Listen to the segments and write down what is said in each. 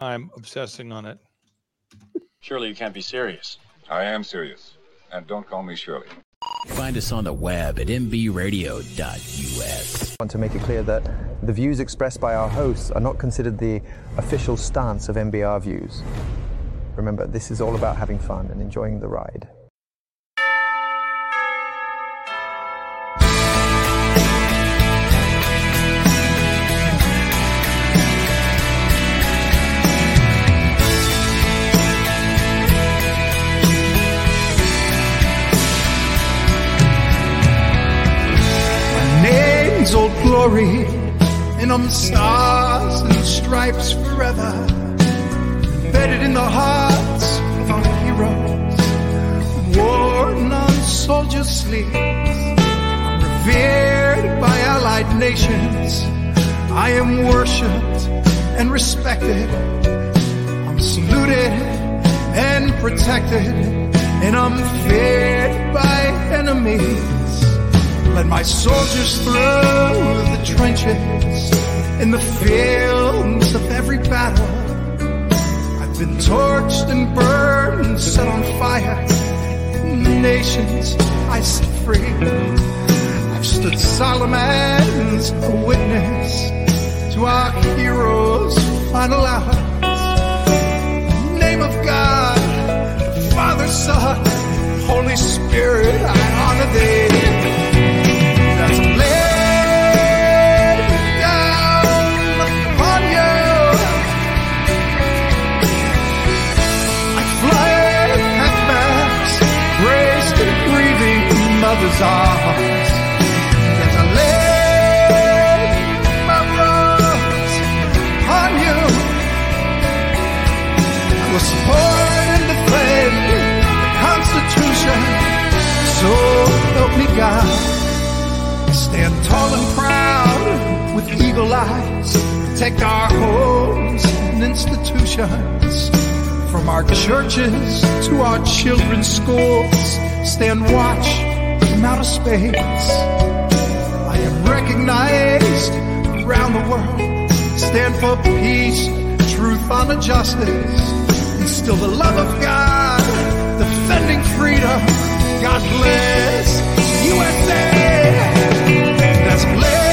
I'm obsessing on it. Surely you can't be serious. I am serious. And don't call me Shirley. Find us on the web at mbradio.us. I want to make it clear that the views expressed by our hosts are not considered the official stance of MBR views. Remember, this is all about having fun and enjoying the ride. Glory, and I'm stars and stripes forever. Embedded in the hearts of our heroes, worn on soldier sleeves. Revered by allied nations. I am worshipped and respected. I'm saluted and protected, and I'm feared by enemies. Let my soldiers through the trenches in the fields of every battle. I've been torched and burned, and set on fire. Nations I set free. I've stood solemn as a witness to our heroes' final. Name of God, Father, Son, Holy Spirit, I honor thee. Mother's arms. As I lay my rose upon you, I will support and defend the Constitution. So help me God. Stand tall and proud with eagle eyes. Protect our homes and institutions. From our churches to our children's schools. Stand watch from outer space. I am recognized around the world. Stand for peace, truth, honor, justice. Instill the love of God, defending freedom. God bless USA. That's laid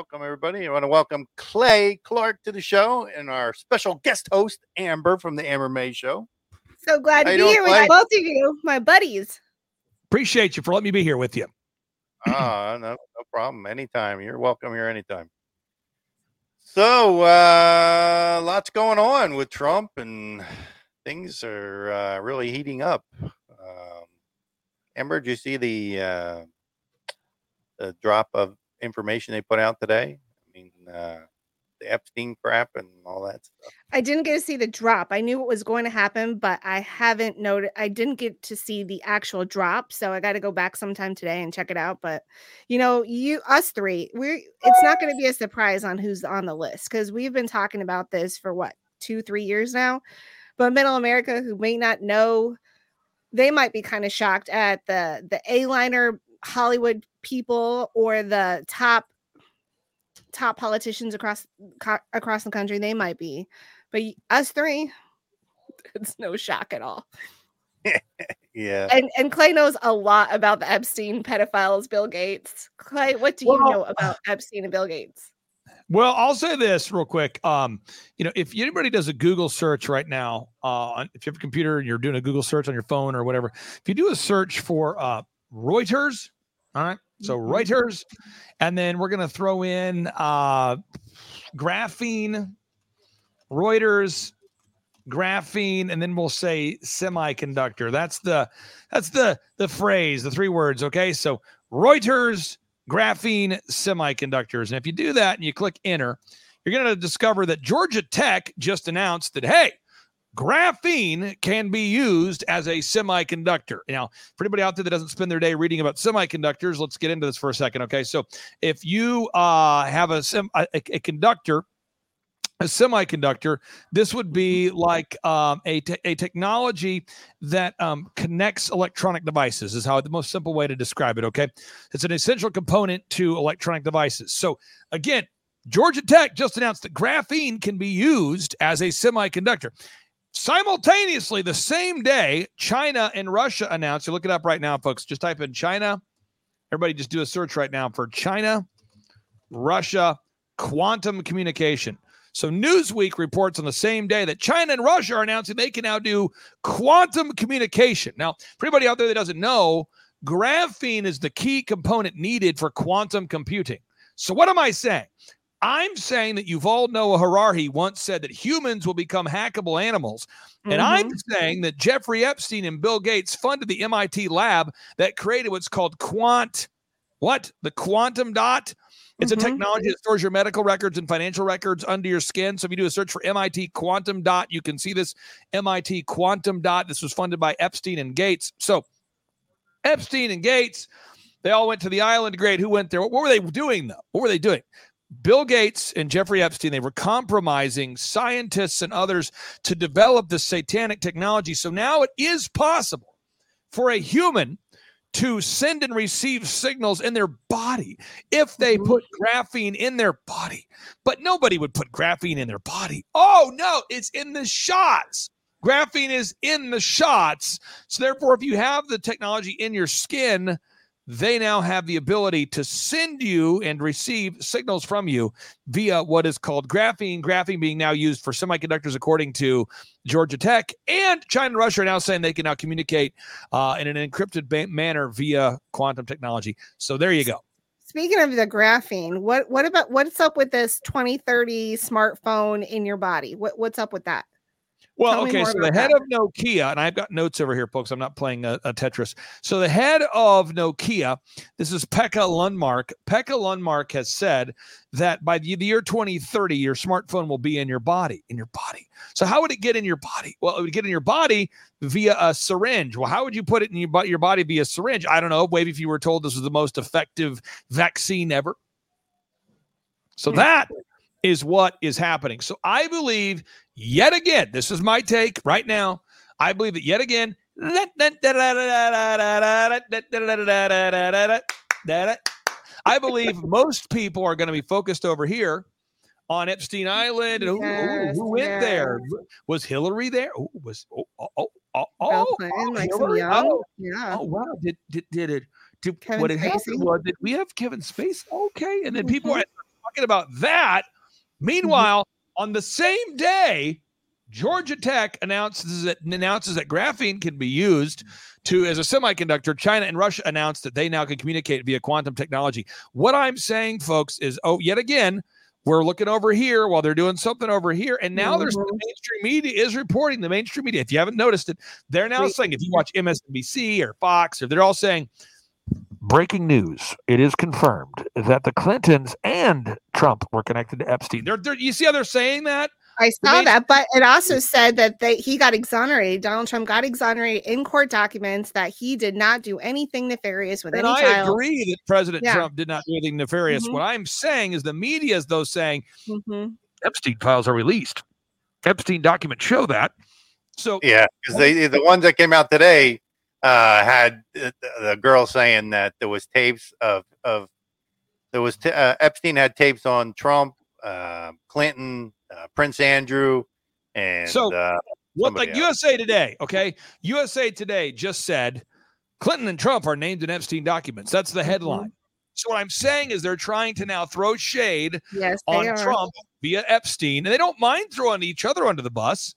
Welcome everybody. I want to welcome Clay Clark to the show and our special guest host Amber from the Amber May Show. So glad How to you be doing, here with both of you, my buddies. Appreciate you for letting me be here with you. Ah, no, no problem. Anytime. You're welcome here anytime. So, uh, lots going on with Trump, and things are uh, really heating up. Um, Amber, did you see the uh, the drop of information they put out today? I mean, uh, the Epstein crap and all that stuff. I didn't get to see the drop. I knew what was going to happen, but I haven't noted. I didn't get to see the actual drop, so I got to go back sometime today and check it out. But you know, you us three, we're it's not going to be a surprise on who's on the list because we've been talking about this for what two, three years now. But Middle America, who may not know, they might be kind of shocked at the the A liner Hollywood people or the top top politicians across co- across the country. They might be, but us three, it's no shock at all. Yeah. And and Clay knows a lot about the Epstein pedophiles, Bill Gates. Clay, what do you Well- know about Epstein and Bill Gates? Well, I'll say this real quick. Um, you know, if anybody does a Google search right now, uh, if you have a computer and you're doing a Google search on your phone or whatever, if you do a search for uh, Reuters All right. So Mhm. Reuters, and then we're gonna throw in uh graphene, Reuters, graphene, and then we'll say semiconductor. That's the that's the the phrase, the three words. Okay. So Reuters, graphene, semiconductors. And if you do that and you click enter, you're gonna discover that Georgia Tech just announced that hey, graphene can be used as a semiconductor. Now, for anybody out there that doesn't spend their day reading about semiconductors, let's get into this for a second. Okay, so if you uh, have a, sem- a, a conductor, a semiconductor, this would be like um, a, te- a technology that um, connects electronic devices, is how the most simple way to describe it. Okay, it's an essential component to electronic devices. So, again, Georgia Tech just announced that graphene can be used as a semiconductor. Simultaneously, the same day, China and Russia announced, you look it up right now, folks. Just type in China. Everybody just do a search right now for China, Russia, quantum communication. So Newsweek reports on the same day that China and Russia are announcing they can now do quantum communication. Now, for anybody out there that doesn't know, graphene is the key component needed for quantum computing. So what am I saying? I'm saying that Yuval Noah Harari once said that humans will become hackable animals. And I'm saying that Jeffrey Epstein and Bill Gates funded the MIT lab that created what's called quant, what? The quantum dot. It's Mhm. a technology that stores your medical records and financial records under your skin. So if you do a search for MIT quantum dot, you can see this MIT quantum dot. This was funded by Epstein and Gates. So Epstein and Gates, they all went to the island. Great. Who went there? What were they doing though? What were they doing? Bill Gates and Jeffrey Epstein, they were compromising scientists and others to develop this satanic technology. So now it is possible for a human to send and receive signals in their body if they mm-hmm. put graphene in their body. But nobody would put graphene in their body. Oh, no, it's in the shots. Graphene is in the shots. So, therefore, if you have the technology in your skin, they now have the ability to send you and receive signals from you via what is called graphene. Graphene being now used for semiconductors, according to Georgia Tech. And China and Russia are now saying they can now communicate uh, in an encrypted ba- manner via quantum technology. So there you go. Speaking of the graphene, what what about what's up with this 2030 smartphone in your body? What what's up with that? Well, Tell okay. So the head that. of Nokia, and I've got notes over here, folks. I'm not playing a, a Tetris. So the head of Nokia, this is Pekka Lundmark. Pekka Lundmark has said that by the, the year 2030, your smartphone will be in your body. In your body. So how would it get in your body? Well, it would get in your body via a syringe. Well, how would you put it in your, your body via a syringe? I don't know. Maybe if you were told this was the most effective vaccine ever. So Hmm. that is what is happening. So I believe yet again, this is my take right now. I believe that yet again, I believe most people are going to be focused over here on Epstein Island. And who, who- Yes, who went there? Was Hillary there? Oh, was oh oh oh oh, oh, Clinton, oh, Hillary? Oh, yeah. oh wow! Did did did it? Did Kevin what had happened Spacey. was did we have Kevin Space? Okay, and then people Mhm. are talking about that. Meanwhile, on the same day, Georgia Tech announces that announces that graphene can be used to as a semiconductor. China and Russia announced that they now can communicate via quantum technology. What I'm saying, folks, is oh, yet again, we're looking over here while they're doing something over here, and now there's mm-hmm. the mainstream media is reporting the mainstream media. If you haven't noticed it, they're now Wait. saying if you watch MSNBC or Fox, or they're all saying breaking news. It is confirmed that the Clintons and Trump were connected to Epstein. They're, they're you see how they're saying that? I saw main- that, but it also said that they, he got exonerated. Donald Trump got exonerated in court documents that he did not do anything nefarious with And any I child. agree that President Yeah. Trump did not do anything nefarious. Mhm. What I'm saying is the media is though saying Mhm. Epstein files are released. Epstein documents show that. So Yeah, because they the ones that came out today uh, had the, the girl saying that there was tapes of of there was t- uh, Epstein had tapes on Trump, uh, Clinton, uh, Prince Andrew, and So, uh, what somebody like else. USA Today, okay? USA Today just said Clinton and Trump are named in Epstein documents. That's Mm-hmm. the headline. So what I'm saying is they're trying to now throw shade Yes, on are. Trump via Epstein, and they don't mind throwing each other under the bus.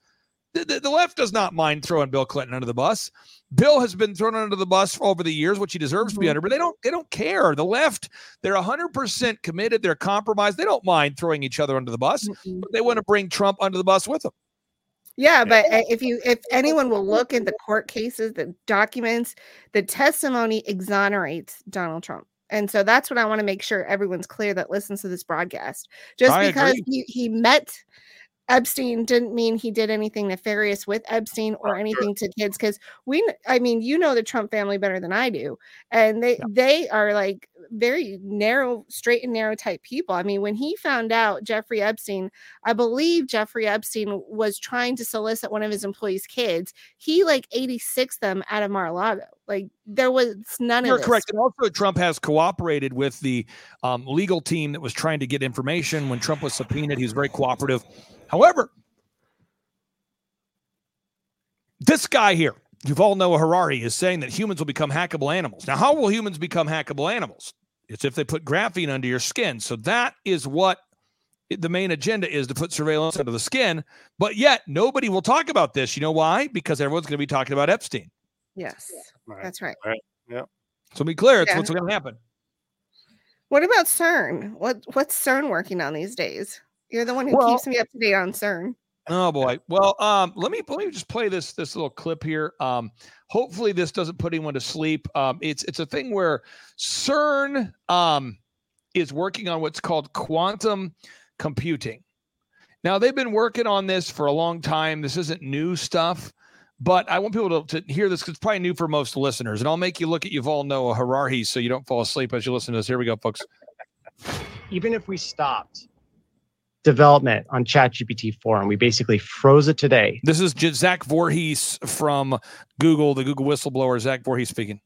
The, the, left does not mind throwing Bill Clinton under the bus. Bill has been thrown under the bus for over the years, which he deserves to be Mhm. under, but they don't they don't care. The left, they're 100% committed, they're compromised. They don't mind throwing each other under the bus, Mm-mm. but they want to bring Trump under the bus with them. Yeah, but uh, if you if anyone will look at the court cases, the documents, the testimony exonerates Donald Trump. And so that's what I want to make sure everyone's clear that listens to this broadcast. Just I because agree. he, he met Epstein didn't mean he did anything nefarious with Epstein or anything to kids because we I mean you know the Trump family better than I do and they they are like very narrow straight and narrow type people. I mean when he found out Jeffrey Epstein I believe Jeffrey Epstein was trying to solicit one of his employees kids he like 86 them out of Mar-a-Lago like there was none You're of this. correct. And also, Trump has cooperated with the um, legal team that was trying to get information when Trump was subpoenaed. He was very cooperative. However, this guy here, Yuval Noah Harari, is saying that humans will become hackable animals. Now, how will humans become hackable animals? It's if they put graphene under your skin. So that is what the main agenda is to put surveillance under the skin. But yet, nobody will talk about this. You know why? Because everyone's going to be talking about Epstein. Yes. Right. That's right. So be clear, it's Yeah. what's going to happen. What about CERN? What what's CERN working on these days? You're the one who Well- keeps me up to date on CERN. Oh boy. Well, um, let me let me just play this this little clip here. Um, hopefully this doesn't put anyone to sleep. Um, it's it's a thing where CERN um is working on what's called quantum computing. Now they've been working on this for a long time. This isn't new stuff, but I want people to, to hear this because it's probably new for most listeners. And I'll make you look at Yuval Noah Harari so you don't fall asleep as you listen to this. Here we go, folks. even if we stopped development on ChatGPT 4 and we basically froze it today, This is Zach Vorhies from Google, the Google whistleblower. Zach Vorhies speaking.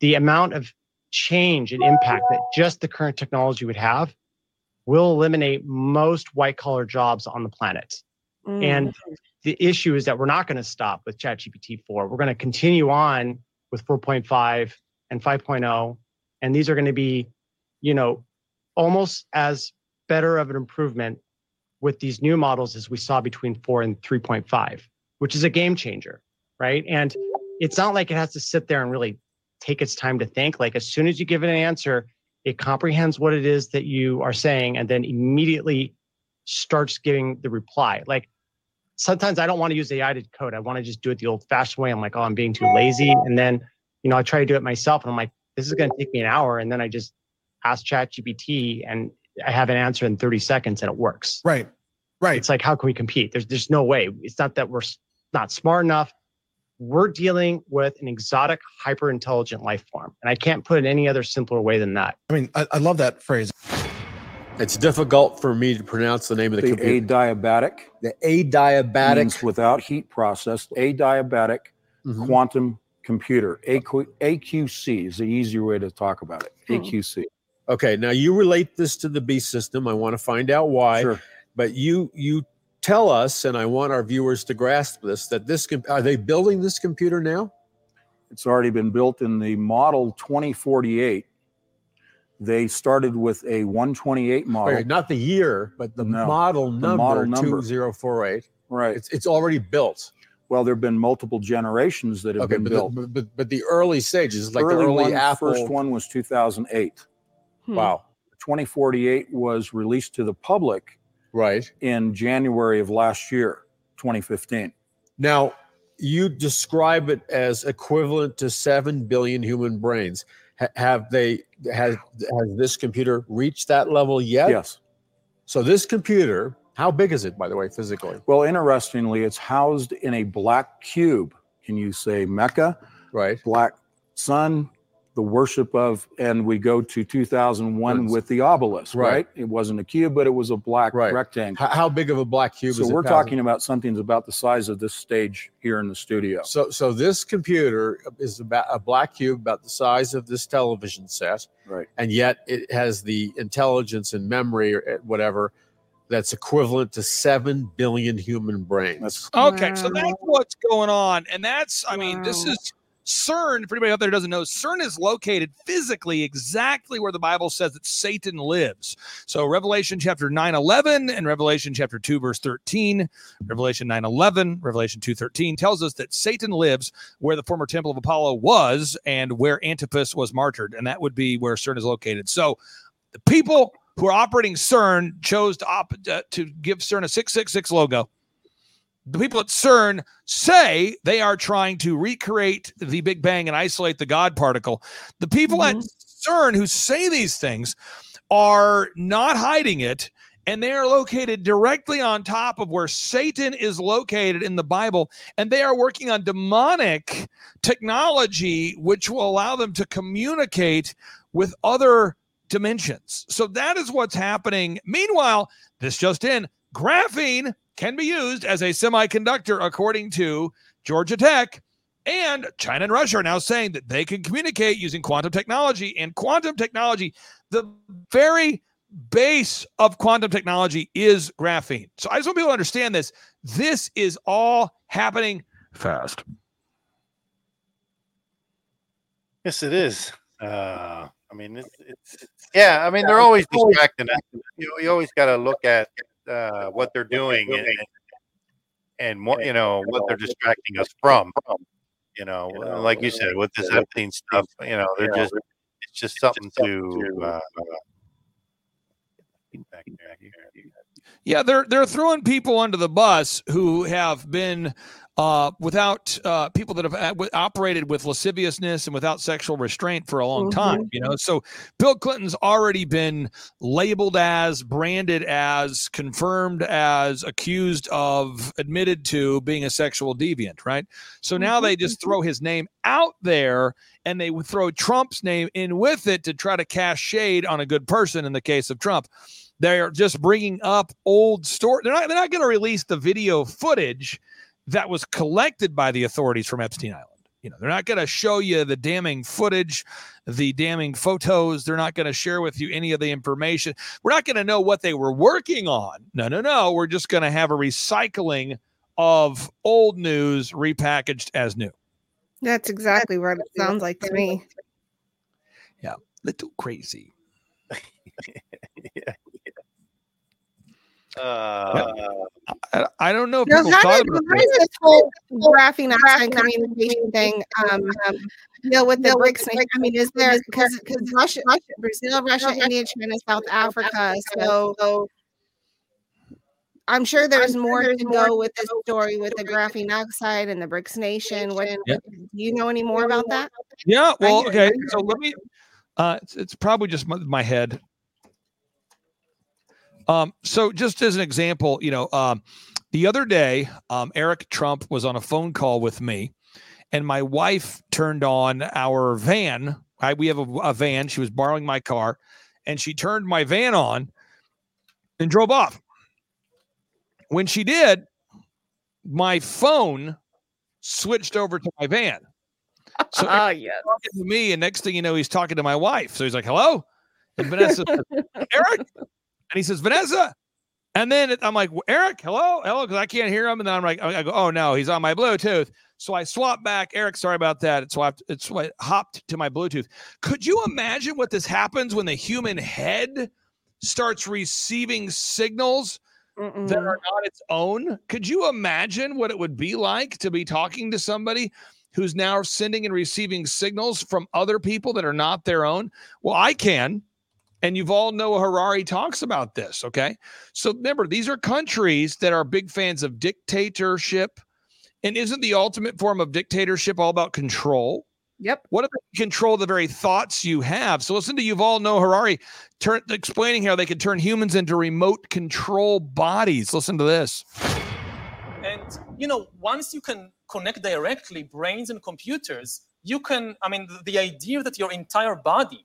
the amount of change and impact that just the current technology would have will eliminate most white collar jobs on the planet. Mm. And the issue is that we're not going to stop with ChatGPT 4. We're going to continue on with 4.5 and 5.0. And these are going to be, you know, almost as better of an improvement with these new models as we saw between 4 and 3.5, which is a game changer, right? And it's not like it has to sit there and really take its time to think. Like as soon as you give it an answer, it comprehends what it is that you are saying and then immediately starts giving the reply. Like sometimes I don't want to use AI to code. I want to just do it the old fashioned way. I'm like, oh, I'm being too lazy. And then, you know, I try to do it myself and I'm like, this is going to take me an hour. And then I just ask ChatGPT and I have an answer in 30 seconds and it works. Right. Right. It's like, how can we compete? There's, there's no way. It's not that we're not smart enough. We're dealing with an exotic, hyper intelligent life form. And I can't put it any other simpler way than that. I mean, I, I love that phrase. It's difficult for me to pronounce the name of the, The computer. adiabatic the adiabatic means without heat process. Adiabatic Mhm. quantum computer. AQ, AQC is the easier way to talk about it. Hmm. AQC. Okay, now you relate this to the B system. I want to find out why. Sure. But you you tell us, and I want our viewers to grasp this: that this com- are they building this computer now? It's already been built in the model 2048. They started with a 128 model. Okay, not the year, but the No, model the number model number. two zero four eight. Right. It's it's already built. Well, there have been multiple generations that have Okay, been but built. the, but, but but the early stages, like early the early one, Apple. first one was 2008. Hmm. Wow. 2048 was released to the public Right. in January of last year, 2015. Now, you describe it as equivalent to 7 billion human brains. Ha- have they has has this computer reached that level yet? Yes. So this computer, how big is it by the way physically? Well, interestingly, it's housed in a black cube. Can you say Mecca? Right. Black sun, the worship of, and we go to 2001 Right. with the obelisk, Right. right? It wasn't a cube, but it was a black Right. rectangle. How, how big of a black cube so is it? we're Thousand- talking about something that's about the size of this stage here in the studio. So so this computer is about a black cube about the size of this television set. Right. and yet it has the intelligence and memory or eh, whatever that's equivalent to 7 billion human brains. That's Okay, so that's what's going on, and that's I mean, this is CERN, for anybody out there doesn't know, CERN is located physically exactly where the Bible says that Satan lives. So Revelation chapter 9, 11 and Revelation chapter 2, verse 13, Revelation 9, 11, Revelation 2, 13 tells us that Satan lives where the former temple of Apollo was and where Antipas was martyred. And that would be where CERN is located. So the people who are operating CERN chose to, op- uh, to give CERN a 666 logo the people at CERN say they are trying to recreate the Big Bang and isolate the God particle. The people at mm-hmm. CERN who say these things are not hiding it, and they are located directly on top of where Satan is located in the Bible, and they are working on demonic technology which will allow them to communicate with other dimensions. So that is what's happening. Meanwhile, this just in graphene can be used as a semiconductor, according to Georgia Tech. And China and Russia are now saying that they can communicate using quantum technology. And quantum technology, the very base of quantum technology is graphene. So I just want people to understand this. This is all happening fast. Yes, it is. Uh, I mean, it's, it's yeah. I mean, they're always distracting us. You, you always got to look at uh, what they're doing and, and what you know what they're distracting us from. You know, like you said, with this Epstein stuff, you know, they're just it's just something to. Uh, Yeah, they're they're throwing people under the bus who have been uh, without uh, people that have uh, operated with lasciviousness and without sexual restraint for a long time. Mhm. You know, so Bill Clinton's already been labeled as, branded as, confirmed as, accused of, admitted to being a sexual deviant. Right. So now they just throw his name out there and they throw Trump's name in with it to try to cast shade on a good person in the case of Trump. They're just bringing up old story. They're not. They're not going to release the video footage that was collected by the authorities from Epstein Island. You know, they're not going to show you the damning footage, the damning photos. They're not going to share with you any of the information. We're not going to know what they were working on. No, no, no. We're just going to have a recycling of old news repackaged as new. That's exactly what it sounds like to me. Yeah, little crazy. Uh, I, I don't know if Now, people how thought did, about how this. did whole graphene oxide communication thing um, deal with the BRICS? I mean, is there because because Russia, Brazil, Russia, India, China, South Africa, so. I'm sure there's more to go with this story with the graphene oxide and the BRICS nation. What, Yeah. do you know any more about that? Yeah, well, okay. So let me. Uh, it's, it's probably just my, my head. Um, so just as an example, you know, um, the other day, um, Eric Trump was on a phone call with me, and my wife turned on our van. I, we have a, a van. She was borrowing my car, and she turned my van on and drove off. When she did, my phone switched over to my van. So Ah, Eric's talking to me, and next thing you know, he's talking to my wife. So he's like, "Hello," and Vanessa, Eric, and he says, "Vanessa," and then I'm like, "Eric, hello, hello," because I can't hear him, and then I'm like, I go, "Oh no, he's on my Bluetooth." So I swap back. Eric, sorry about that. It swapped. It swa- hopped to my Bluetooth. Could you imagine what this happens when the human head starts receiving signals? that are not its own. Could you imagine what it would be like to be talking to somebody who's now sending and receiving signals from other people that are not their own? Well, I can. And Yuval Noah Harari talks about this. Okay. So remember, these are countries that are big fans of dictatorship. And isn't the ultimate form of dictatorship all about control? Yep. What if they control the very thoughts you have? So listen to Yuval Noah Harari turn, explaining how they could turn humans into remote control bodies. Listen to this. And you know, once you can connect directly brains and computers, you can. I mean, the, the idea that your entire body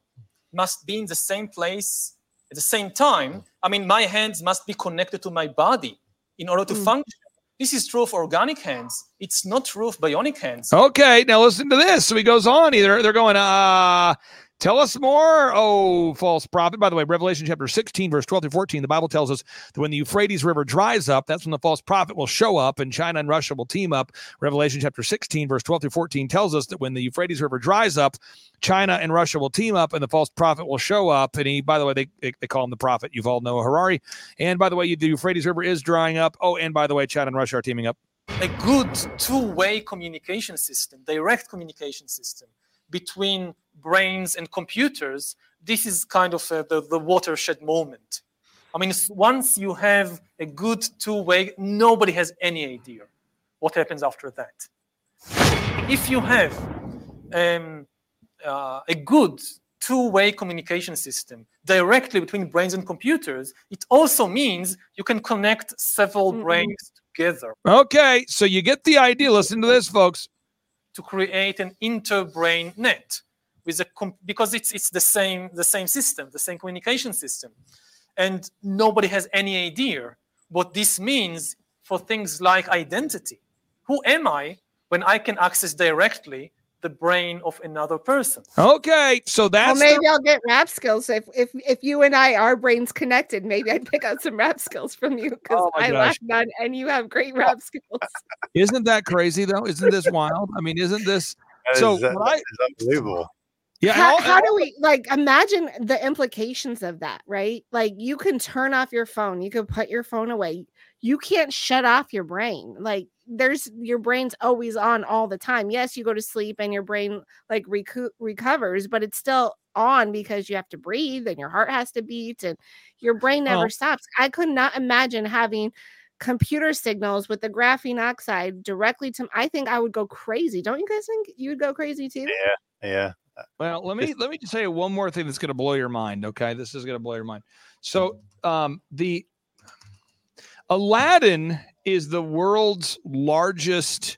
must be in the same place at the same time. I mean, my hands must be connected to my body in order to Mm. function. This is true of organic hands. It's not true of bionic hands. Okay, now listen to this. So he goes on. Either they're going, uh, Tell us more, oh false prophet. By the way, Revelation chapter 16, verse 12 to 14, the Bible tells us that when the Euphrates River dries up, that's when the false prophet will show up and China and Russia will team up. Revelation chapter 16, verse 12 to 14 tells us that when the Euphrates River dries up, China and Russia will team up and the false prophet will show up. And he, by the way, they, they, they call him the prophet. Yuval Noah Harari. And by the way, the Euphrates River is drying up. Oh, and by the way, China and Russia are teaming up. a good two-way communication system, direct communication system between brains and computers, this is kind of uh, the, the watershed moment. I mean, once you have a good two-way, nobody has any idea what happens after that. If you have um, uh, a good two-way communication system directly between brains and computers, it also means you can connect several brains together Okay, so you get the idea. Listen to this, folks. to create an interbrain net with a com- because it's it's the same the same system the same communication system and nobody has any idea what this means for things like identity who am i when i can access directly the brain of another person Okay, so Well, that's the- maybe I'll get rap skills if if if you and I our brains connected. Maybe I'd pick out some rap skills from you because Oh I gosh. lack none, and you have great rap skills. Isn't that crazy though? Isn't this wild? I mean, isn't this That so? is- uh, that- I, that is unbelievable. Yeah, how, how do we like imagine the implications of that right? Like you can turn off your phone you can put your phone away you can't shut off your brain like there's your brain's always on all the time. Yes you go to sleep and your brain like recu- recovers but it's still on because you have to breathe and your heart has to beat and your brain never Well- stops. I could not imagine having computer signals with the graphene oxide directly to i think i would go crazy. Don't you guys think you would go crazy too? Yeah, yeah. Well, let me let me just say one more thing that's going to blow your mind. Okay, this is going to blow your mind. So, um, the Aladdin is the world's largest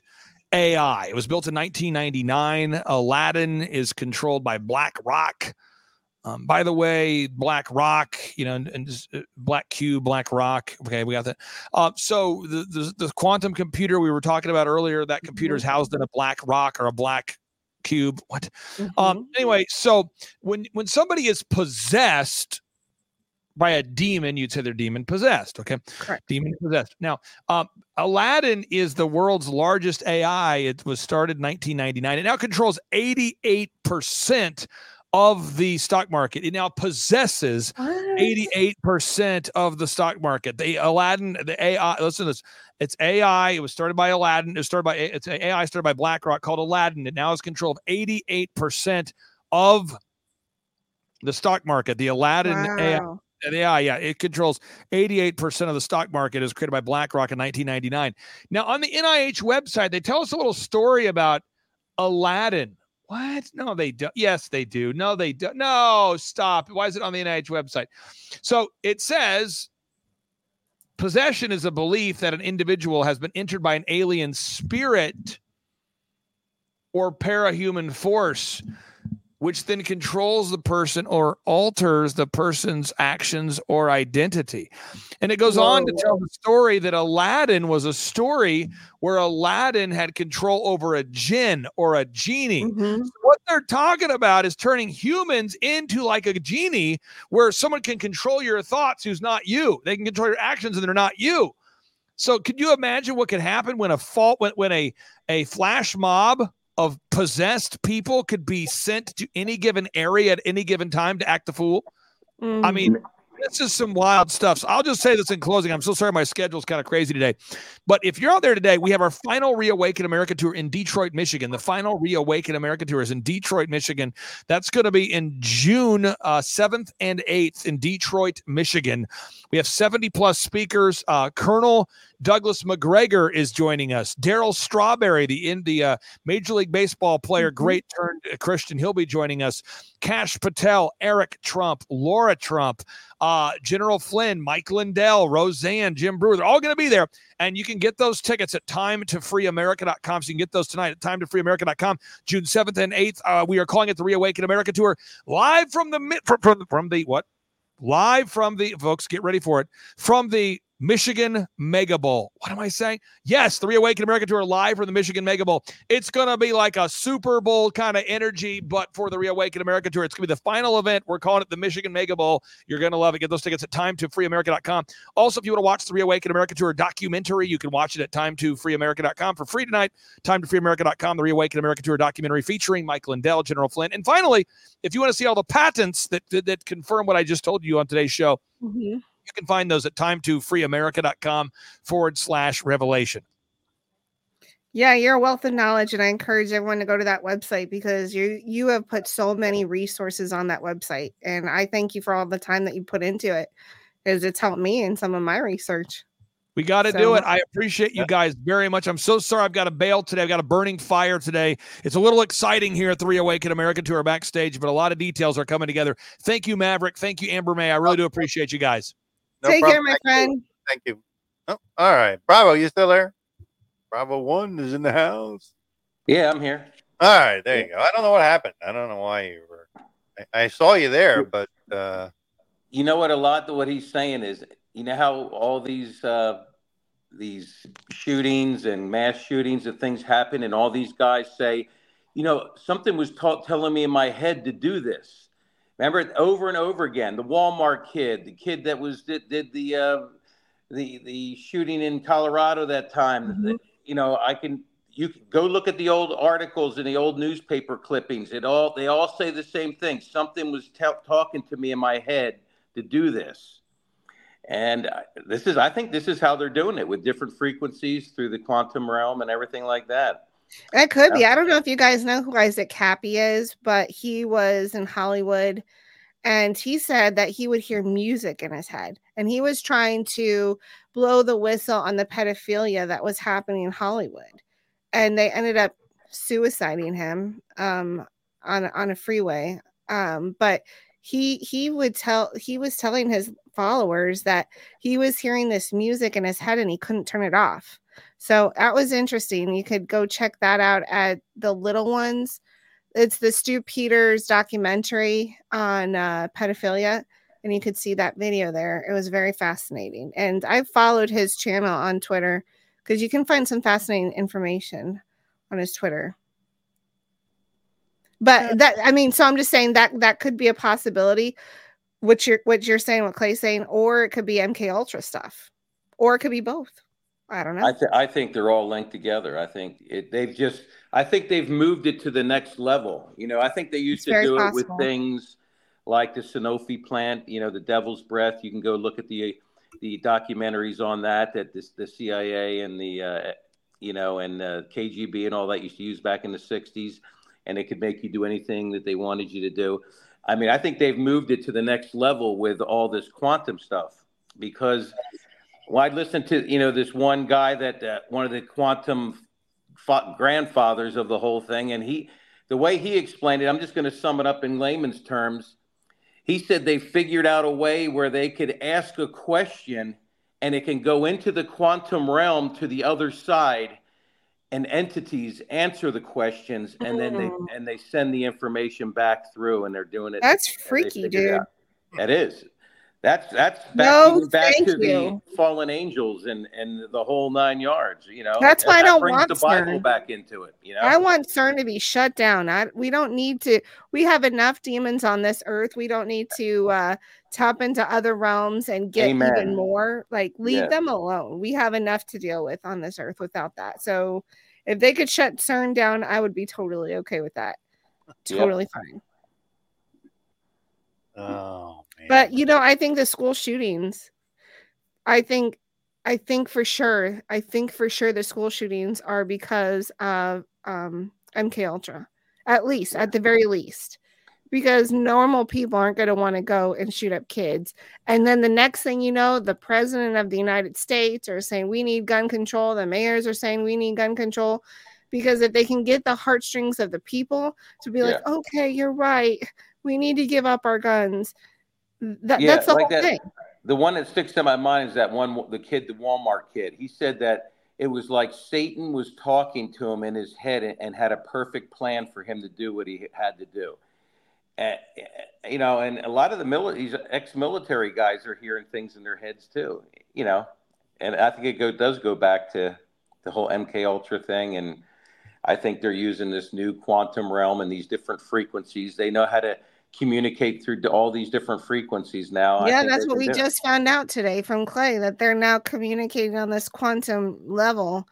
AI. It was built in 1999. Aladdin is controlled by BlackRock. Um, by the way, BlackRock, you know, and, and just, uh, Black Q, BlackRock. Okay, we got that. Uh, so the, the the quantum computer we were talking about earlier, that computer is housed in a black rock or a black cube. What? Um, anyway, so when when somebody is possessed by a demon, you'd say they're demon possessed. Okay, Correct. demon possessed. Now, um, Aladdin is the world's largest AI. It was started in 1999. It now controls 88 percent of the stock market. It now possesses 88% of the stock market. The Aladdin, the AI, listen to this. It's AI. It was started by Aladdin. It was started by it's AI started by BlackRock called Aladdin. It now has control of 88% of the stock market. The Aladdin AI. Wow. AI, yeah, it controls 88% of the stock market. It was created by BlackRock in 1999. Now, on the NIH website, they tell us a little story about Aladdin. What? No, they don't. Yes, they do. No, they don't. No, stop. Why is it on the NIH website? So it says possession is a belief that an individual has been entered by an alien spirit or parahuman force, which then controls the person or alters the person's actions or identity. And it goes on to tell the story that Aladdin was a story where Aladdin had control over a jinn or a genie. Mm-hmm. So what they're talking about is turning humans into like a genie where someone can control your thoughts who's not you. They can control your actions and they're not you. So could you imagine what could happen when a fault when, when a a flash mob of possessed people could be sent to any given area at any given time to act the fool? I mean, this is some wild stuff. So I'll just say this in closing. I'm so sorry my schedule's kind of crazy today. But if you're out there today, we have our final Reawaken America tour in Detroit, Michigan. The final Reawaken America tour is in Detroit, Michigan. That's going to be in June uh, 7th and 8th in Detroit, Michigan. We have 70 plus speakers. Uh, Colonel Douglas Macgregor is joining us. Darryl Strawberry, the India uh, Major League Baseball player, great turned uh, Christian, he'll be joining us. Kash Patel, Eric Trump, Laura Trump, uh, General Flynn, Mike Lindell, Roseanne, Jim Breuer. They're all going to be there. And you can get those tickets at timetofreeamerica.com. So you can get those tonight at timetofreeamerica.com, June 7th and 8th. Uh, we are calling it the Reawaken America Tour live from the from, from, from the what? Live from the folks, get ready for it from the Michigan Mega Bowl. What am I saying? Yes, the Reawaken America Tour live for the Michigan Mega Bowl. It's going to be like a Super Bowl kind of energy, but for the Reawaken America Tour. It's going to be the final event. We're calling it the Michigan Mega Bowl. You're going to love it. Get those tickets at time2freeamerica.com. Also, if you want to watch the Reawaken America Tour documentary, you can watch it at time2freeamerica.com for free tonight. Time2freeamerica.com, the Reawaken America Tour documentary featuring Mike Lindell, General Flynn. And finally, if you want to see all the patents that, that, that confirm what I just told you on today's show, Mhm. You can find those at time2freeamerica.com forward slash revelation. Yeah, you're a wealth of knowledge, and I encourage everyone to go to that website because you you have put so many resources on that website, and I thank you for all the time that you put into it, because it's helped me in some of my research. We got to So- do it. I appreciate you guys very much. I'm so sorry I've got a bail today. I've got a burning fire today. It's a little exciting here at the Reawaken oh American Tour backstage, but a lot of details are coming together. Thank you, Maverick. Thank you, Amber May. I really do appreciate you guys. No Take care, my Thank you. friend. Thank you. Oh, all right. Bravo, you still there? Bravo one is in the house. Yeah, I'm here. All right, there you go. I don't know what happened. I don't know why you were. I, I saw you there, but uh, You know what? A lot of what he's saying is, you know how all these uh, these shootings and mass shootings and things happen, and all these guys say, you know, something was ta- telling me in my head to do this. Remember it over and over again. The Walmart kid, the kid that was did, did the uh, the the shooting in Colorado that time. The- you know, I can you can go look at the old articles and the old newspaper clippings. It all they all say the same thing. Something was tell talking to me in my head to do this, and this is I think this is how they're doing it with different frequencies through the quantum realm and everything like that. It could be. I don't know if you guys know who Isaac Kappy is, but he was in Hollywood and he said that he would hear music in his head and he was trying to blow the whistle on the pedophilia that was happening in Hollywood. And they ended up suiciding him um, on on a freeway. Um, but he he would tell he was telling his followers that he was hearing this music in his head and he couldn't turn it off. So that was interesting. You could go check that out at the little ones. It's the Stew Peters documentary on uh, pedophilia, and you could see that video there. It was very fascinating. And I followed his channel on Twitter because you can find some fascinating information on his Twitter. But that I mean, so I'm just saying that that could be a possibility. What you're what you're saying, what Clay's saying, or it could be MK Ultra stuff, or it could be both. I don't know. I, th- I think they're all linked together. I think it, they've just, I think they've moved it to the next level. You know, I think they used It's to do possible. it with things like the Sanofi plant, you know, the devil's breath. You can go look at the, the documentaries on that, that this, the CIA and the, uh, you know, and uh, KGB and all that used to use back in the 60s. And it could make you do anything that they wanted you to do. I mean, I think they've moved it to the next level with all this quantum stuff because well, I listened to you know this one guy that uh, one of the quantum fa- grandfathers of the whole thing, and he the way he explained it. I'm just going to sum it up in layman's terms. He said they figured out a way where they could ask a question, and it can go into the quantum realm to the other side, and entities answer the questions, and then they and they send the information back through, and they're doing it. That's freaky, figured it dude. That is. That's that's back, No, back to the fallen angels and and the whole nine yards. You know, That's why I don't want the Bible CERN. back into it. You know, I want CERN to be shut down. I, we don't need to. We have enough demons on this earth. We don't need to uh, tap into other realms and get Amen. even more. Like, leave Yeah. them alone. We have enough to deal with on this earth without that. So, if they could shut CERN down, I would be totally okay with that. Yep. Totally fine. oh, But you know, I think the school shootings, I think I think for sure, I think for sure the school shootings are because of um MK Ultra. At least, at the very least. Because normal people aren't going to want to go and shoot up kids. And then the next thing you know, the president of the United States are saying we need gun control. The mayors are saying we need gun control. Because if they can get the heartstrings of the people to be like, okay, you're right. We need to give up our guns. That, yeah, that's the like whole that. thing. The one that sticks to my mind is that one, the kid, the Walmart kid. He said that it was like Satan was talking to him in his head and, and had a perfect plan for him to do what he had to do. And, you know, and a lot of the mili- these ex-military guys are hearing things in their heads too. You know, and I think it go, does go back to the whole MK Ultra thing, and I think they're using this new quantum realm and these different frequencies. They know how to communicate through all these different frequencies now. Yeah, that's what we do just found out today from Clay that they're now communicating on this quantum level.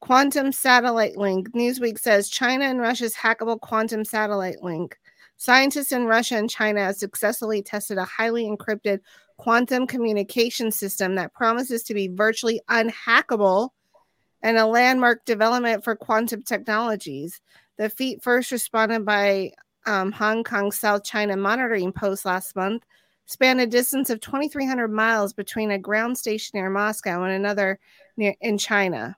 Quantum satellite link. Newsweek says China and Russia's hackable quantum satellite link. Scientists in Russia and China have successfully tested a highly encrypted quantum communication system that promises to be virtually unhackable and a landmark development for quantum technologies. The feat first responded by um, Hong Kong South China Monitoring Post last month spanned a distance of 2,300 miles between a ground station near Moscow and another near in China.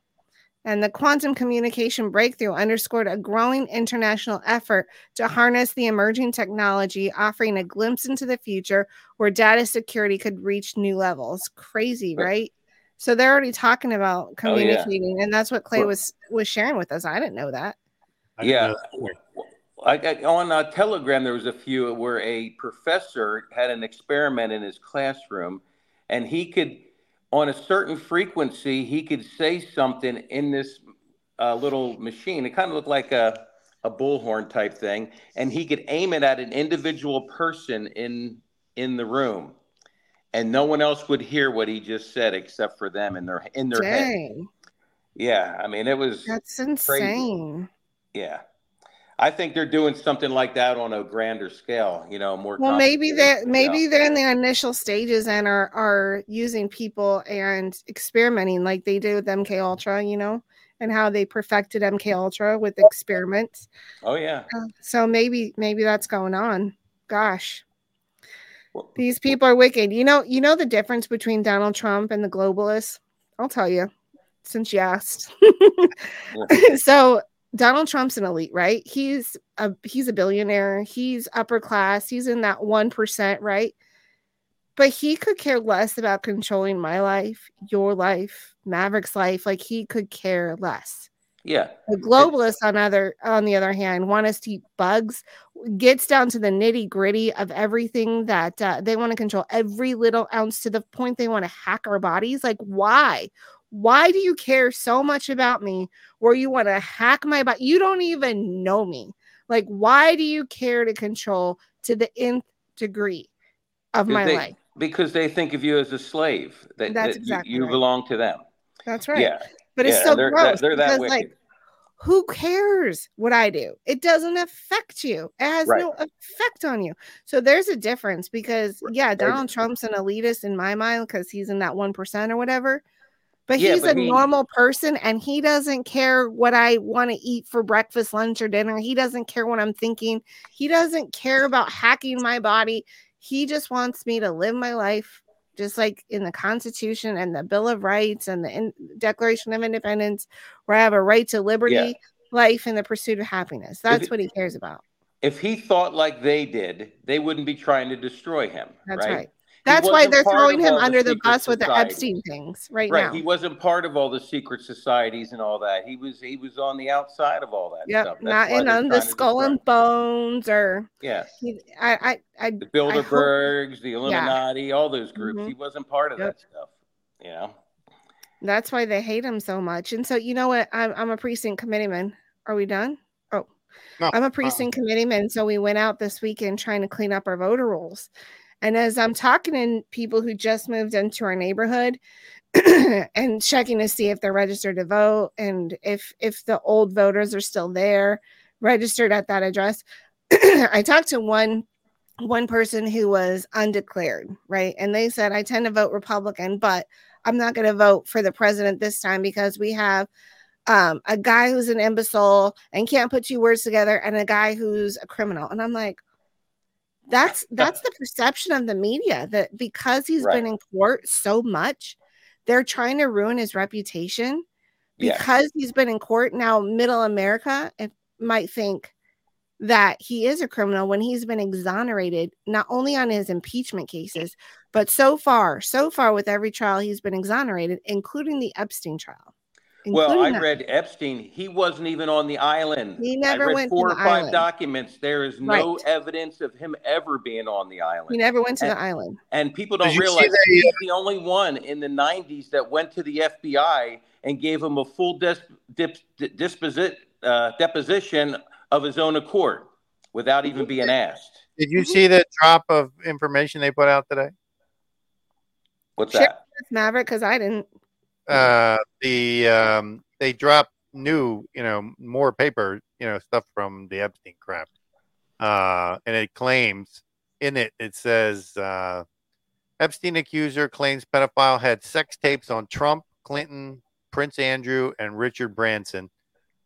And the quantum communication breakthrough underscored a growing international effort to harness the emerging technology, offering a glimpse into the future where data security could reach new levels. Crazy, right? So they're already talking about Oh, yeah. communicating, and that's what Clay was was sharing with us. I didn't know that. Yeah. I, I, on uh, Telegram, there was a few where a professor had an experiment in his classroom, and he could, on a certain frequency, he could say something in this uh, little machine. It kind of looked like a a bullhorn type thing, and he could aim it at an individual person in in the room, and no one else would hear what he just said except for them in their in their head. Yeah, I mean, it was that's crazy. insane. Yeah. I think they're doing something like that on a grander scale, you know, more Well, maybe they're maybe they're in the initial stages and are are using people and experimenting like they did with MK Ultra, you know, and how they perfected MK Ultra with experiments. Oh yeah. Uh, So maybe maybe that's going on. Gosh. These people are wicked. You know, you know the difference between Donald Trump and the globalists? I'll tell you since you asked. so Donald Trump's an elite, right? He's a he's a billionaire. He's upper class. He's in that 1%, right? But he could care less about controlling my life, your life, Maverick's life. Like he could care less. Yeah. The globalists, on other on the other hand, want us to eat bugs. Gets down to the nitty gritty of everything that uh, they want to control every little ounce to the point they want to hack our bodies. Like, why? Why do you care so much about me where you want to hack my body? You don't even know me. Like, why do you care to control to the nth degree of my they, life? Because they think of you as a slave. That, That's that you- exactly you, right. belong to them. That's right. Yeah. But it's Yeah, so they're, gross They're, that because, wicked. like, who cares what I do? It doesn't affect you. It has Right. no effect on you. So there's a difference because yeah, Donald Trump's an elitist in my mind because he's in that one percent or whatever. But Yeah, he's but a he- normal person and he doesn't care what I want to eat for breakfast, lunch, or dinner. He doesn't care what I'm thinking. He doesn't care about hacking my body. He just wants me to live my life just like in the Constitution and the Bill of Rights and the in- Declaration of Independence, where I have a right to liberty, Yeah. life, and the pursuit of happiness. That's it- what he cares about. if he thought like they did, they wouldn't be trying to destroy him. That's right. right. He That's why they're throwing him all the under the secret bus with the. Epstein things right, Right. now. He wasn't part of all the secret societies and all that. He was he was on the outside of all that Yep, stuff. That's not in on the skull and bones or Yeah. he, I, I, I, The I hope- Bilderbergs, the Illuminati, all those groups. Mhm. He wasn't part of Yep. that stuff. You know. That's why they hate him so much. And so, you know what? I'm, I'm a precinct committeeman. Are we done? Oh, No, I'm a uh-uh. precinct committeeman. So we went out this weekend trying to clean up our voter rolls. And as I'm talking to people who just moved into our neighborhood and checking to see if they're registered to vote and if if the old voters are still there, registered at that address, I talked to one one person who was undeclared, right? And they said, I tend to vote Republican, but I'm not going to vote for the president this time because we have um, a guy who's an imbecile and can't put two words together and a guy who's a criminal. And I'm like, that's that's the perception of the media that because he's Right. been in court so much, they're trying to ruin his reputation Yeah. because he's been in court. Now, middle America it might think that he is a criminal when he's been exonerated not only on his impeachment cases, but so far, so far with every trial he's been exonerated, including the Epstein trial. Well, I that- read Epstein. He wasn't even on the island. He never I read went to four the or five island. documents. There is no Right. evidence of him ever being on the island. He never went to and, the island. And people don't you see realize they, he's the only one in the '90s that went to the FBI and gave him a full dis- dip, disposi- uh, deposition of his own accord without even being asked. Did you see the drop of information they put out today? What's Share that? with Maverick because I didn't. Uh, the um, they dropped new, you know, more paper, you know, stuff from the Epstein crap, uh, and it claims in it it says uh, Epstein accuser claims pedophile had sex tapes on Trump, Clinton, Prince Andrew, and Richard Branson.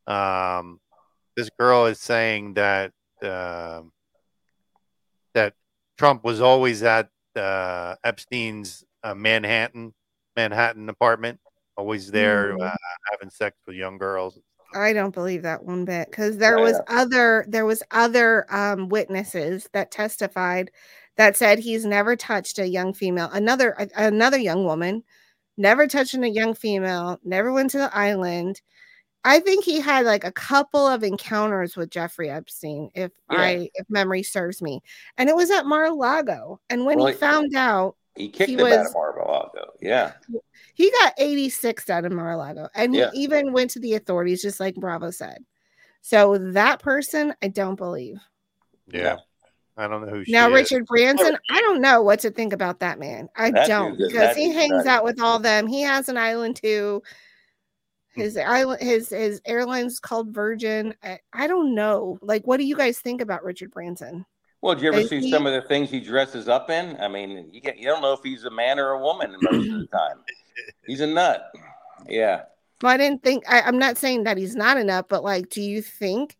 Um, this girl is saying that um that Trump was always at uh, Epstein's uh, Manhattan Manhattan apartment, always there Mm. uh, having sex with young girls. I don't believe that one bit because there Yeah, was yeah. other there was other um, witnesses that testified that said he's never touched a young female, another a- another young woman, never touching a young female, never went to the island. I think he had like a couple of encounters with Jeffrey Epstein, if Yeah. I if memory serves me, and it was at Mar-a-Lago. And when Well, he he- found out, He kicked He him out of Mar-a-Lago. Yeah. he got 86 out of Mar-a-Lago, and Yeah. he even went to the authorities, just like Bravo said. So that person, I don't believe. Yeah, I don't know who she Now, is. Richard Branson, I don't know what to think about that man. I That don't because he hangs nutty. out with all them. He has an island too. Hmm. His island, his his airline's called Virgin. I, I don't know. Like, what do you guys think about Richard Branson? Well, did you ever Is see he- some of the things he dresses up in? I mean, you get, you don't know if he's a man or a woman most of the time. He's a nut. Yeah. Well, I didn't think. I, I'm not saying that he's not enough, but like, do you think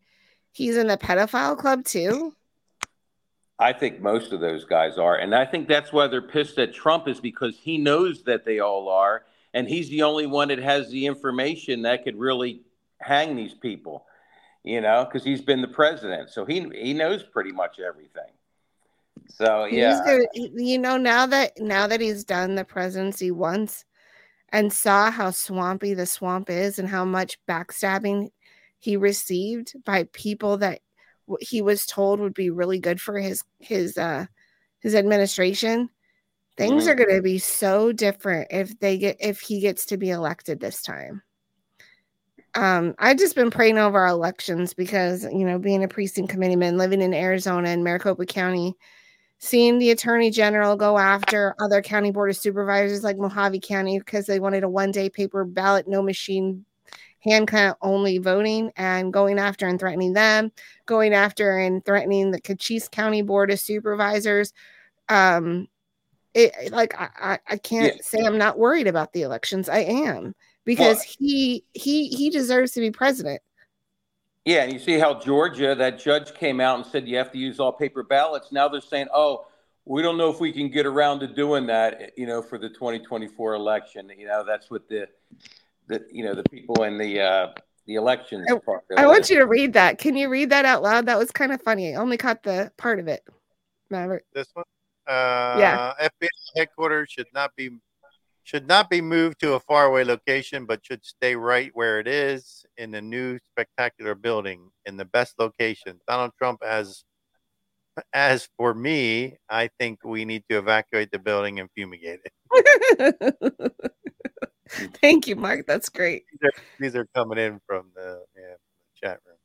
he's in the pedophile club too? I think most of those guys are. And I think that's why they're pissed at Trump is because he knows that they all are. And he's the only one that has the information that could really hang these people, you know, because he's been the president. So he, he knows pretty much everything. So, yeah. You know, now that now that he's done the presidency once and saw how swampy the swamp is and how much backstabbing he received by people that he was told would be really good for his his uh his administration things Mhm. are going to be so different if they get if he gets to be elected this time um i've just been praying over our elections because you know being a precinct committeeman living in arizona and maricopa county seeing the attorney general go after other county board of supervisors like Mohave county because they wanted a one day paper ballot no machine hand count only voting and going after and threatening them going after and threatening the cochise county board of supervisors. Um it like i i, I can't Yeah. say i'm not worried about the elections. I am because he he he deserves to be president Yeah, and you see how Georgia, that judge came out and said you have to use all paper ballots. Now they're saying, oh, we don't know if we can get around to doing that, you know, for the 2024 election. You know, that's what the, the you know, the people in the uh, the elections. part i want you to read that can you read that out loud that was kind of funny i only caught the part of it Maverick. This one, uh, yeah. FBI headquarters should not be should not be moved to a faraway location, but should stay right where it is in the new spectacular building in the best location. Donald Trump, as as for me, I think we need to evacuate the building and fumigate it. thank you mark that's great These are, these are coming in from the, yeah, the chat room.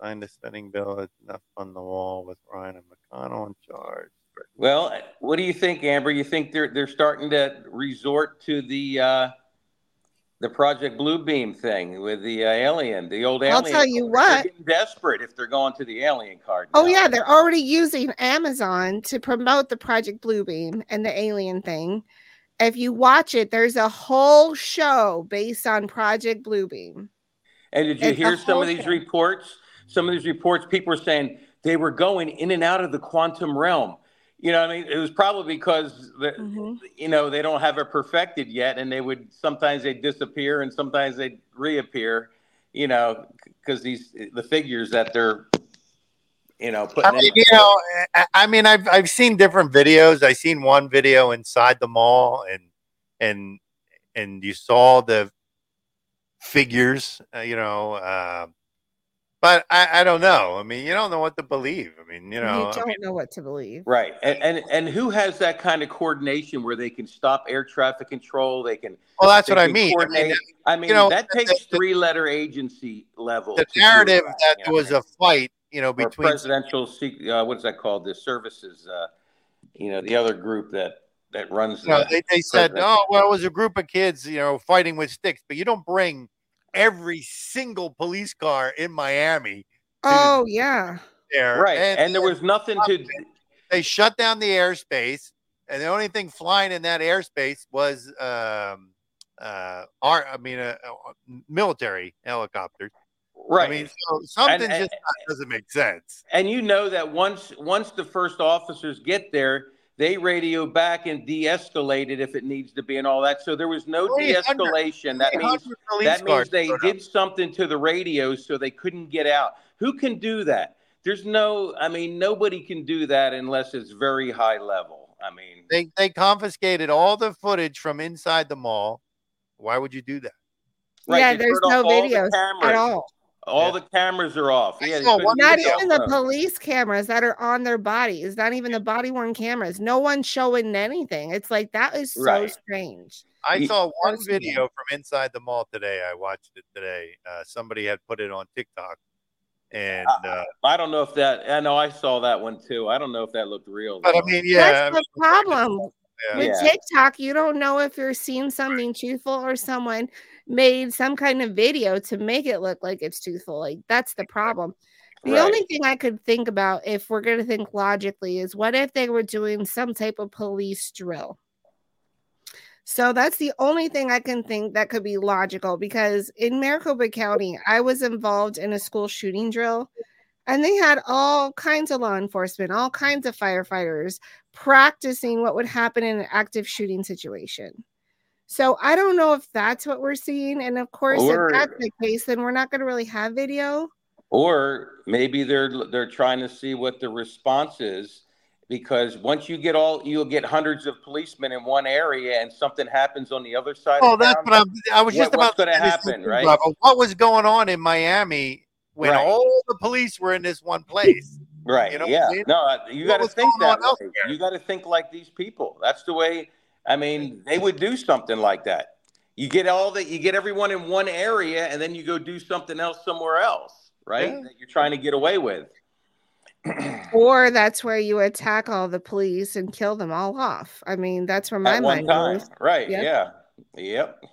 Signed a spending bill. It's enough on the wall with Ryan and McConnell in charge. Well, what do you think, Amber? You think they're they're starting to resort to the uh, the Project Bluebeam thing with the uh, alien, the old alien? I'll tell you what. They're getting desperate if they're going to the alien card. Oh yeah, they're already using Amazon to promote the Project Bluebeam and the alien thing. If you watch it, there's a whole show based on Project Bluebeam. And did you It's hear some of these thing. reports? Some of these reports, people were saying they were going in and out of the quantum realm. You know, what I mean, it was probably because the, Mm-hmm. you know they don't have it perfected yet, and they would sometimes they disappear and sometimes they reappear. You know, because these the figures that they're you know putting I mean, in. you know, I, I mean, I've I've seen different videos. I seen one video inside the mall, and and and you saw the figures, uh, you know. Uh, but I, I don't know. I mean, you don't know what to believe. I mean, you know, you don't mean, know what to believe. Right. And, and and who has that kind of coordination where they can stop air traffic control? They can. Well, that's what I mean. I mean, that- I mean, you know, that takes three letter agency level. the narrative that, that there was a fight, you know, between presidential. Uh, what is that called? The services. Uh, you know, the other group that that runs. you know, the they, they said, oh, well, it was a group of kids, you know, fighting with sticks, but you don't bring every single police car in Miami Oh yeah. there. Right, and there was nothing to. They shut down the airspace, and the only thing flying in that airspace was, um, uh, our, I mean, uh, uh, military helicopters. Right. I mean, so something And- just doesn't make sense. And you know that once once the first officers get there, they radio back and de-escalate it if it needs to be and all that. So there was no de-escalation. That means that means they did something to the radios so they couldn't get out. Who can do that? There's no. I mean, nobody can do that unless it's very high level. I mean, They they confiscated all the footage from inside the mall. Why would you do that? Right, yeah, there's no off all the videos at cameras. All. all the cameras are off. Yeah, they saw couldn't one get Not the even the cell police cameras that are on their bodies, not even the body worn cameras. No one's showing anything. It's like that is so Right. strange. I Ye- saw one Personally. video from inside the mall today. I watched it today. Uh, somebody had put it on TikTok, and uh, I don't know if that. I know I saw that one too. I don't know if that looked real. but I mean, yeah, I That's the problem. Yeah. With Yeah. TikTok, you don't know if you're seeing something truthful or someone made some kind of video to make it look like it's truthful. Like that's the problem. The Right. only thing I could think about if we're going to think logically is what if they were doing some type of police drill? So that's the only thing I can think that could be logical because in Maricopa County, I was involved in a school shooting drill and they had all kinds of law enforcement, all kinds of firefighters practicing what would happen in an active shooting situation. So I don't know if that's what we're seeing. And of course, Or- if that's the case, then we're not going to really have video. Or maybe they're they're trying to see what the response is because once you get all you'll get hundreds of policemen in one area and something happens on the other side. Oh, of that's town, what I'm. I was just what- about going to happen, right? Bravo. What was going on in Miami when Right. all the police were in this one place? Right. You know yeah. I mean? No, you got to think that way. You got to think like these people. That's the way. I mean, they would do something like that. You get all that. You get everyone in one area, and then you go do something else somewhere else, right? Yeah. That you're trying to get away with. Or that's where you attack all the police and kill them all off. I mean, that's where my At mind time, goes. right? Yep. Yeah. Yep.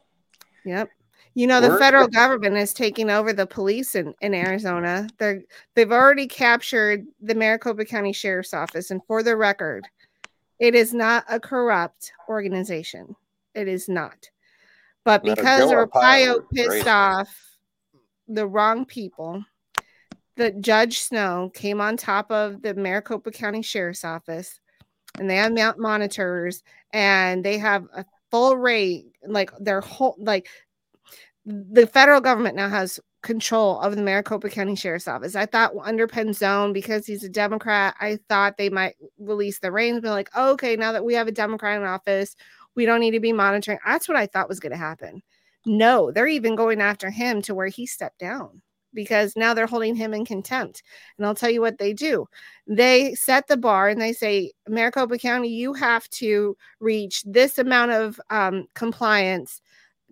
Yep. You know, the We're- federal government is taking over the police in, in Arizona. They're they've already captured the Maricopa County Sheriff's Office. And for the record, it is not a corrupt organization. It is not. But No, because Joe Arpaio pissed off the wrong people, the Judge Snow came on top of the Maricopa County Sheriff's Office and they have mount monitors and they have a full rate, like their whole like the federal government now has control of the Maricopa County Sheriff's Office. I thought under Penzone, because he's a Democrat, I thought they might release the reins, be like, oh, okay, now that we have a Democrat in office, we don't need to be monitoring. That's what I thought was going to happen. No, they're even going after him to where he stepped down because now they're holding him in contempt. And I'll tell you what they do. They set the bar and they say, Maricopa County, you have to reach this amount of um, compliance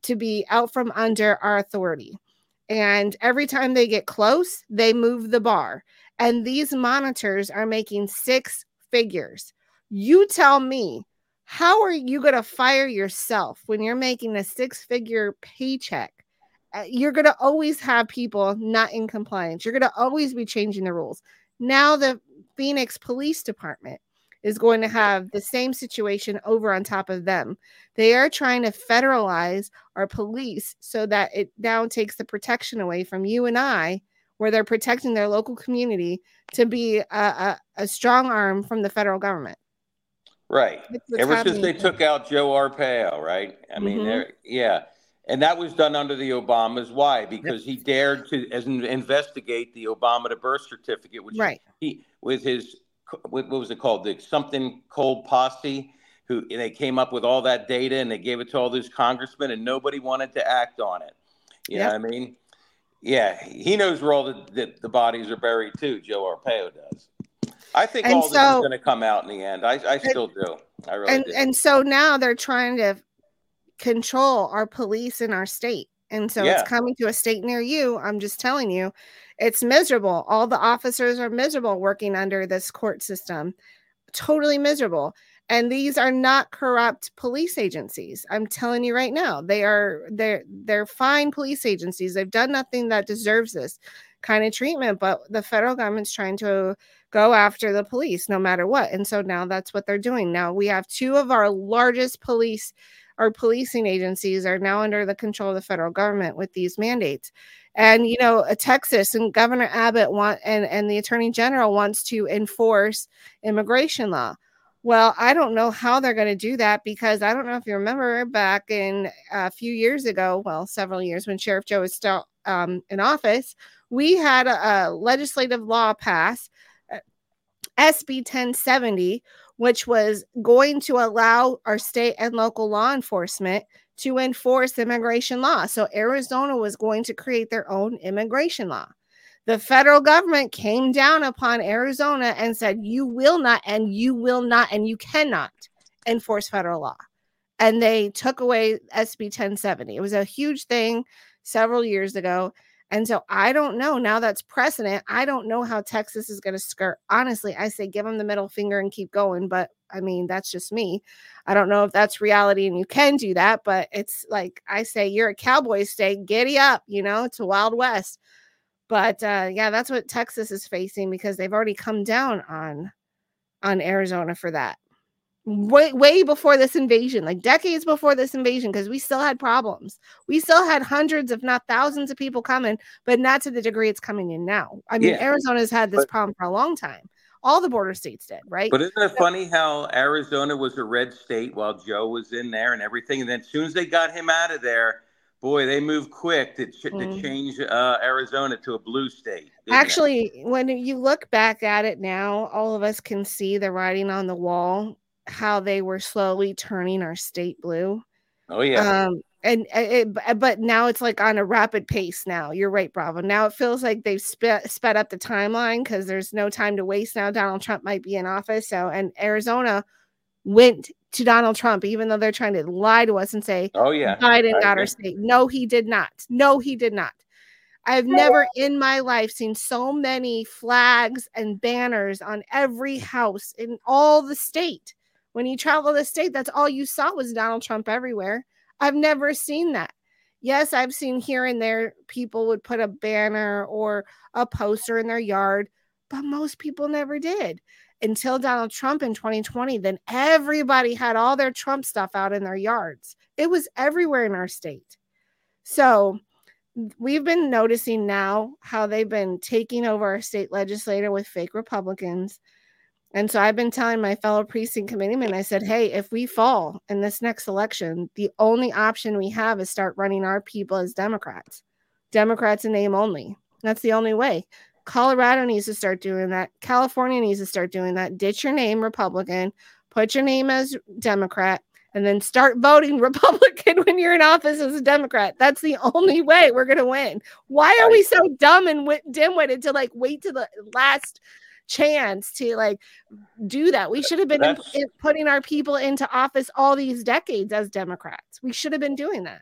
to be out from under our authority. And every time they get close, they move the bar. And these monitors are making six figures. You tell me, how are you going to fire yourself when you're making a six figure paycheck? Uh, You're going to always have people not in compliance. You're going to always be changing the rules. Now, the Phoenix Police Department is going to have the same situation over on top of them. They are trying to federalize our police so that it now takes the protection away from you and I, where they're protecting their local community to be a, a, a strong arm from the federal government. Right. Ever since they took out Joe Arpaio, right? I mean, Mhm. yeah. And that was done under the Obamas. Why? Because he dared to as investigate the Obama to birth certificate, which Right. he with his what what was it called? The something cold posse, who they came up with all that data and they gave it to all those congressmen and nobody wanted to act on it. You know what I mean? Yeah, he knows where all the, the, the bodies are buried too. Joe Arpaio does. I think And all this is so- going to come out in the end. I, I still do. I really and do. and so now they're trying to control our police in our state and so Yeah. it's coming to a state near you i'm just telling you it's miserable. All the officers are miserable working under this court system. Totally miserable. And these are not corrupt police agencies. I'm telling you right now they are they're they're fine police agencies. They've done nothing that deserves this kind of treatment but the federal government's trying to go after the police no matter what. And so now that's what they're doing. Now we have two of our largest police our policing agencies are now under the control of the federal government with these mandates and you know uh, texas and governor abbott want and and the attorney general wants to enforce immigration law. Well i don't know how they're going to do that because i don't know if you remember back in a few years ago well several years when sheriff joe was still um, in office we had a, a legislative law pass uh, SB 1070, which was going to allow our state and local law enforcement to enforce immigration law. So Arizona was going to create their own immigration law. The federal government came down upon Arizona and said, You will not, and you will not, and you cannot enforce federal law. And they took away SB 1070. It was a huge thing several years ago. And so I don't know. Now that's precedent. I don't know how Texas is going to skirt. Honestly, I say give them the middle finger and keep going. But I mean, that's just me. I don't know if that's reality and you can do that. But it's like I say, you're a cowboy state, giddy up, you know, it's a Wild West. But uh, yeah, that's what Texas is facing because they've already come down on on Arizona for that. Way way before this invasion, like decades before this invasion, because we still had problems. We still had hundreds, if not thousands, of people coming, but not to the degree it's coming in now. I mean, Yeah. Arizona's had this problem for a long time. All the border states did, right? But isn't it funny how Arizona was a red state while Joe was in there and everything? And then as soon as they got him out of there, boy, they moved quick to, ch- Mhm. to change uh, Arizona to a blue state. didn't they? Actually, when you look back at it now, all of us can see the writing on the wall, how they were slowly turning our state blue. Oh yeah. Um, and eh, eh, it, but now it's like on a rapid pace. Now you're right, Bravo. Now it feels like they've sped sped up the timeline because there's no time to waste. Now Donald Trump might be in office. So and Arizona went to Donald Trump, even though they're trying to lie to us and say, Oh yeah. Biden I got our state. No, he did not. No, he did not. I've never in my life seen so many flags and banners on every house in all the state. When you travel the state, that's all you saw was Donald Trump everywhere. I've never seen that. Yes, I've seen here and there people would put a banner or a poster in their yard, but most people never did until Donald Trump in 2020. Then everybody had all their Trump stuff out in their yards. It was everywhere in our state. So we've been noticing now how they've been taking over our state legislature with fake Republicans. And so I've been telling my fellow precinct committeemen, I said, hey, if we fall in this next election, the only option we have is start running our people as Democrats. Democrats in name only. That's the only way. Colorado needs to start doing that. California needs to start doing that. Ditch your name Republican, put your name as Democrat, and then start voting Republican when you're in office as a Democrat. That's the only way we're going to win. Why are we so dumb and dim-witted to like wait to the last chance to like do that? We should have been in- putting our people into office all these decades as Democrats. We should have been doing that.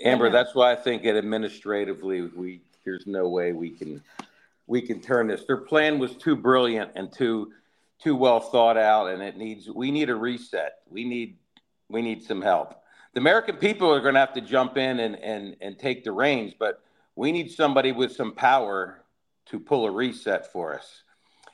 Amber, Yeah. that's why I think that administratively we there's no way we can we can turn this. Their plan was too brilliant and too too well thought out, and it needs we need a reset. We need we need some help. The American people are going to have to jump in and and and take the reins, but we need somebody with some power to pull a reset for us.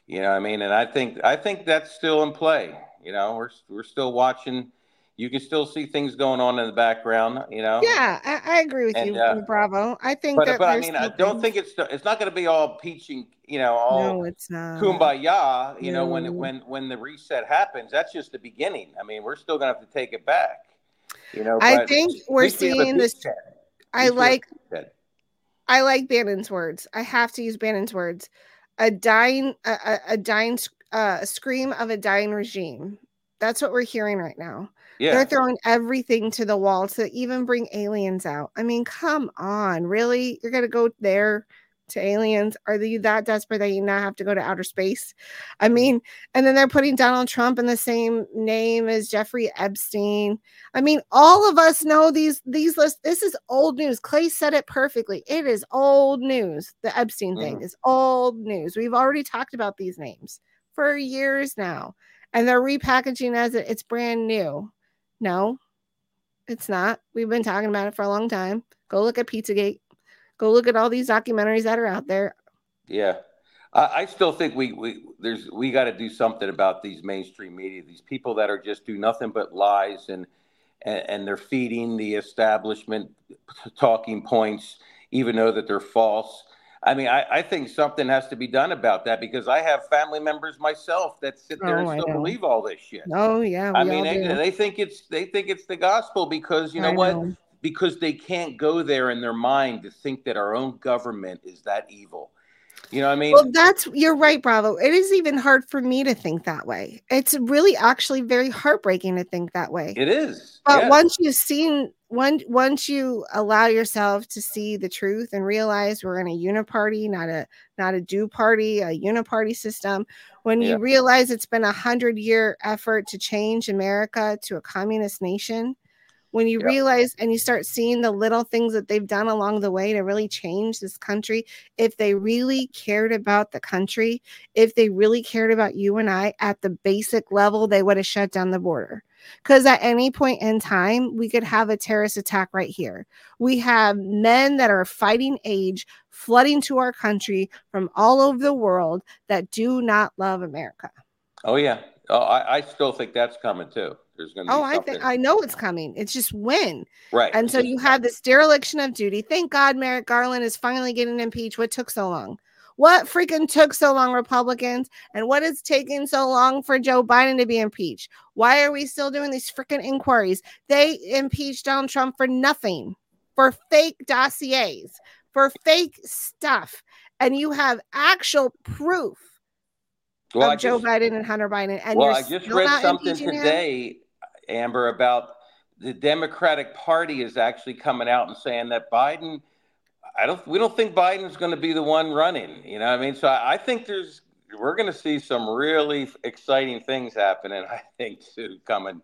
You know, what I mean, and I think I think that's still in play. You know, we're we're still watching. You can still see things going on in the background. You know, Yeah, I, I agree with And, you, uh, Bravo. I think but that but I mean, I don't things- think it's it's not going to be all peaching. You know, all no, it's not. kumbaya. You know, when when when the reset happens, that's just the beginning. I mean, we're still going to have to take it back. You know, I think we're least we have a seeing this. I least we have a like. I like Bannon's words. I have to use Bannon's words. A dying, a, a, dying, uh, a scream of a dying regime. That's what we're hearing right now. Yeah. They're throwing everything to the wall to even bring aliens out. I mean, come on, really? You're gonna go there to aliens? Are you that desperate that you now have to go to outer space? I mm-hmm. mean, and then they're putting Donald Trump in the same name as Jeffrey Epstein. I mean, all of us know these these lists. This is old news. Clay said it perfectly. It is old news. The Epstein thing mm-hmm. is old news. We've already talked about these names for years now, and they're repackaging as it, it's brand new. No, it's not. We've been talking about it for a long time. Go look at Pizzagate. Go look at all these documentaries that are out there. Yeah, I, I still think we we there's we got to do something about these mainstream media. These people that are just do nothing but lies and and, and they're feeding the establishment talking points, even though that they're false. I mean, I, I think something has to be done about that because I have family members myself that sit there Oh, and still believe all this shit. Oh yeah, I mean, they, they think it's they think it's the gospel because you know I what? know. Because they can't go there in their mind to think that our own government is that evil. You know what I mean? Well, that's you're right, Bravo. It is even hard for me to think that way. It's really actually very heartbreaking to think that way. it is. But yeah. once you've seen one once you allow yourself to see the truth and realize we're in a uniparty, not a not a do party, a uniparty system, when you realize it's been a hundred year effort to change America to a communist nation, when you Yeah. realize and you start seeing the little things that they've done along the way to really change this country, if they really cared about the country, if they really cared about you and I at the basic level, they would have shut down the border. Because at any point in time, we could have a terrorist attack right here. We have men that are fighting age flooding to our country from all over the world that do not love America. Oh yeah. Oh, I, I still think that's coming too. There's going to Oh, I think I know it's coming. It's just when. right. And so you have this dereliction of duty. Thank God Merrick Garland is finally getting impeached. What took so long? What freaking took so long, Republicans? And what is taking so long for Joe Biden to be impeached? Why are we still doing these freaking inquiries? They impeached Donald Trump for nothing, for fake dossiers, for fake stuff. And you have actual proof Well, of I Joe just- Biden and Hunter Biden. And well, you're I just read not something impeaching him? Amber, about the Democratic Party is actually coming out and saying that Biden. I don't. We don't think Biden's going to be the one running. You know what I mean? So I, I think there's. We're going to see some really exciting things happening. I think too coming.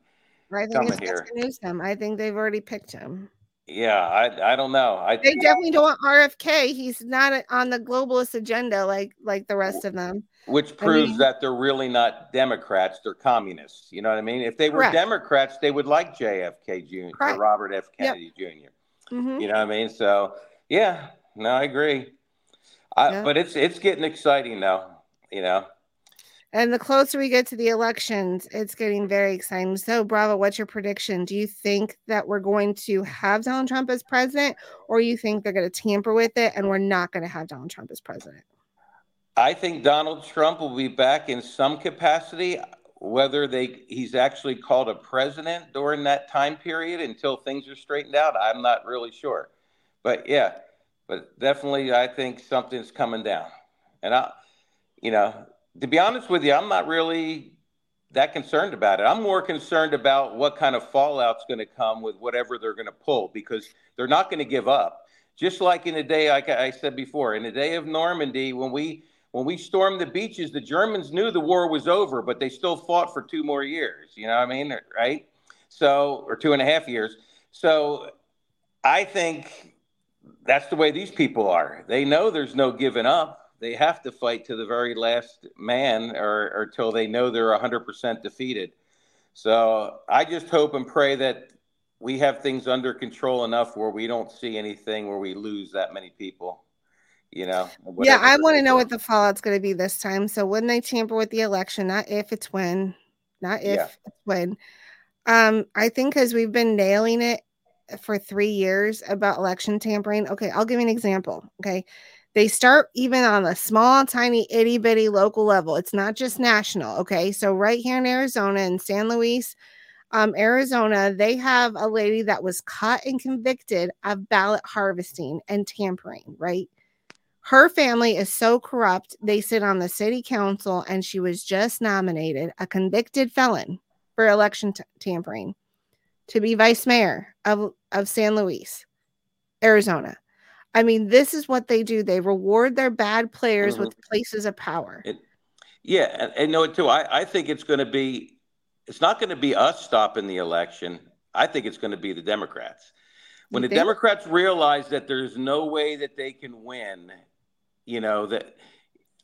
I think coming it's here. Newsom. I think they've already picked him. Yeah, I. I don't know. I. They definitely don't want RFK. He's not on the globalist agenda like like the rest of them. Which I proves mean- that they're really not Democrats; they're communists. You know what I mean? If they were Correct. Democrats, they would like JFK Jr. or Robert F. Yep. Kennedy Jr. Mhm. You know what I mean? So yeah, no, I agree. I, Yeah. But it's it's getting exciting now. You know, And the closer we get to the elections, it's getting very exciting. So, Bravo, what's your prediction? Do you think that we're going to have Donald Trump as president, or you think they're going to tamper with it and we're not going to have Donald Trump as president? I think Donald Trump will be back in some capacity. Whether they he's actually called a president during that time period until things are straightened out, I'm not really sure. But yeah, but definitely, I think something's coming down. And I, you know, to be honest with you, I'm not really that concerned about it. I'm more concerned about what kind of fallout's going to come with whatever they're going to pull because they're not going to give up. Just like in the day, like I said before, in the day of Normandy, when we when we stormed the beaches, the Germans knew the war was over, but they still fought for two more years. You know what I mean? Right? So, or two and a half years. So, I think that's the way these people are. They know there's no giving up. They have to fight to the very last man or, or till they know they're 100% defeated. So I just hope and pray that we have things under control enough where we don't see anything where we lose that many people, you know? yeah, I want to know what the fallout's going to be this time. So, when they tamper with the election, not if it's when, not if Yeah. it's when. Um, I think because we've been nailing it for three years about election tampering. Okay, I'll give you an example. Okay. They start even on a small, tiny, itty bitty local level. It's not just national. Okay. So, right here in Arizona in San Luis, um, Arizona, they have a lady that was caught and convicted of ballot harvesting and tampering, right? Her family is so corrupt, they sit on the city council, and she was just nominated a convicted felon for election t- tampering to be vice mayor of, of San Luis, Arizona. I mean, this is what they do. They reward their bad players with mm-hmm. places of power. It, yeah, and, and it too. I, I think it's going to be. It's not going to be us stopping the election. I think it's going to be the Democrats. When You the think? Democrats realize that there's no way that they can win, you know that.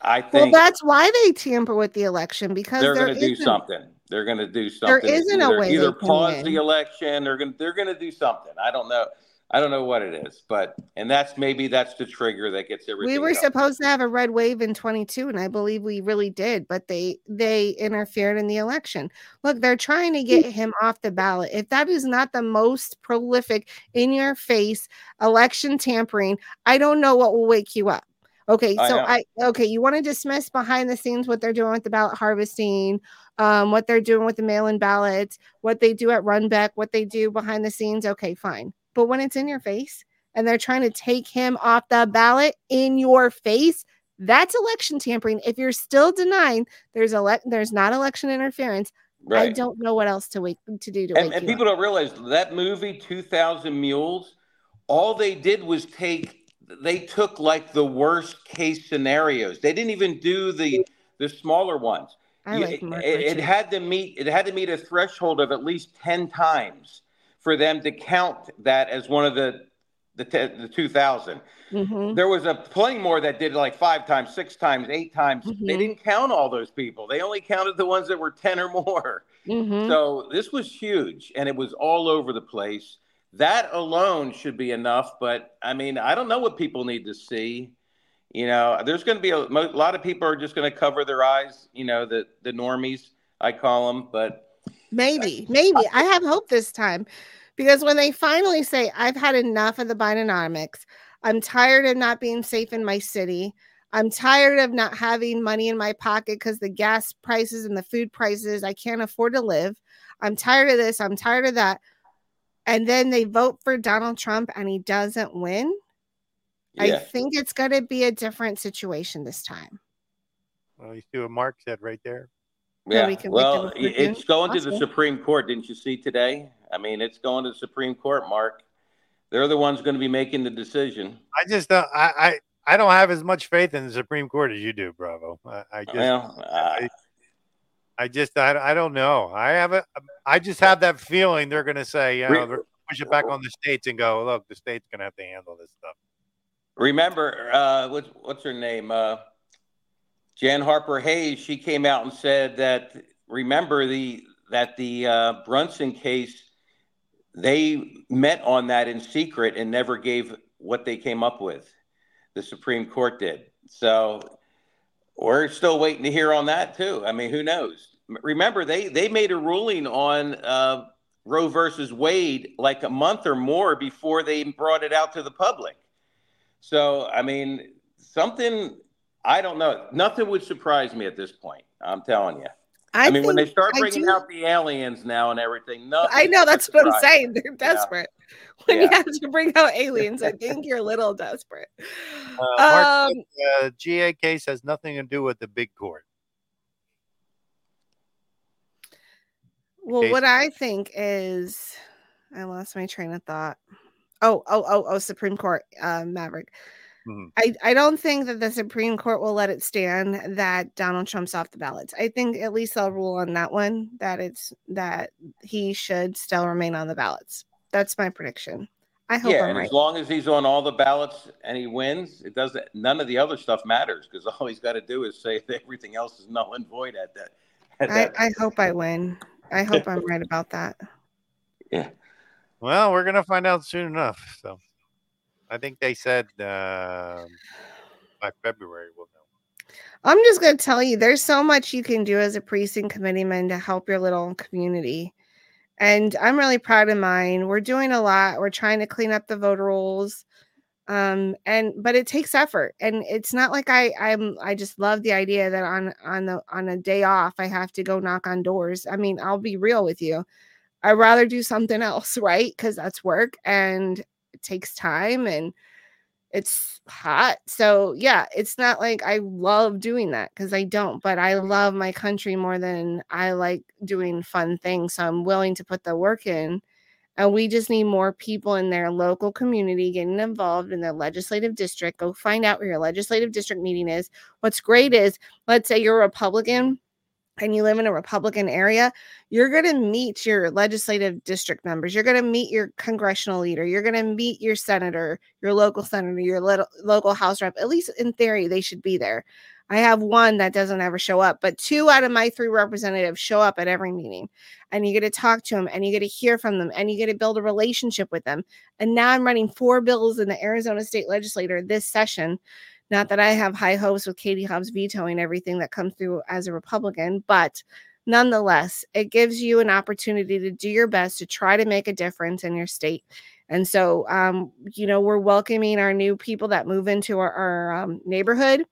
I think. Well, that's why they tamper with the election because they're going to do something. They're going to do something. isn't a either, way they either pause the election. They're going. to They're going to do something. I don't know. I don't know what it is, but and that's maybe that's the trigger that gets everything. we were going. supposed to have a red wave in 22 and i believe we really did but they they interfered in the election look they're trying to get him off the ballot if that is not the most prolific in your face election tampering i don't know what will wake you up okay so know. i okay you want to dismiss behind the scenes what they're doing with the ballot harvesting um, what they're doing with the mail-in ballots what they do at runbeck what they do behind the scenes okay fine but when it's in your face and they're trying to take him off the ballot in your face that's election tampering if you're still denying there's ele- there's not election interference right. i don't know what else to wait to do to and, and people up. don't realize that movie 2000 mules all they did was take they took like the worst case scenarios they didn't even do the the smaller ones I like Mark it, it had to meet it had to meet a threshold of at least 10 times for them to count that as one of the the, the 2000 Mhm. there was a plenty more that did like five times six times eight times Mm-hmm. they didn't count all those people they only counted the ones that were 10 or more Mhm. so this was huge and it was all over the place. That alone should be enough. But I mean, I don't know what people need to see. You know, there's going to be a, mo- lot of people are just going to cover their eyes, you know, the, the normies, I call them. But Maybe, maybe. I have hope this time because when they finally say, I've had enough of the Bidenomics, I'm tired of not being safe in my city. I'm tired of not having money in my pocket because the gas prices and the food prices, I can't afford to live. I'm tired of this. I'm tired of that. And then they vote for Donald Trump and he doesn't win. I think it's going to be a different situation this time. Well, you see what Mark said right there. yeah, we can make well, them i- forgive- it's going to the. Supreme Court. Didn't you see today? I mean, it's going to the Supreme Court, Mark. They're the ones going to be making the decision. I just don't. I, I I don't have as much faith in the Supreme Court as you do, Bravo. I, I just. Well, uh, I, I just I, I don't know. I have a I just have that feeling they're going to say, you know, they're gonna push it back on the states and go, look, the states going to have to handle this stuff. Remember, uh, what's what's her name? Uh, Jan Harper Haynes. She came out and said that remember the that the uh, Brunson case, they met on that in secret and never gave what they came up with. The Supreme Court did. So we're still waiting to hear on that too. I mean, who knows? Remember, they they made a ruling on uh, Roe versus Wade like a month or more before they brought it out to the public. So, I mean, something I don't know. Nothing would surprise me at this point. I'm telling you. I, I mean, when they start bringing out the aliens now and everything, nothing. I know that's what I'm saying. They're desperate. When you have to bring out aliens, I think you're a little desperate. Uh, Um, uh, GA case has nothing to do with the big court. Well, Case- what I think is, I lost my train of thought. Oh, oh, oh, oh, Supreme Court, uh, Maverick. Mhm. I, I don't think that the Supreme Court will let it stand that Donald Trump's off the ballots. I think at least they'll rule on that one that it's that he should still remain on the ballots. That's my prediction. I hope yeah, I'm and right. as long as he's on all the ballots and he wins, it doesn't. None of the other stuff matters because all he's got to do is say that everything else is null and void at that. At I, that I hope I win. I hope I'm right about that. yeah. Well, we're going to find out soon enough. So I think they said um by February we'll know. I'm just going to tell you, there's so much you can do as a precinct committeeman to help your little community. And I'm really proud of mine. We're doing a lot. We're trying to clean up the voter rolls. Um, and but it takes effort. And it's not like I I'm I just love the idea that on on the on a day off I have to go knock on doors. I mean, I'll be real with you. I'd rather do something else, right? Because that's work and it takes time and it's hot. So yeah, it's not like I love doing that because I don't, but I love my country more than I like doing fun things. So I'm willing to put the work in. And we just need more people in their local community getting involved in their legislative district. Go find out where your legislative district meeting is. What's great is, let's say you're a Republican and you live in a Republican area, you're going to meet your legislative district members. You're going to meet your congressional leader. You're going to meet your senator, your local senator, your little, local House rep. At least in theory, they should be there. I have one that doesn't ever show up, but two out of my three representatives show up at every meeting. And you get to talk to them and you get to hear from them and you get to build a relationship with them. And now I'm running four bills in the Arizona State Legislature this session. Not that I have high hopes with Katie Hobbs vetoing everything that comes through as a Republican, but nonetheless, it gives you an opportunity to do your best to try to make a difference in your state. And so, um, you know, we're welcoming our new people that move into our, our um, neighborhood.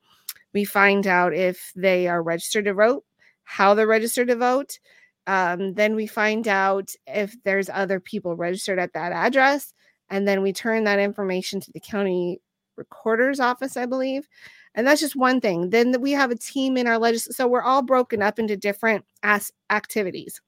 We find out if they are registered to vote, how they're registered to vote. Um, then we find out if there's other people registered at that address. And then we turn that information to the county recorder's office, I believe. And that's just one thing. Then we have a team in our legislature. So we're all broken up into different as- activities.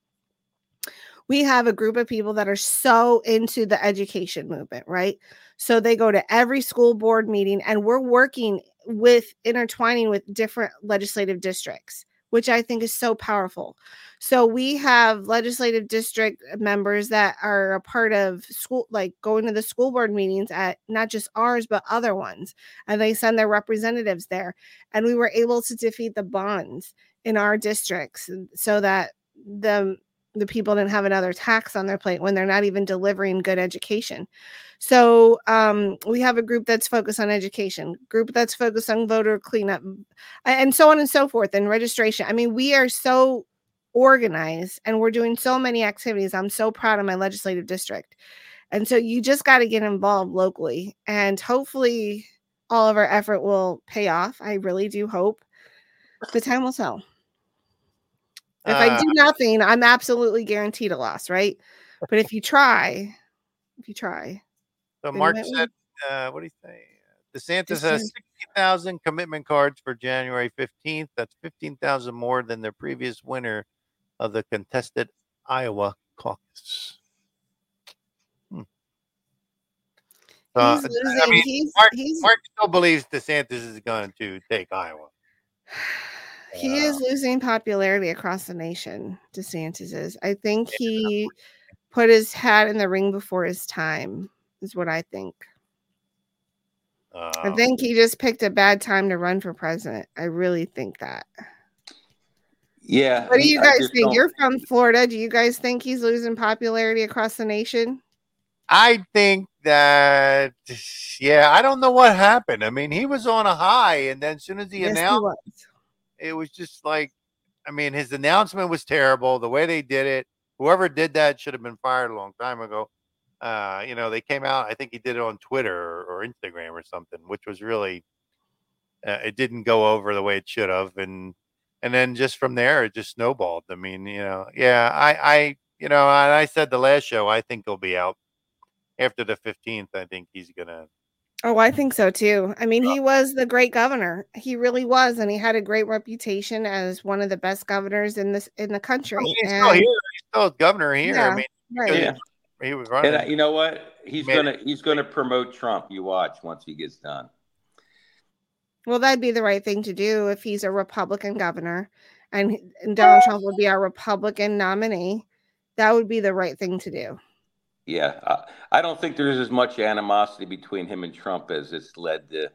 We have a group of people that are so into the education movement, right? So they go to every school board meeting and we're working with intertwining with different legislative districts, which I think is so powerful. So we have legislative district members that are a part of school, like going to the school board meetings at not just ours, but other ones. And they send their representatives there. And we were able to defeat the bonds in our districts so that the the people didn't have another tax on their plate when they're not even delivering good education. So um, we have a group that's focused on education, group that's focused on voter cleanup, and so on and so forth, and registration. I mean, we are so organized and we're doing so many activities. I'm so proud of my legislative district. And so you just got to get involved locally and hopefully all of our effort will pay off. I really do hope. The time will tell. If I Uh, do nothing, I'm absolutely guaranteed a loss, right? But if you try, if you try, So Mark said, uh, what do you say? DeSantis DeSantis. has 60,000 commitment cards for January 15th. That's 15,000 more than the previous winner of the contested Iowa caucus. Hmm. Uh, He's I mean, he's- Mark, he's- Mark still believes DeSantis is going to take Iowa. he is losing popularity across the nation. DeSantis is. I think he put his hat in the ring before his time, is what I think. I Uh, think he just picked a bad time to run for president. I really think that. Yeah. What do you I guys think? don't- You're from Florida. Do you guys think he's losing popularity across the nation? I think that, yeah, I don't know what happened. I mean, he was on a high, and then as soon as he Yes, announced, was. It was just like, I mean, his announcement was terrible. The way they did it, whoever did that should have been fired a long time ago. Uh, you know, they came out. I think he did it on Twitter or, or Instagram or something, which was really, uh, it didn't go over the way it should have, and and then just from there, it just snowballed. I mean, you know, yeah, I, I, you know, and I said the last show, I think he'll be out after the fifteenth. I think he's gonna. Oh, I think so too. I mean, he was the great governor. He really was, and he had a great reputation as one of the best governors in this in the country. He's still here. He's still governor here. Yeah, I mean, right. because Yeah. he was running. And uh, you know what? He's Made gonna he's gonna promote Trump. You watch once he gets done. Well, that'd be the right thing to do if he's a Republican governor and, and Donald Trump would be our Republican nominee. That would be the right thing to do. Yeah, I, I don't think there's as much animosity between him and Trump as it's led to.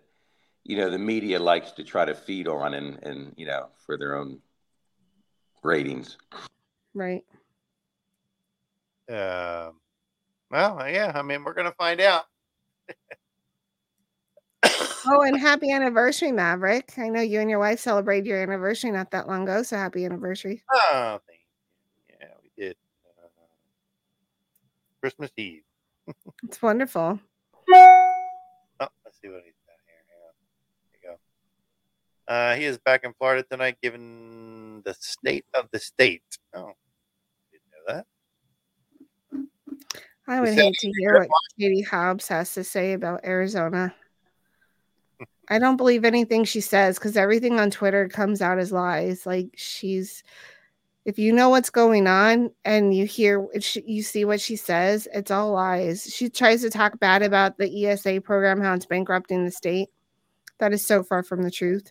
You know, the media likes to try to feed on and and you know for their own ratings. Right. Um, well, yeah. I mean, we're gonna find out. Oh, and happy anniversary, Maverick. I know you and your wife celebrated your anniversary not that long ago, so happy anniversary. Oh, thank you. Yeah, we did. Uh, Christmas Eve. It's wonderful. Oh, let's see what he's got here. Hang on. There you go. Uh, he is back in Florida tonight, given the state of the state. Oh, didn't know that. I would hate to hear what Katie Hobbs has to say about Arizona. I don't believe anything she says because everything on Twitter comes out as lies. Like she's, if you know what's going on and you hear, you see what she says, it's all lies. She tries to talk bad about the ESA program, how it's bankrupting the state. That is so far from the truth.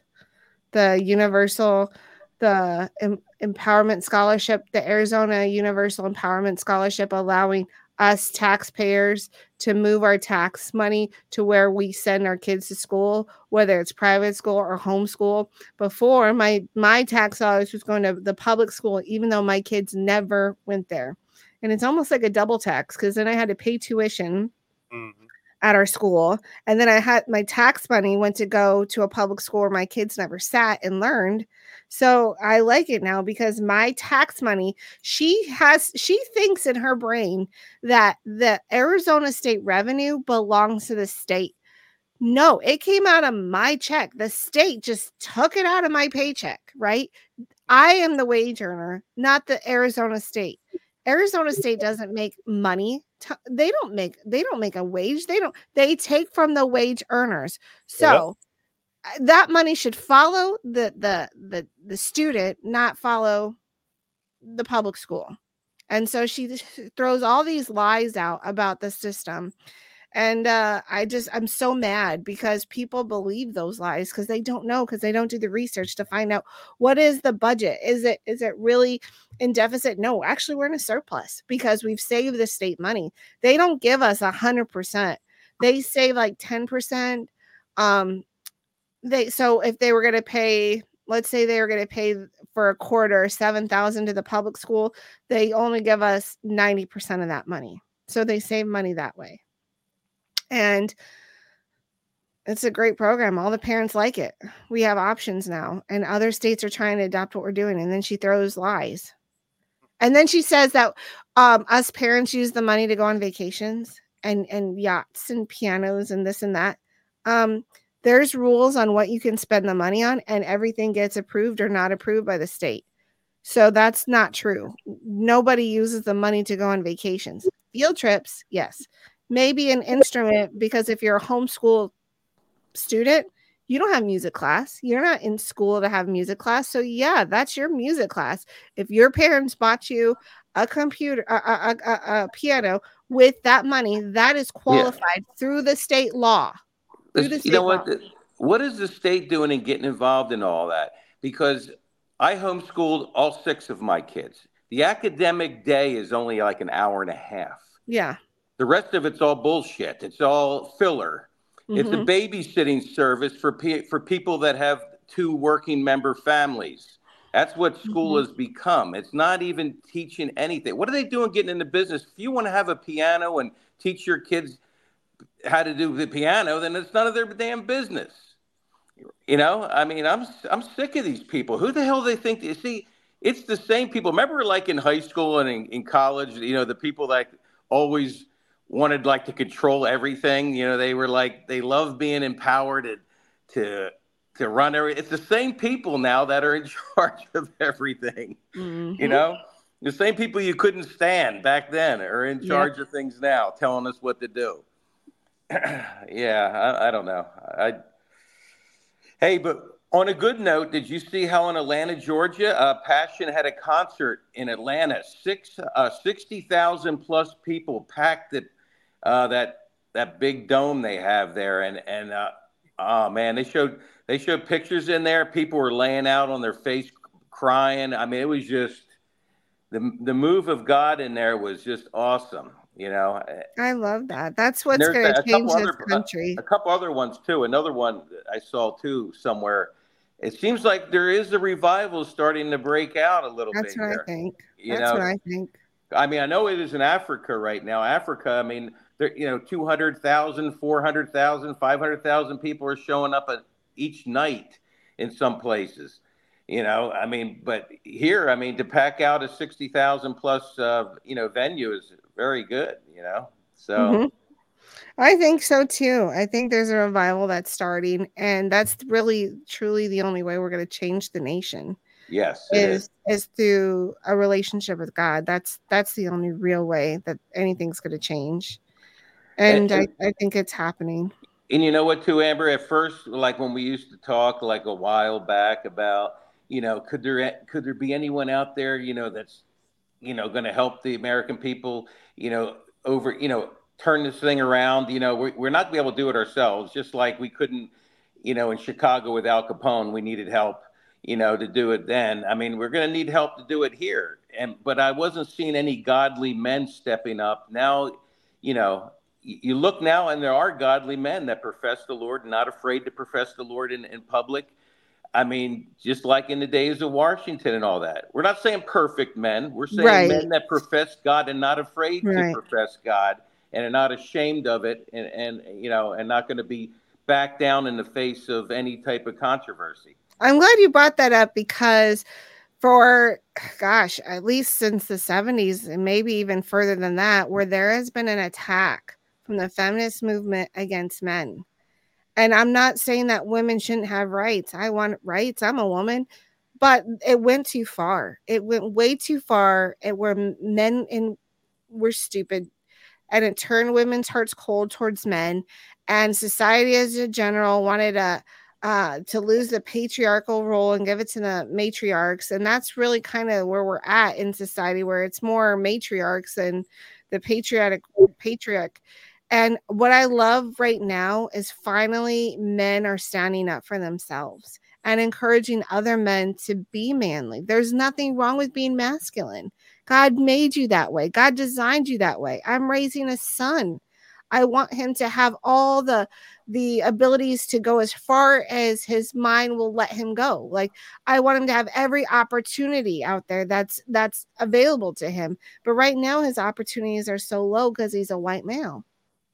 The universal, the em- empowerment scholarship, the Arizona Universal Empowerment Scholarship, allowing us taxpayers to move our tax money to where we send our kids to school whether it's private school or homeschool before my my tax dollars was going to the public school even though my kids never went there. And it's almost like a double tax because then i had to pay tuition mm-hmm. at our school and then i had my tax money went to go to a public school where my kids never sat and learned so i like it now because my tax money she has she thinks in her brain that the arizona state revenue belongs to the state. No it came out of my check. The state just took it out of my paycheck right? I am the wage earner not the arizona state. Arizona state doesn't make money t- they don't make they don't make a wage. They don't they take from the wage earners. So uh, that money should follow the the the the student not follow the public school. And so she throws all these lies out about the system. And uh, i just i'm so mad because people believe those lies because they don't know because they don't do the research to find out what is the budget? Is it is it really in deficit? No actually we're in a surplus because we've saved the state money. They don't give us a hundred percent. They save like 10 percent um they so if they were going to pay let's say they were going to pay for a quarter 7000 to the public school they only give us 90% of that money. So they save money that way. And it's a great program. All the parents like it. We have options now and other states are trying to adopt what we're doing and then she throws lies. And then she says that um, us parents use the money to go on vacations and and yachts and pianos and this and that. Um, there's rules on what you can spend the money on and everything gets approved or not approved by the state. So that's not true. Nobody uses the money to go on vacations. Field trips yes. Maybe an instrument because if you're a homeschool student you don't have music class. You're not in school to have music class. So yeah that's your music class. If your parents bought you a computer a, a, a, a piano with that money that is qualified through the state law you know what? What is the state doing in getting involved in all that? Because I homeschooled all six of my kids. The academic day is only like an hour and a half. yeah The rest of it's all bullshit. It's all filler. It's a Mhm. babysitting service for pe- for people that have two working member families. That's what school Mhm. has become. It's not even teaching anything. What are they doing getting into business? If you want to have a piano and teach your kids how to do the piano, then it's none of their damn business. You know, I mean, I'm I'm sick of these people. Who the hell they think? You see, it's the same people. Remember, like in high school and in, in college, you know, the people that always wanted like to control everything. You know, they were like they love being empowered to to to run every. It's the same people now that are in charge of everything. You Mhm. know, the same people you couldn't stand back then are in charge of things now, telling us what to do. yeah, I, I don't know. I hey, but on a good note, did you see how in Atlanta, Georgia, uh, Passion had a concert in Atlanta? Six uh, sixty thousand plus people packed it. Uh, that that big dome they have there, and and uh, oh man, they showed they showed pictures in there. People were laying out on their face, crying. I mean, it was just the the move of God in there was just awesome. You know, eh, i love that that's what's going to change this other- country a couple other ones too. Another one that I saw too somewhere. It seems like there is a revival starting to break out a little that's bit what here. i think You that's know, what i think I mean, I know it is in Africa right now. Africa, I mean, there, you know, 200,000, 400,000, 500,000 people are showing up at each night in some places. You know, I mean, but here, I mean, to pack out a 60,000 plus, uh, you know, venue is very good, you know? So, Mhm. I think so too. I think there's a revival that's starting, and that's really, truly the only way we're going to change the nation yes, is. is is through a relationship with God. That's that's the only real way that anything's going to change, and I, And- I think it's happening. And you know what, too, Amber? At first, like when we used to talk, like a while back, about you know, could there could there be anyone out there, you know, that's you know going to help the American people, you know, over, you know, turn this thing around. You know, we're, we're not going to be able to do it ourselves. Just like we couldn't, you know, in Chicago with Al Capone, we needed help, you know, to do it then. I mean, we're going to need help to do it here. And but I wasn't seeing any godly men stepping up. Now, you know, you look now and there are godly men that profess the Lord, not afraid to profess the Lord in, in public. I mean, just like in the days of Washington and all that. We're not saying perfect men. We're saying Right. men that profess God and not afraid Right. to profess God and are not ashamed of it and, and you know, and not going to be back down in the face of any type of controversy. I'm glad you brought that up because for gosh, at least since the 70s and maybe even further than that, where there has been an attack from the feminist movement against men. And I'm not saying that women shouldn't have rights. I want rights. I'm a woman. But it went too far. It went way too far. It where m- men and were stupid and it turned women's hearts cold towards men and society as a general wanted to uh, to lose the patriarchal role and give it to the matriarchs and that's really kind of where we're at in society where it's more matriarchs than the patriotic patriarch and what i love right now is finally men are standing up for themselves and encouraging other men to be manly there's nothing wrong with being masculine god made you that way god designed you that way i'm raising a son I want him to have all the the abilities to go as far as his mind will let him go. Like I want him to have every opportunity out there that's that's available to him. But right now his opportunities are so low because he's a white male.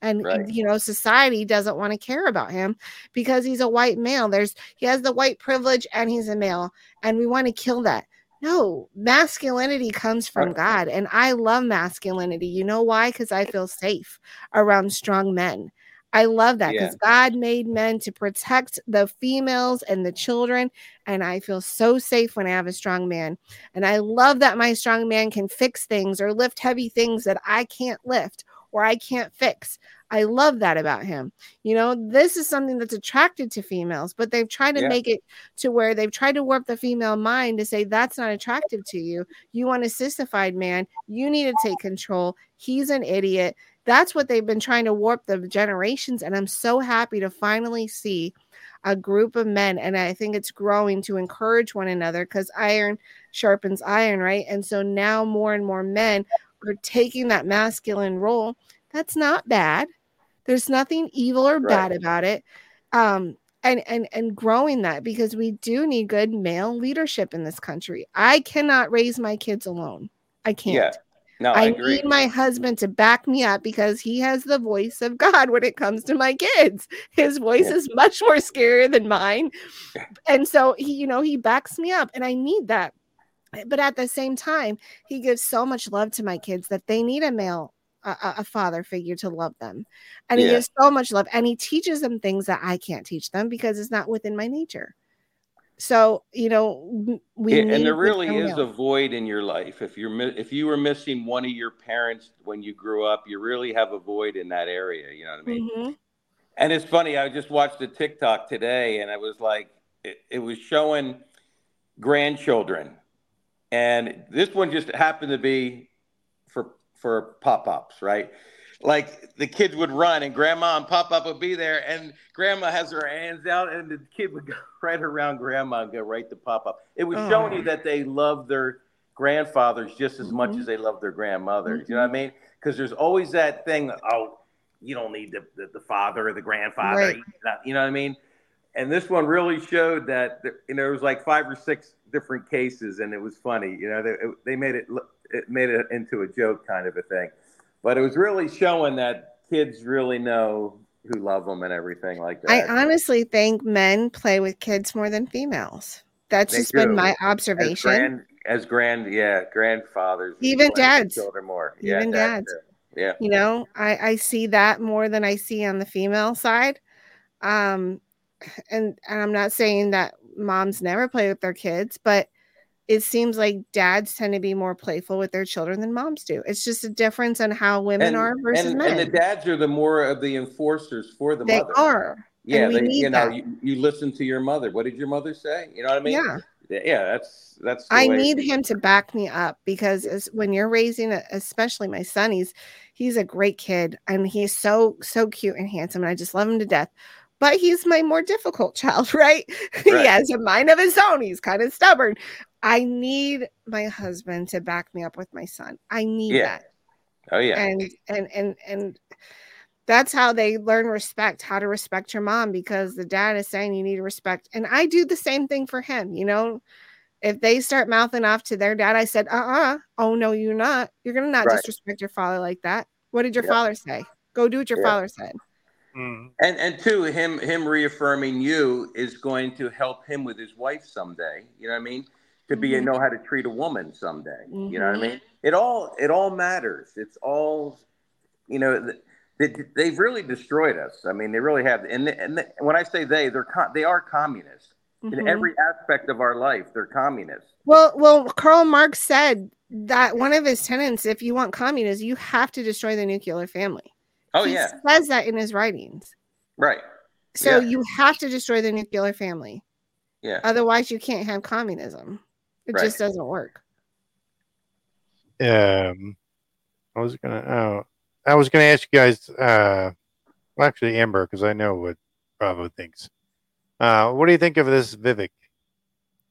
And Right. you know, society doesn't want to care about him because he's a white male. There's he has the white privilege and he's a male, and we want to kill that. No, masculinity comes from God, and I love masculinity. You know why? Because I feel safe around strong men. I love that because God made men to protect the females and the children, and I feel so safe when I have a strong man. And I love that my strong man can fix things or lift heavy things that I can't lift or I can't fix. I love that about him. You know, this is something that's attracted to females, but they've tried to Yeah. make it to where they've tried to warp the female mind to say that's not attractive to you. You want a sissified man. You need to take control. He's an idiot. That's what they've been trying to warp the generations. And I'm so happy to finally see a group of men. And I think it's growing to encourage one another because iron sharpens iron, right? And so now more and more men are taking that masculine role. That's not bad. There's nothing evil or bad about it. Um, and and and growing that because we do need good male leadership in this country. I cannot raise my kids alone. I can't. Yeah. No, I, I need my husband to back me up because he has the voice of God when it comes to my kids. His voice is much more scarier than mine. And so he, you know, he backs me up and I need that. But at the same time, he gives so much love to my kids that they need a male a, a- father figure to love them. And he Yeah. gives so much love and he teaches them things that I can't teach them because it's not within my nature. So, you know, we Yeah, and there really is a void in your life. If you're if you were missing one of your parents when you grew up, you really have a void in that area. You know what I mean? Mhm. And it's funny. I just watched a TikTok today, and I was like, it, it was showing grandchildren, and this one just happened to be for pop ups, right? Like the kids would run, and grandma and pop up would be there, and grandma has her hands out, and the kid would go right around grandma and go right to pop up. It was showing you oh. that they love their grandfathers just as much mm-hmm. as they love their grandmothers. You know what I mm-hmm. mean? Because there's always that thing. Oh, you don't need the, the, the father or the grandfather. Right. You know what I mean? And this one really showed that you know, there was like five or six different cases, and it was funny. You know, they, they made it look, it made it into a joke kind of a thing, but it was really showing that kids really know who love them and everything like that. I honestly think men play with kids more than females. That's They just been do. my As observation. grand, as grand, yeah, grandfathers, Even dads. children more, yeah, Even dads. too. yeah. You know, I, I see that more than I see on the female side. Um, and and I'm not saying that moms never play with their kids, but it seems like dads tend to be more playful with their children than moms do. It's just a difference on how women and, are versus and, men. and the dads are the more of the enforcers for the they mother. are. Yeah, and we they, need you know, you, you listen to your mother. What did your mother say? You know what I mean? Yeah. Yeah, that's that's. The I need him to back me up because as, when you're raising, a, especially my son, he's he's a great kid and he's so so cute and handsome, and I just love him to death. But he's my more difficult child, right? he has a mind of his own. He's kind of stubborn. I need my husband to back me up with my son. I need Yeah. that. Oh yeah. And and and and that's how they learn respect, how to respect your mom because the dad is saying you need to respect. And I do the same thing for him, you know. If they start mouthing off to their dad, I said, uh-uh. Oh no, you're not. You're gonna not Right. disrespect your father like that. What did your Yep. father say? Go do what your Yeah. father said. Mm. And and two, him him reaffirming you is going to help him with his wife someday. You know what I mean? To be Mhm. know how to treat a woman someday. You know what I Mhm. mean? It all it all matters. It's all you know. th- They, they've really destroyed us. I mean, they really have. And and when I say they, they're co- they are communists in Mhm. every aspect of our life. They're communists. Well, well, Karl Marx said that one of his tenets, if you want communism, you have to destroy the nuclear family. Oh he yeah, says that in his writings. right. So Yeah. you have to destroy the nuclear family. Yeah. Otherwise, you can't have communism. It Right. just doesn't work. Um, I was gonna. Oh, I was gonna ask you guys. Uh, well, actually, Amber, because I know what Bravo thinks. Uh, what do you think of this Vivek?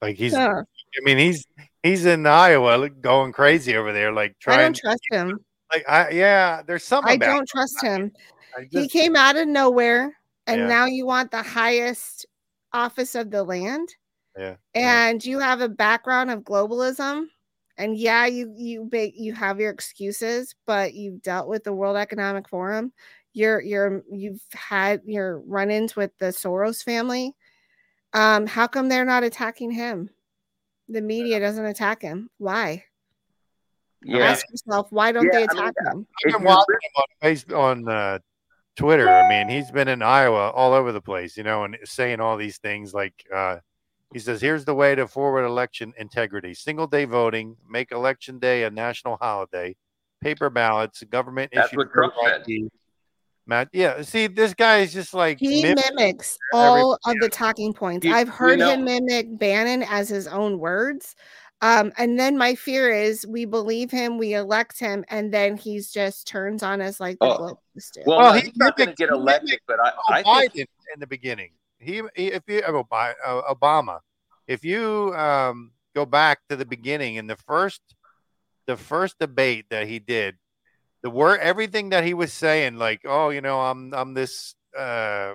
Like he's. Yeah. I mean, he's he's in Iowa, going crazy over there, like trying. I trying. don't trust him. Like, I yeah, there's something. I don't it. trust him. I He just- came out of nowhere, and Yeah. now you want the highest office of the land, Yeah. and you have a background of globalism. And yeah, you you you have your excuses, but you've dealt with the World Economic Forum. You're you're you've had your run-ins with the Soros family. Um, how come they're not attacking him? The media doesn't attack him. Why? Yeah. Ask yourself, why don't Yeah, they I mean, attack him? I've been watching him on uh, Twitter. I mean, he's been in Iowa all over the place, you know, and saying all these things like uh, he says, "Here's the way to forward election integrity: single day voting, make election day a national holiday, paper ballots, government That's issued what Trump said. Matt, yeah. See, this guy is just like He mim- mimics every- all of the talking points. You- I've you heard know- him mimic Bannon as his own words. Um, and then my fear is we believe him, we elect him, and then he's just turns on us like the Oh, globalist do. Well, Well, no, he's not going to get he elected, but I, I Oh, think Biden in the beginning. He, he if you oh, Bi- uh, Obama, if you um, go back to the beginning in the first, the first debate that he did, the word everything that he was saying, like, oh, you know, I'm I'm this uh,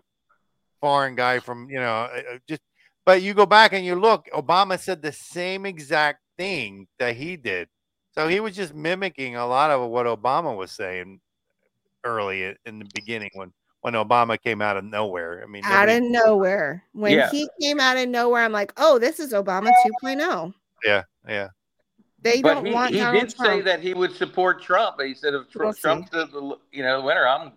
foreign guy from, you know, uh, uh, just. But you go back and you look, Obama said the same exact thing that he did. So he was just mimicking a lot of what Obama was saying early in the beginning when when Obama came out of nowhere. I mean, out of nowhere. When Yeah. he came out of nowhere, I'm like, oh, this is Obama 2.0. yeah, yeah. They but don't he, want he Donald did say that he would support Trump. But he said if Tr- We'll. Trump's the, the you know the winner, I'm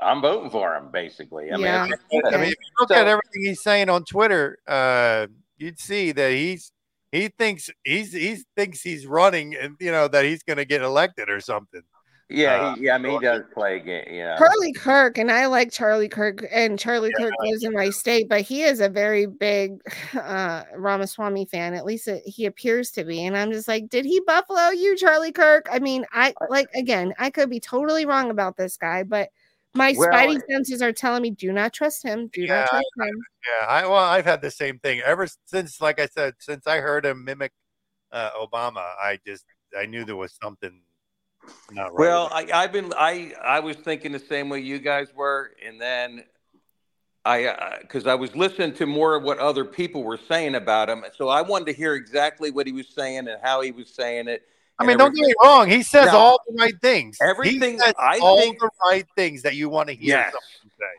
I'm voting for him. Basically, I Yeah, mean, I mean, if you look So- at everything he's saying on Twitter, uh, you'd see that he's he thinks he's he thinks he's running, and you know that he's going to get elected or something. yeah, Uh, he, yeah. I mean, he does play a game. Yeah, Charlie Kirk, and I like Charlie Kirk, and Charlie Kirk lives in my state, but he is a very big uh, Ramaswamy fan. At least it, he appears to be. And I'm just like, did he buffalo you, Charlie Kirk? I mean, I like again, I could be totally wrong about this guy, but my Well, spidey senses are telling me do not trust him. Do Yeah, not trust him. Yeah, I well, I've had the same thing ever since. Like I said, since I heard him mimic uh, Obama, I just I knew there was something not right. Well, I, I've been I I was thinking the same way you guys were, and then I because I was listening to more of what other people were saying about him, so I wanted to hear exactly what he was saying and how he was saying it. I and mean, don't get me wrong. He says No. all the right things. Everything- He says I all think- the right things that you want to hear. Yes.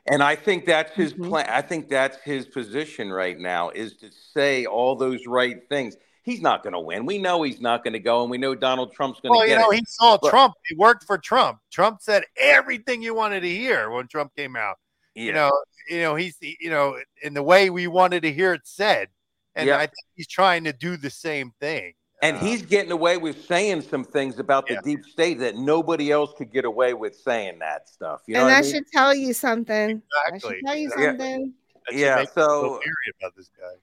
And I think that's his mm-hmm. plan. I think that's his position right now is to say all those right things. He's not going to win. We know he's not going to go, and we know Donald Trump's going to Well, get you know, it. he saw But- Trump. It worked for Trump. Trump said everything you wanted to hear when Trump came out. You know, you know, he's you know, in the way we wanted to hear it said. And Yeah. I think he's trying to do the same thing. And he's getting away with saying some things about the deep state that nobody else could get away with saying that stuff. You know and what I that mean? should tell you something. That Exactly. should tell you Yeah. something. That should Yeah, make you feel so- weary about this guy.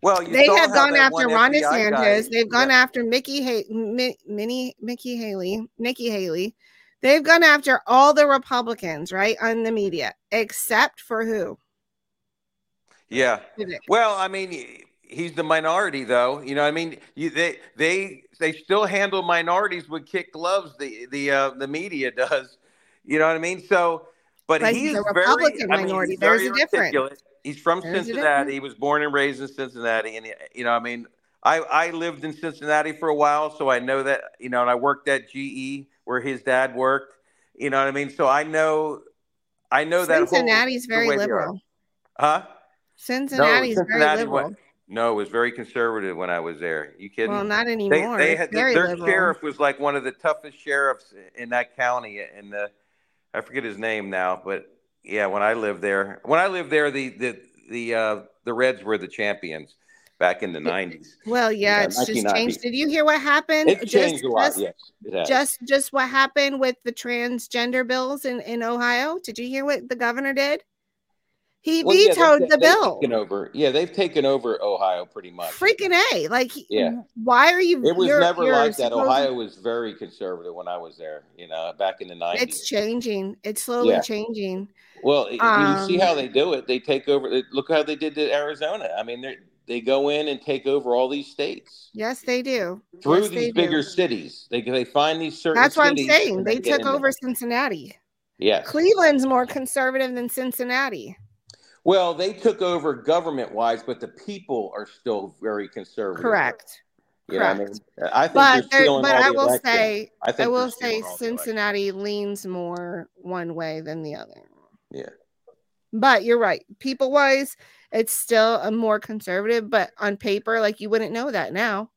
Well, you They have gone after one Ron DeSantis. They've gone after Mickey ha- Mi- Minnie Mickey Haley, Nikki Haley. They've gone after all the Republicans, right, on the media, except for who? Yeah. Well, I mean, he- he's the minority, though. You know, what I mean, you, they they they still handle minorities with kick gloves. The the uh, the media does. You know what I mean? So, but, But he's he's a very Republican I mean, minority. There's very a difference. articulate. He's from There's Cincinnati. He was born and raised in Cincinnati, and you know, I mean, I I lived in Cincinnati for a while, so I know that. You know, and I worked at GE where his dad worked. You know what I mean? So I know, I know that Cincinnati's very way they are. liberal. Huh? Cincinnati's very Cincinnati liberal. wa- no, it was very conservative when I was there. You kidding? Well, not anymore. they It's had their liberal. sheriff was like one of the toughest sheriffs in that county. And the, I forget his name now, but yeah, when I lived there, when I lived there, the the the uh, the Reds were the champions back in the nineties. Well, yeah, Yeah, it's just changed. Did you hear what happened? It just, changed a lot. just, yes, it just just what happened with the transgender bills in in Ohio. Did you hear what the governor did? He Well, yeah, vetoed they've- the they've bill. Taken over. Yeah, they've taken over Ohio pretty much. Freaking a! Like, Yeah. why are you? It was you're- never you're like that. supposed- Ohio was very conservative when I was there. You know, back in the nineties. It's changing. It's slowly Yeah. changing. Well, y- you see Um, how they do it. They take over. Look how they did to Arizona. I mean, they they go in and take over all these states Yes, they do. through Yes, they these do. bigger cities. They they find these certain. That's what I'm saying. and They took there. over Cincinnati. Yeah. Cleveland's more conservative than Cincinnati. Well, they took over government wise, but the people are still very conservative. Correct. You know what I mean? I think But there, but I will say, I, I will say, stealing all the. Cincinnati leans more one way than the other. Yeah. But you're right. People wise, it's still a more conservative, but on paper, like you wouldn't know that now.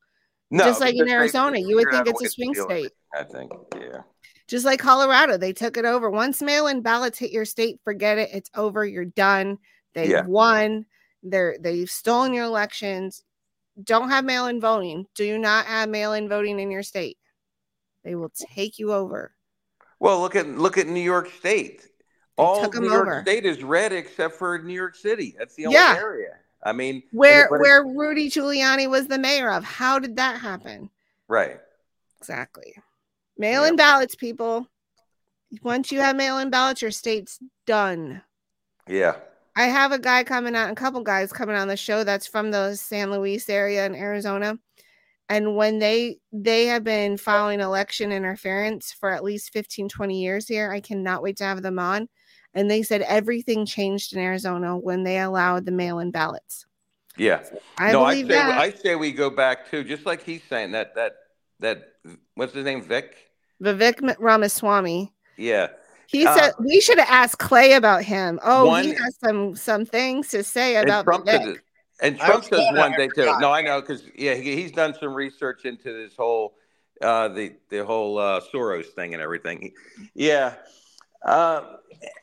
No, Just like in Arizona, you would think it's a swing state. everything, I think. Yeah. Just like Colorado, they took it over. Once mail-in ballots hit your state, forget it. It's over. You're done. They've Yeah. won. They're they've stolen your elections. Don't have mail-in voting. Do not have mail-in voting in your state. They will take you over. Well, look at look at New York State. All of 'em New York over. State is red except for New York City. That's the only Yeah. area. I mean, Where where Rudy Giuliani was the mayor of. How did that happen? right? Exactly. Mail-in ballots, people. Once you have mail-in ballots, your state's done. Yeah. I have a guy coming out, a couple guys coming on the show that's from the San Luis area in Arizona. And when they they have been filing election interference for at least 15, 20 years here, I cannot wait to have them on. And they said everything changed in Arizona when they allowed the mail-in ballots. Yeah. I no, believe I say that. I say we go back to just like he's saying that that that what's his name Vic? Vivek Ramaswamy. Yeah. He Uh, said we should have asked Clay about him. Oh, he has some some things to say about Trump Vivek. says, and Trump was says one thing too. No, I know because yeah, he, he's done some research into this whole uh, the the whole uh, Soros thing and everything. He- yeah, uh,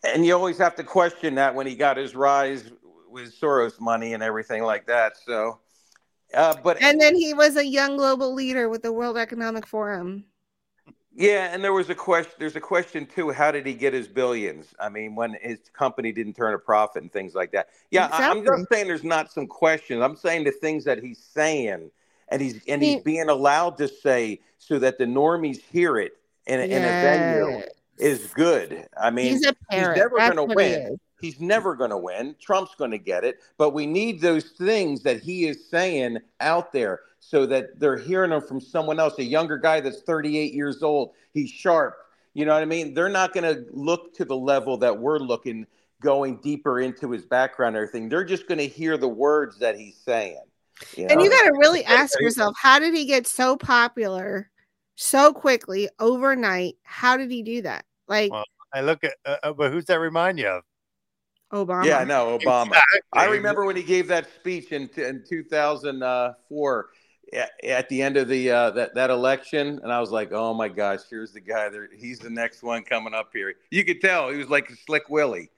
and you always have to question that when he got his rise with Soros money and everything like that. So, uh, but And then he was a young global leader with the World Economic Forum. Yeah, and there was a question. There's a question too. How did he get his billions? I mean, when his company didn't turn a profit and things like that. Yeah, I, I'm just saying there's not some questions. I'm saying the things that he's saying, and he's and he's He- being allowed to say so that the normies hear it in a, in a venue is good. I mean, He's parrot. never going to win. He's never going to win. Trump's going to get it, but we need those things that he is saying out there so that they're hearing them from someone else, a younger guy that's 38 years old. He's sharp. You know what I mean? They're not going to look to the level that we're looking, going deeper into his background and everything. They're just going to hear the words that he's saying. You And you got to really ask yourself, how did he get so popular so quickly overnight? How did he do that? Like Well, I look at, uh, uh, but who's that remind you of? Obama. Yeah, I know Obama. Exactly. I remember when he gave that speech in in 2004 at, at the end of the uh, that that election, and I was like, oh my gosh, here's the guy. There, he's the next one coming up here. You could tell he was like a slick Willie.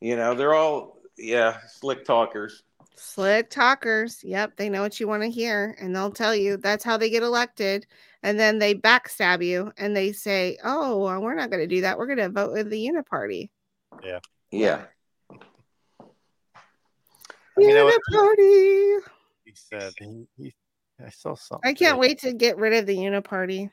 You know, they're all yeah, slick talkers. Slick talkers. Yep, they know what you want to hear, and they'll tell you that's how they get elected. And then they backstab you, and they say, "Oh, well, we're not going to do that. We're going to vote with the Uniparty." Yeah. Yeah. You know what? Uniparty. He said he, he I saw something. I can't wait to get rid of the Uniparty.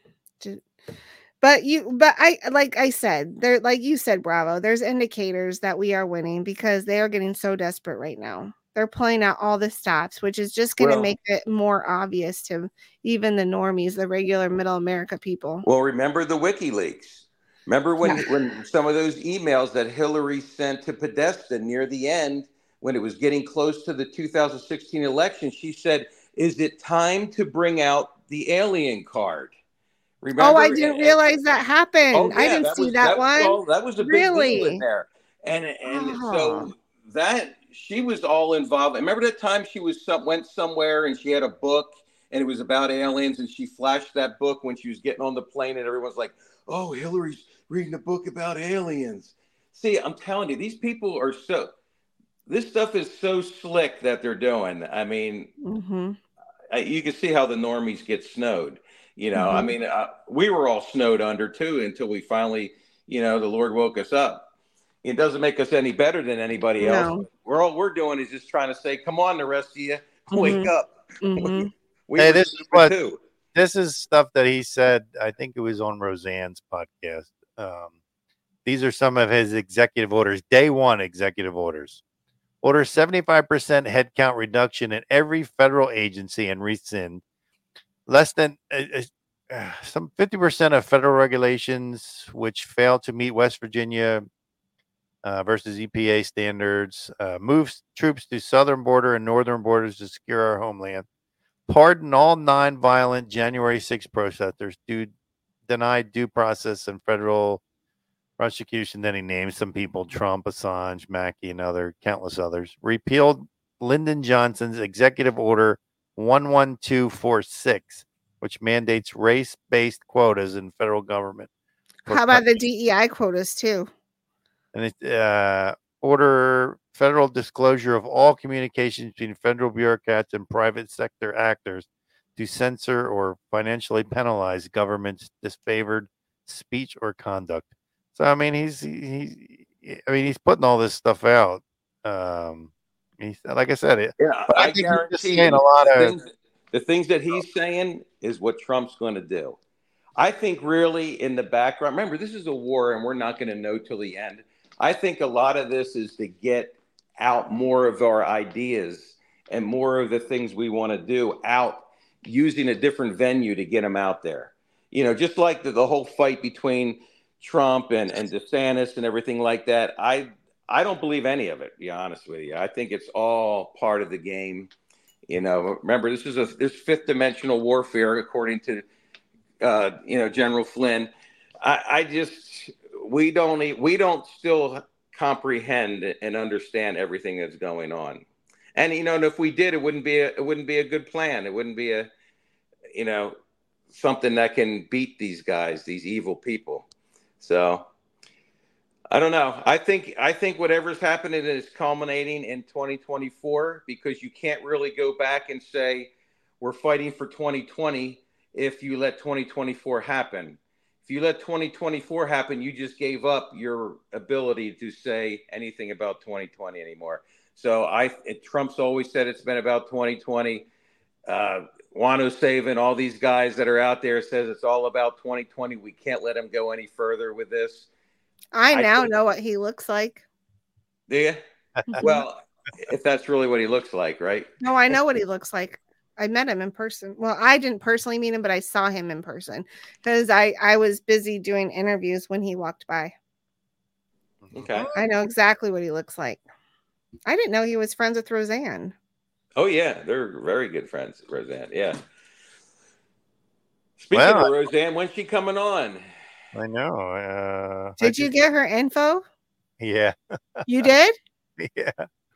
But you, but I, like I said, there, like you said, Bravo. There's indicators that we are winning because they are getting so desperate right now. They're playing out all the stops, which is just going to Well- make it more obvious to even the normies, the regular middle America people. Well, remember the WikiLeaks. Remember when, when some of those emails that Hillary sent to Podesta near the end, when it was getting close to the 2016 election, she said, "Is it time to bring out the alien card?" Remember? oh, I didn't And- realize that happened. Oh, I didn't see was- that, was one. all- that was a big really. deal in there. And and Oh. so that she was all involved. I Remember that time she was some, went somewhere and she had a book and it was about aliens and she flashed that book when she was getting on the plane and everyone's like, "Oh, Hillary's reading a book about aliens." See, I'm telling you, these people are so. This stuff is so slick that they're doing. I mean, Mm-hmm. I- you can see how the normies get snowed. You know, I Mhm. mean, uh, we were all snowed under too until we finally, you know, the Lord woke us up. It doesn't make us any better than anybody else. No. We're all we're doing is just trying to say, "Come on, the rest of you, wake Mhm. up." Mhm. We hey, this is what too. this is stuff that he said. I think it was on Roseanne's podcast. Um, these are some of his executive orders. Day one executive orders. Order 75% headcount reduction in every federal agency and rescind less than uh, uh, some 50% of federal regulations which fail to meet West Virginia uh, versus EPA standards, uh, moves troops to southern border and northern borders to secure our homeland, pardon all non-violent January 6 protesters, do, deny due process and federal prosecution. Then he names some people: Trump, Assange, Mackey, and other countless others. Repealed Lyndon Johnson's executive order 11246, which mandates race-based quotas in federal government. How about co- the DEI quotas too? and it, uh, order federal disclosure of all communications between federal bureaucrats and private sector actors to censor or financially penalize government's disfavored speech or conduct. So I mean, he's he, he I mean, he's putting all this stuff out. Um, he's like I said, it. Yeah, I, think he's just guarantee saying a lot the of things, the things that he's saying is what Trump's going to do. I think really in the background. Remember, this is a war, and we're not going to know till the end. I think a lot of this is to get out more of our ideas and more of the things we want to do out using a different venue to get them out there. You know, just like the, the whole fight between Trump and, and DeSantis and everything like that. I I don't believe any of it, to be honest with you. I think it's all part of the game. You know, remember this is a this fifth dimensional warfare, according to uh, you know General Flynn. I, I just we don't we don't still comprehend and understand everything that's going on. And you know, and if we did, it wouldn't be a, it wouldn't be a good plan. It wouldn't be a you know something that can beat these guys, these evil people. So I don't know. I think I think whatever's happening is culminating in 2024 because you can't really go back and say we're fighting for 2020 if you let 2024 happen. If you let 2024 happen, you just gave up your ability to say anything about 2020 anymore. So I it, Trump's always said it's been about 2020. Uh, Juan O Savin, all these guys that are out there says it's all about 2020. We can't let him go any further with this. I I now think- know what he looks like. Do you? well, if that's really what he looks like, right? No, I know what he looks like. I met him in person. Well, I didn't personally meet him, but I saw him in person because I I was busy doing interviews when he walked by. Okay. I know exactly what he looks like. I didn't know he was friends with Roseanne. Oh yeah, they're very good friends, Roseanne. Yeah. Speaking Well, of Roseanne, when's she coming on? I know. Uh, I Did you just- get her info? Yeah. You did? yeah.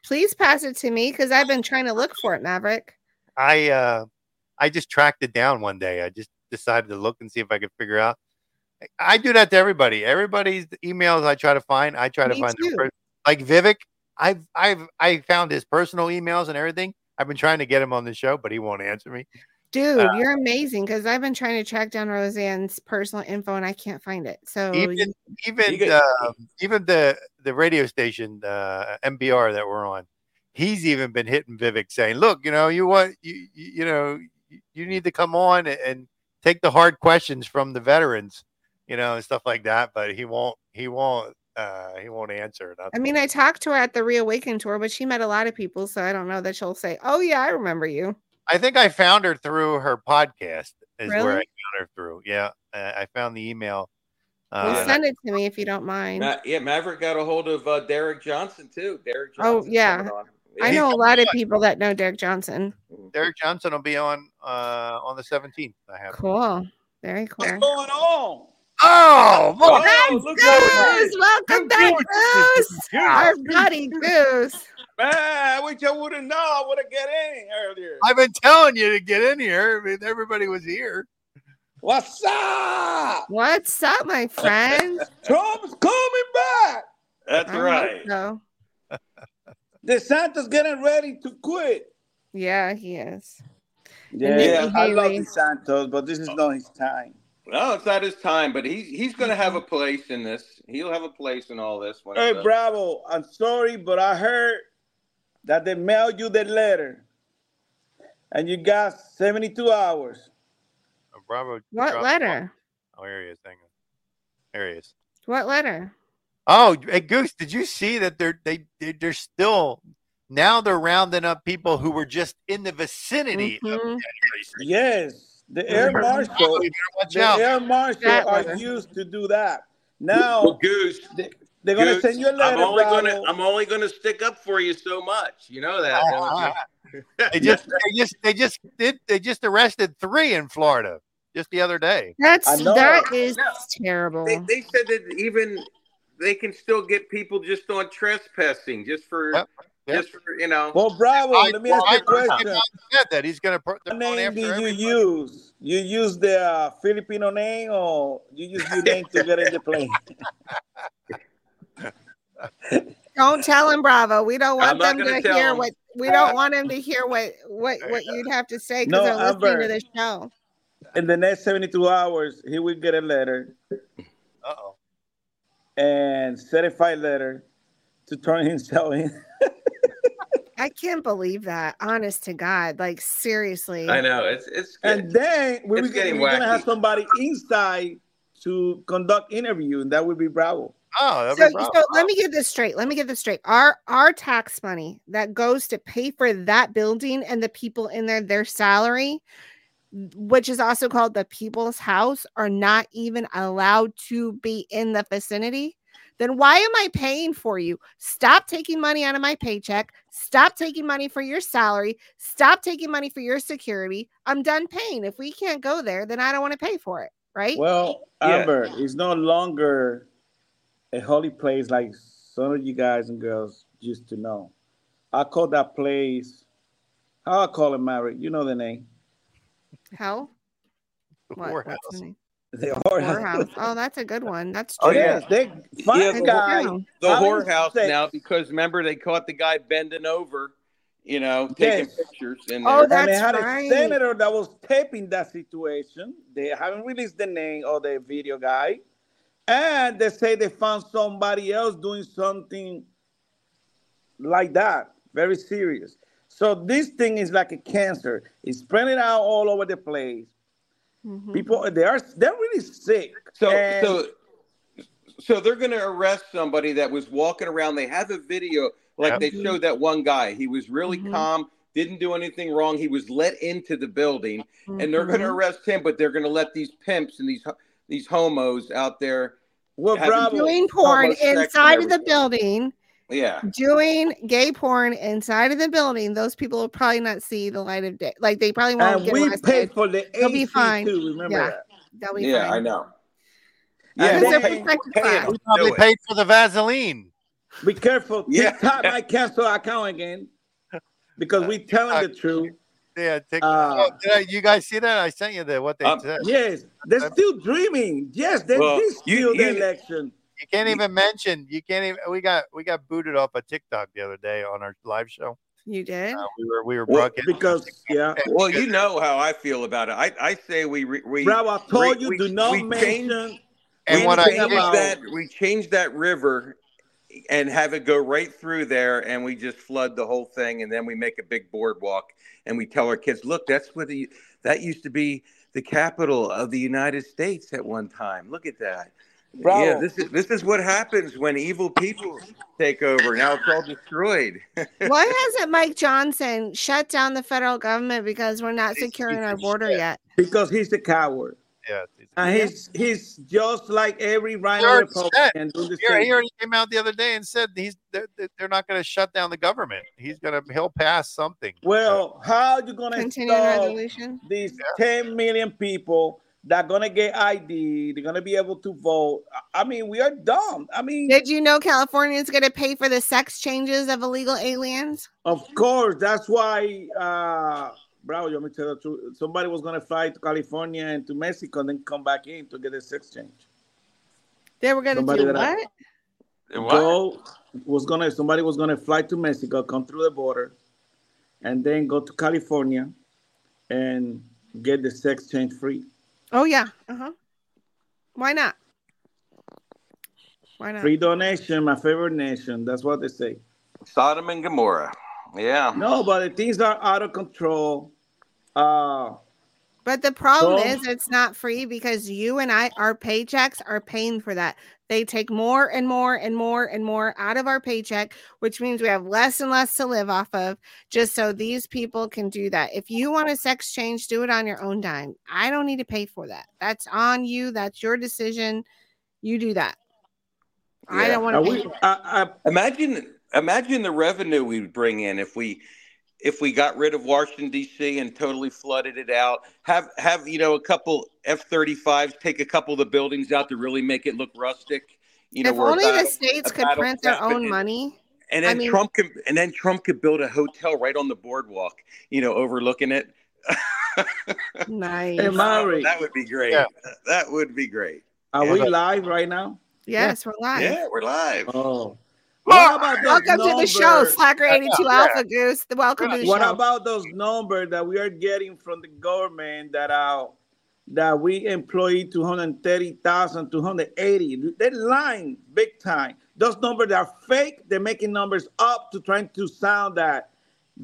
Please pass it to me because I've been trying to look for it, Maverick. I uh I just tracked it down one day. I just decided to look and see if I could figure out. I do that to everybody. Everybody's emails I try to find, I try to Me find them too. Like Vivek, I've I've I found his personal emails and everything. I've been trying to get him on the show, but he won't answer me. Dude, Uh, you're amazing because I've been trying to track down Roseanne's personal info and I can't find it. So even you- even uh, even the the radio station uh, MBR that we're on, he's even been hitting Vivek saying, "Look, you know, you want you you, you know you, you need to come on and, and take the hard questions from the veterans, you know, and stuff like that." But he won't. He won't. Uh, he won't answer. That's I mean, I talked to her at the Reawaken tour, but she met a lot of people, so I don't know that she'll say, "Oh yeah, I remember you." I think I found her through her podcast. Is where I found her through. Yeah, uh, I found the email. Well, Uh, send it to me if you don't mind. Ma- yeah, Maverick got a hold of uh, Derek Johnson too. Derek Johnson. oh yeah, I know a lot of people that know Derek Johnson. Derek Johnson will be on uh, on the 17th. I have. Cool, very cool. What's going on? Oh, look, That's look Goose. Welcome back, Goose. Our buddy Goose. Man, I wish I would have known. I would have get in earlier. I've been telling you to get in here. I mean, everybody was here. What's up? What's up, my friend? Trump's coming back. That's I right. So DeSantis getting ready to quit. yeah, he is. Yeah, Nikki I love Haley. DeSantis, but this is not his time. No, it's not his time, but he's he's going to have a place in this. He'll have a place in all this. Hey, it's, Bravo, I'm sorry, but I heard that they mailed you the letter and you got 72 hours. Oh, Bravo. What letter? one. Oh, here he is. Hang on. There he is. What letter? Oh, hey, Goose, did you see that they're they they- they're still now they're rounding up people who were just in the vicinity of Mhm. January 6th. Yes, the air marshal, you better watch the out. air marshal are used to do that. well, Now Goose, they, they're gonna send you a letter. I'm only gonna I'm only gonna stick up for you so much. You know that. Uh-huh. don't you? They just they just they just did they just arrested three in Florida just the other day. That's that is No, terrible. They, they said that even they can still get people just on trespassing, just for Yep, yep. just for you know. Well, Bravo, I- let me well, ask you a I heard question. him said that he's gonna put What name after did you everybody. use? You use the uh, Filipino name or you use your name to get in the plane? Don't tell him, Bravo. We don't want them gonna hear him. what we don't want him to hear what what what you'd have to say because No, they're listening Amber. to the show. In the next 72 hours, he will get a letter, Uh-oh. and certified letter to turn himself in. I can't believe that. Honest to God, like seriously. I know it's it's And then we It's will getting we're gonna have somebody inside to conduct interview, and that would be Bravo. Oh, that'd So, be bravo. so let me get this straight. Let me get this straight. Our our tax money that goes to pay for that building and the people in there, their salary, which is also called the people's house, are not even allowed to be in the vicinity. Then why am I paying for you? Stop taking money out of my paycheck. Stop taking money for your salary. Stop taking money for your security. I'm done paying. If we can't go there, then I don't want to pay for it. Right? Well, Yeah. Amber, it's no longer a holy place like some of you guys and girls used to know. I call that place, how I call it, Maverick. You know the name. Hell? What? Whorehouse. What's the Whorehouse. Oh, that's a good one. That's Oh, true. Yes, they find Yeah, the the guy. the whorehouse sex. now because remember they caught the guy bending over, you know, taking Yes. pictures in Oh, there. and they had right. a senator that was taping that situation. They haven't released the name of the video guy. And they say they found somebody else doing something like that. Very serious. So this thing is like a cancer. It's spreading out all over the place. Mhm. People they are they're really sick. So And- so so they're going to arrest somebody that was walking around. They have a video like Yep. they showed that one guy. He was really Mhm. calm, didn't do anything wrong. He was let into the building, and they're going to Mhm. arrest him. But they're going to let these pimps and these these homos out there. well, having- bravo. doing porn Almost sex and inside of the building, Yeah, doing gay porn inside of the building. Those people will probably not see the light of day. Like they probably won't And get we arrested. paid for the They'll be fine. too. Remember Yeah. that. They'll be yeah, I know. yeah, Because they're then- protected Pay We probably paid for the Vaseline. Be careful. Yeah. TikTok might cancel our account again because we telling the truth. Yeah, take, Uh, oh, I- you guys see that? I sent you the what they Um, said. Yes, they're still dreaming. Yes, they Well, did you- steal the you- election. You can't even mention. You can't even. We got we got booted off a TikTok the other day on our live show. You did? Uh, we were we were Well, broadcasting because yeah. Well, you know how I feel about it. I, I say we re- we. Bro, I told we- you we- do not we change- mention And we what I change did- that we change that river and have it go right through there, and we just flood the whole thing, and then we make a big boardwalk, and we tell our kids, look, that's where the that used to be the capital of the United States at one time. Look at that. Bro. Yeah, this is this is what happens when evil people take over. Now it's all destroyed. Why hasn't Mike Johnson shut down the federal government because we're not securing our border yet? because he's a coward. Yeah. And he's he's just like every RINO He Republican. doing the Here, same he already came out the other day and said he's they're, they're not going to shut down the government. He's going to he'll pass something. Well, how are you gonna Continuing stop resolution? these 10 million people that are gonna get ID? They're gonna be able to vote. I- I mean, we are dumb. I mean, Did you know California is going to pay for the sex changes of illegal aliens? of course, that's why, uh, bro. You want me to tell the truth? Somebody was gonna fly to California and to Mexico, and then come back in to get a sex change. They were going to Somebody do that I- what? Go was gonna somebody was gonna fly to Mexico, come through the border, and then go to California and get the sex change free. Oh yeah. Uh huh. Why not? Why not? Free donation, my favorite nation. That's what they say. Sodom and Gomorrah. Yeah. No, but the things are out of control. Uh, But the problem So- is it's not free because you and I, our paychecks are paying for that. They take more and more and more and more out of our paycheck, which means we have less and less to live off of just so these people can do that. If you want a sex change, do it on your own dime. I don't need to pay for that. That's on you. That's your decision. You do that. I don't want to. I, I, Imagine imagine the revenue we would bring in if we if we got rid of Washington D.C. and totally flooded it out. Have have you know a couple F-35s take a couple of the buildings out to really make it look rustic. You know, if where a only the states could print their own and- money. And I then mean- Trump could and then Trump could build a hotel right on the boardwalk. You know, overlooking it. Nice. Hey, Maury. Oh, that would be great. Yeah. That would be great. are Yeah. we live right now? Yes, we're live. Yeah, we're live. Oh. What about those Welcome to the show. Slacker 82 Yeah. Alpha Goose. Welcome to the What show. about those numbers that we are getting from the government that are that we employ 230,000, 280? They're lying big time. Those numbers are fake. They're making numbers up to trying to sound that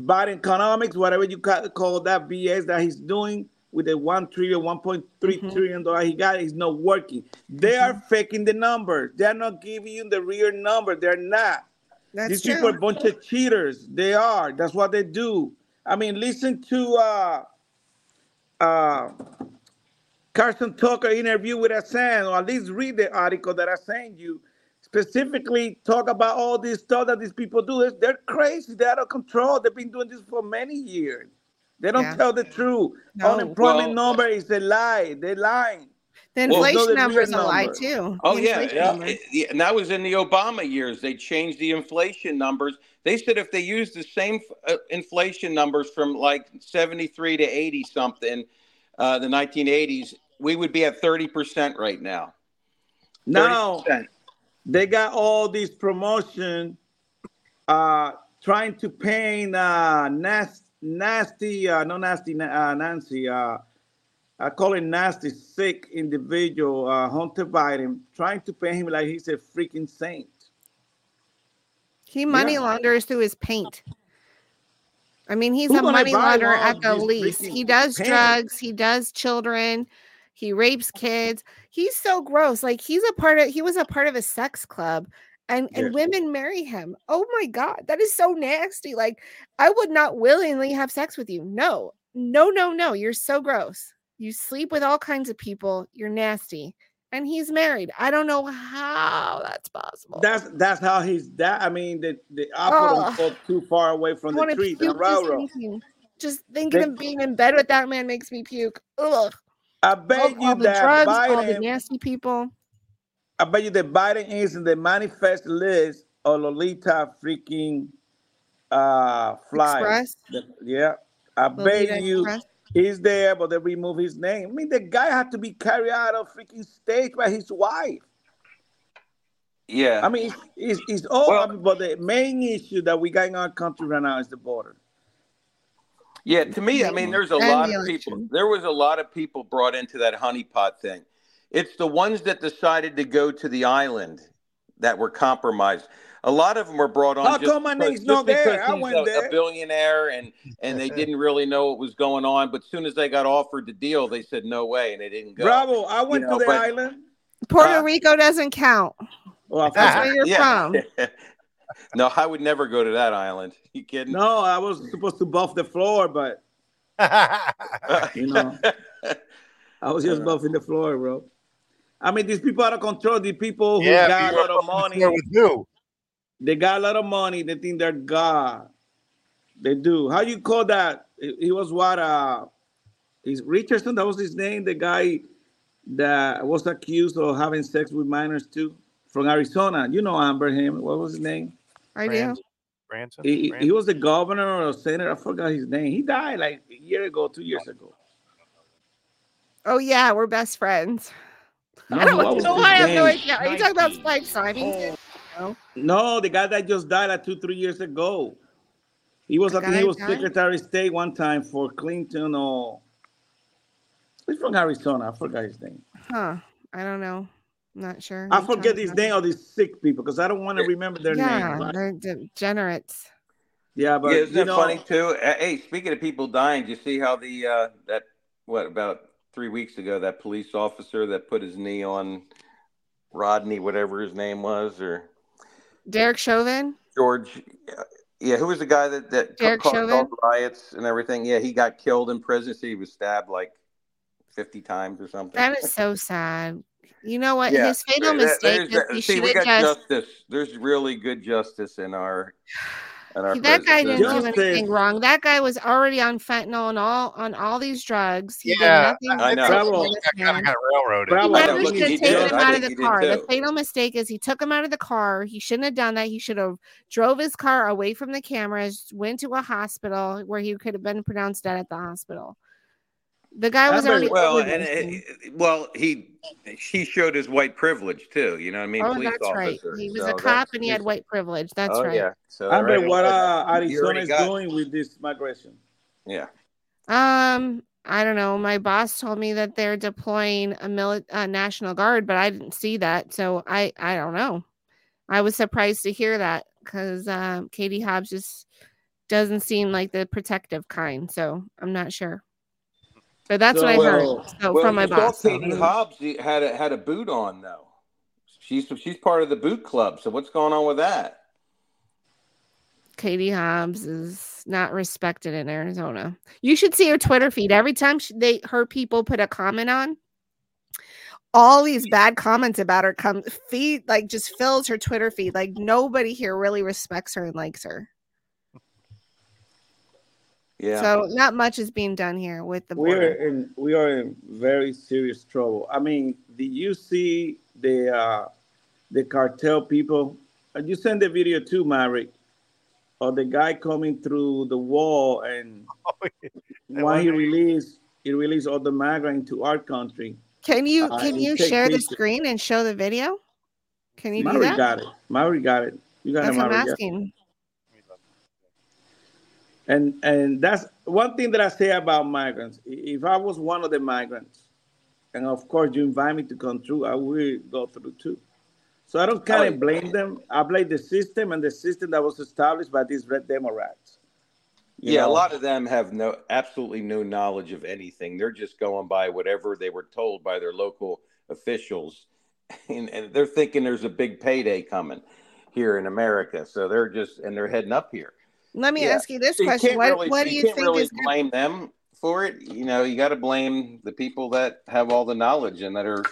Biden economics, whatever you ca- call that BS that he's doing with the one trillion, 1.3 Mm-hmm. trillion dollar he got is not working. They are faking the numbers. They're not giving you the real number. They're not. That's These true. people are a bunch of cheaters. They are. That's what they do. I mean, listen to uh uh Carson Tucker interview with Assange, or at least read the article that I sent you. Specifically, talk about all this stuff that these people do. They're- They're crazy. They're out of control. They've been doing this for many years. They don't Yeah. tell the truth. No. Unemployment Well- number is a lie. They're lying. The inflation Know the number is a lie too. Oh yeah, yeah. It- yeah, and that was in the Obama years. They changed the inflation numbers. They said if they used the same uh, inflation numbers from like seventy three to eighty something, uh, the nineteen eighties, we would be at thirty percent right now. Now 30%. they got all these promotion uh trying to paint uh nasty nasty uh no nasty Na- uh, nancy uh I call him nasty sick individual uh Hunter Biden trying to paint him like he's a freaking saint. He money Yeah. launders through his paint. I mean, he's Who a money launderer at the least. He does paint? drugs, he does children, he rapes kids. He's so gross. Like he's a part of he was a part of a sex club and and women marry him. Oh my god, that is so nasty. Like I would not willingly have sex with you. No. No, no, no. You're so gross. You sleep with all kinds of people. You're nasty. And he's married. I don't know how that's possible. That's that's how he's that I mean the the apple don't Ugh. too far away from I the tree. The just railroad. thinking. Just thinking They- of being in bed with that man makes me puke. Ugh. I All, bet all you the that drugs, all the nasty people. I bet you that Biden is in the manifest list of Lolita freaking uh flies. Express? Yeah. I Lolita bet you Express? he's there, but they remove his name. I mean, the guy had to be carried out of freaking state by his wife. Yeah. I mean, it's, it's, it's all, I mean, but the main issue that we got in our country right now is the border. Yeah, to me, I mean, there's a lot of people. There was a lot of people brought into that honeypot thing. It's the ones that decided to go to the island that were compromised. A lot of them were brought on. How just come my because- name's just not there? because I he's went a, there. a billionaire, and and they didn't really know what was going on. But as soon as they got offered the deal, they said no way, and they didn't go. Bravo, I went You know, to the but- island. Puerto Rico doesn't count. Oh, well, That's where you're Yeah. from. no, I would never go to that island. You kidding? No, I was supposed to buff the floor, but you know, I was just buffing the floor, bro. I mean, these people out of control. These people who Yeah, got a lot of money. buffing the with who? They got a lot of money. They think they're God. They do. How do you call that? He he was what? Uh, is Richardson? That was his name. The guy that was accused of having sex with minors too, from Arizona. You know Amber him. What was his name? I do. Branson. He, he was the governor or senator. I forgot his name. He died like a year ago, two years ago. Oh yeah, we're best friends. No, I don't know. his I have no idea. Are you talking about Spike Simon? No. No, the guy that just died like two, three years ago. He was, The I think he was died? Secretary of State one time for Clinton or he's from Arizona. I forgot his name. Huh. I don't know. Not sure. I forget talking his name of these sick people because I don't want to remember their Yeah, names. they're degenerates. Yeah, but yeah, isn't you it know, funny too? Hey, speaking of people dying, do you see how the uh, that what about three weeks ago that police officer that put his knee on Rodney, whatever his name was, or Derek Chauvin. George? Yeah, who was the guy that that Derek caused all the riots and everything? Yeah, he got killed in prison. So he was stabbed like fifty times or something. That is so sad. You know what? Yeah, His fatal mistake is he see, should we have got just. justice. There's really good justice in our. In our That guy didn't do system. anything wrong. That guy was already on fentanyl and all on all these drugs. He Yeah, did nothing I know. Bravo. this That kind man. of got railroaded. He never should he have taken him out of think the car. The fatal mistake is he took him out of the car. He shouldn't have done that. He should have drove his car away from the cameras, went to a hospital where he could have been pronounced dead at the hospital. The guy was already well, and it, well, he he showed his white privilege too. You know what I mean? oh, Police that's right. He was so a cop and he had white privilege. That's oh, right. yeah. So Amber, right, what uh, Arizona is got- doing with this migration? Yeah. Um, I don't know. My boss told me that they're deploying a mili- uh, national guard, but I didn't see that, so I I don't know. I was surprised to hear that because um, Katie Hobbs just doesn't seem like the protective kind, so I'm not sure. But that's what I heard so, well, from my boss. so Katie? Hobbs had a, had a boot on though. She's she's part of the boot club. So what's going on with that? Katie Hobbs is not respected in Arizona. You should see her Twitter feed. Every time she, they her people put a comment on, all these bad comments about her come feed like just fills her Twitter feed. Like nobody here really respects her and likes her. Yeah. So not much is being done here with the border. We are in we are in very serious trouble. I mean, did you see the uh, the cartel people? Uh, You sent the video too, Maverick, of the guy coming through the wall and why he released he released all the migrants to our country. Can you Uh, can you take share the screen and show the video? Can you do Maverick that? got it. Maverick got it. You got That's it, what I'm Maverick. yeah. asking. And and that's one thing that I say about migrants. If I was one of the migrants, and of course you invite me to come through, I will go through too. So I don't oh, kind of blame them. I blame the system and the system that was established by these red Democrats. You yeah, know? a lot of them have no absolutely no knowledge of anything. They're just going by whatever they were told by their local officials, and, and they're thinking there's a big payday coming here in America. So they're just and they're heading up here. Let me Yeah. ask you this So question. can't What really- what do you can't think really is gonna- blame them for it? You know, you got to blame the people that have all the knowledge and that are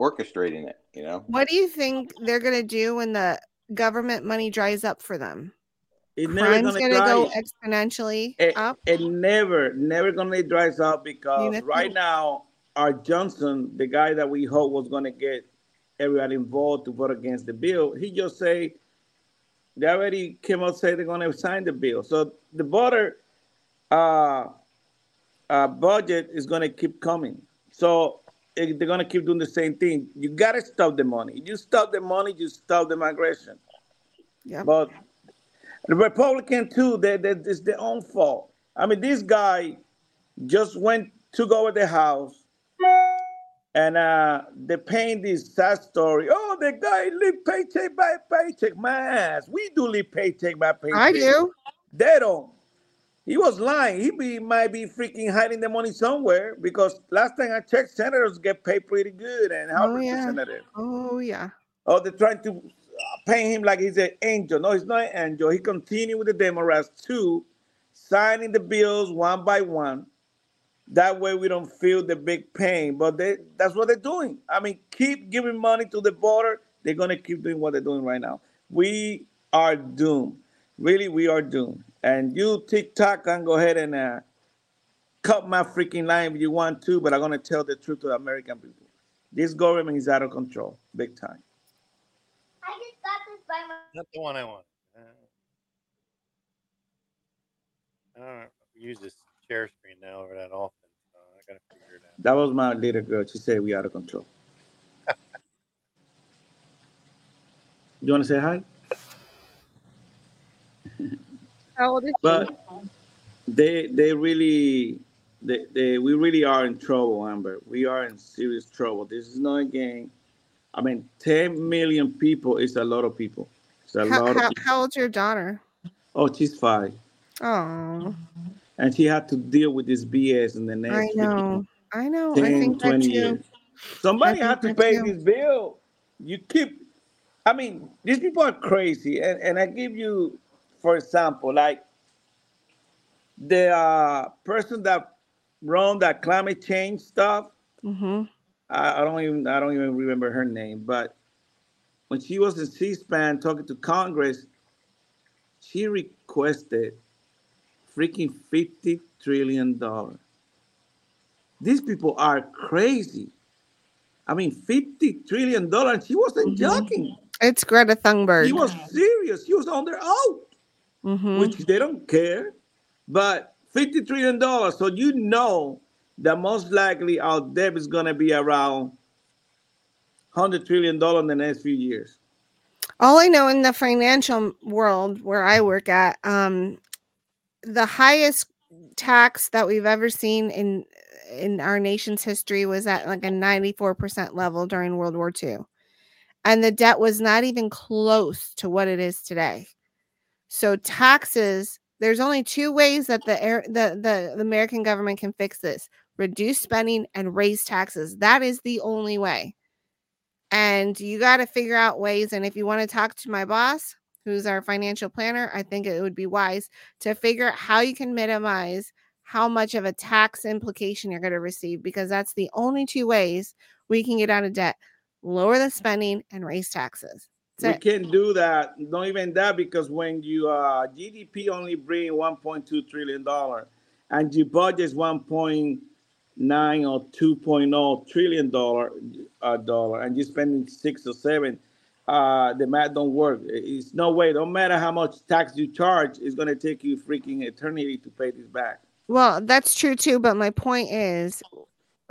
orchestrating it. You know. What do you think they're gonna do when the government money dries up for them? It's never Crime's gonna gonna go exponentially It, up. it never, never gonna dry up because never- right now, our Johnson, the guy that we hope was gonna get everybody involved to vote against the bill, he just say they already came out say they're gonna sign the bill. So the border uh, uh, budget is gonna keep coming. So they're gonna keep doing the same thing. You gotta stop the money. You stop the money, you stop the migration. Yeah. But the Republican too, that that is their own fault. I mean, this guy just went took over the house, and uh they paint this sad story. Oh, the guy live paycheck by paycheck. My ass, we do live paycheck by paycheck. I do. They don't. He was lying. He be might be freaking hiding the money somewhere because last time I checked, senators get paid pretty good and House Oh yeah. representatives. Oh yeah. Oh, they're trying to paint him like he's an angel. No, he's not an angel. He continued with the Democrats too, signing the bills one by one. That way we don't feel the big pain. But they that's what they're doing. I mean, keep giving money to the border. They're gonna keep doing what they're doing right now. We are doomed. Really, we are doomed. And you TikTok can go ahead and uh, cut my freaking line if you want to, but I'm gonna tell the truth to the American people. This government is out of control, big time. I just got this by my. Not the one I want. Uh, I don't use this share screen now over that often, so I gotta figure it out. That was my little girl. She said we out of control. you want to say hi? How old is But they they really they, they we really are in trouble, Amber. We are in serious trouble. This is not a game. I mean, 10 million people is a lot of people. It's a How, lot of how, people. how old's your daughter? Oh, she's five. Oh, And she had to deal with this BS in the next I know. I know. I 10, think that 20 too. years. Somebody I had to pay too. this bill. You keep, I mean, these people are crazy. And, and I give you, for example, like the uh, person that run that climate change stuff. Mm-hmm. I, I don't even I don't even remember her name, but when she was in C-SPAN talking to Congress, she requested freaking fifty trillion dollars. These people are crazy. I mean, fifty trillion dollars. She wasn't joking. It's Greta Thunberg. She was serious. She was on their oath, Mhm. which they don't care. But fifty trillion dollars. So you know that most likely our debt is gonna be around hundred trillion dollars in the next few years. All I know in the financial world where I work at, um, the highest tax that we've ever seen in in our nation's history was at like a 94% level during World War II. And the debt was not even close to what it is today. So taxes, there's only two ways that the air, the, the the American government can fix this. Reduce spending and raise taxes. That is the only way and you got to figure out ways and if you want to talk to my boss who's our financial planner i think it would be wise to figure out how you can minimize how much of a tax implication you're going to receive because that's the only two ways we can get out of debt lower the spending and raise taxes we That's it. can do that. Not even that because when you uh, GDP only bring 1.2 trillion dollar, and your budget is 1.9 or 2.0 trillion dollar uh, dollar, and you're spending six or seven, uh, the math don't work. It's no way. No matter how much tax you charge, it's gonna take you freaking eternity to pay this back. Well, that's true too, but my point is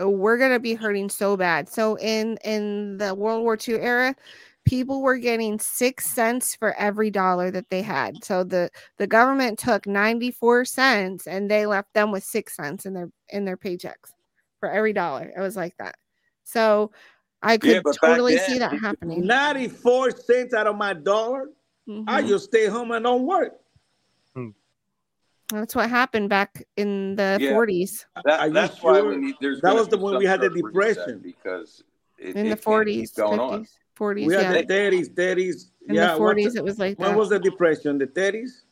uh, we're going to be hurting so bad. So in in the World War II era, people were getting 6 cents for every dollar that they had. So the the government took 94 cents and they left them with 6 cents in their in their paychecks for every dollar. It was like that. So I could totally see that happening. 94 cents out of my dollar, I Mhm. just stay home and don't work. That's what happened back in the Yeah. 40s. That, Are you that's why sure? we need. There's That was the one we had the sort of reset depression. because it, In the it can't keep 40s, 50s, 40s, We yeah. had the 30s, 30s. In yeah, the 40s, it was like When that. was the depression? The 30s?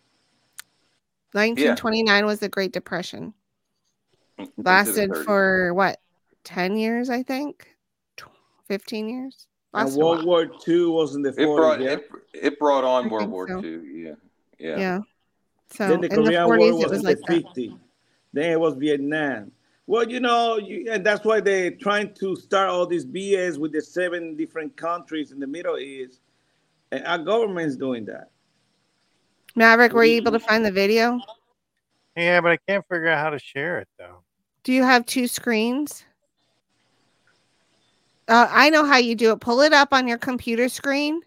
1929 was the Great Depression. Into Lasted for what, 10 years, I think? 15 years? And World. War II was in the 40s. It brought yeah? it, it brought on I World War so. II. Yeah, yeah. Yeah. So then the in the Korean 40s, War it was was in like the that. 50s. Then it was Vietnam. Well, you know, you, and that's why they're trying to start all this BS with the seven different countries in the Middle East. And our government's doing that. Maverick, were you able to find the video? Yeah, but I can't figure out how to share it though. Do you have two screens? Uh, I know how you do it. Pull it up on your computer screen.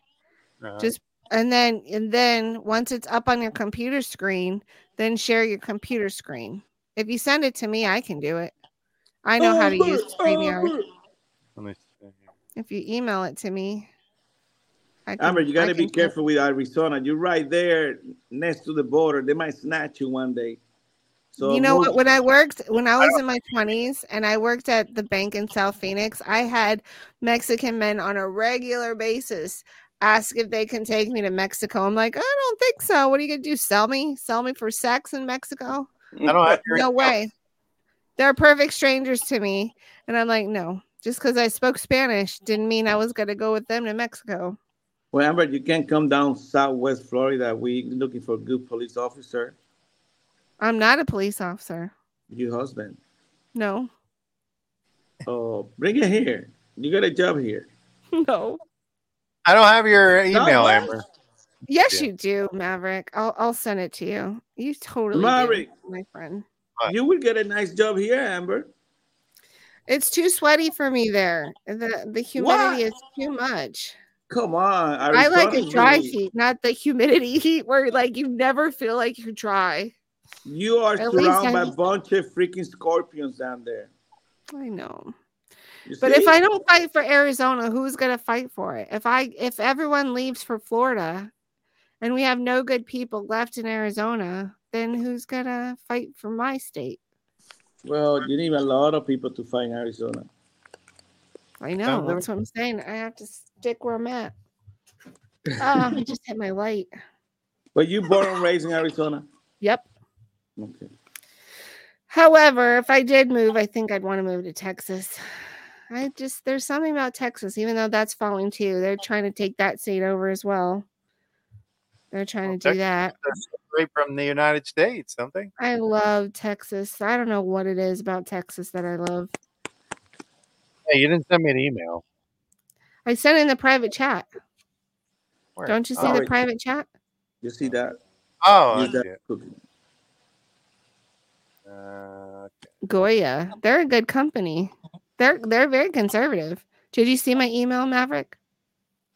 Uh-huh. Just and then and then once it's up on your computer screen, then share your computer screen. If you send it to me, I can do it. I know how to use StreamYard. Let me. If you email it to me, I can, Amber, you got to be careful with Arizona. You're right there next to the border. They might snatch you one day. So you know what? When I worked, when I was in my 20s and I worked at the bank in South Phoenix, I had Mexican men on a regular basis ask if they can take me to Mexico. I'm like, I don't think so. What are you going to do? Sell me? Sell me for sex in Mexico? I don't have No email. way. They're perfect strangers to me. And I'm like, no, just because I spoke Spanish didn't mean I was going to go with them to Mexico. Well, Amber, you can't come down Southwest Florida. We looking for a good police officer. I'm not a police officer. Your husband. No, Oh, bring it here. You got a job here. no. I don't have your email, what? Amber. Yes, Yeah. you do, Maverick. I'll I'll send it to you. You totally Maverick. do, my friend. You would get a nice job here, Amber. It's too sweaty for me there. The the humidity is too much. Come on. I like a dry really- heat, not the humidity heat where like you never feel like you're dry. You are At surrounded by I- a bunch of freaking scorpions down there. I know. You But if? I don't fight for Arizona, who's gonna fight for it? If I if everyone leaves for Florida and we have no good people left in Arizona, then who's gonna fight for my state? Well, you need a lot of people to find Arizona. I know. Uh-huh. That's what I'm saying. I have to stick where I'm at. Oh, I just hit my light. But you born and raised in Arizona? Yep. Okay. However, if I did move, I think I'd want to move to Texas. I just there's something about Texas, even though that's falling too. They're trying to take that state over as well. They're trying to do that. They're from the United States, don't? I love Texas. I don't know what it is about Texas that I love. Hey, you didn't send me an email. I sent in the private chat. Where? Don't you see Oh, the wait. private chat? You see that? Oh, I that see it. cookie. Uh, Goya. They're a good company. They're they're very conservative. Did you see my email, Maverick?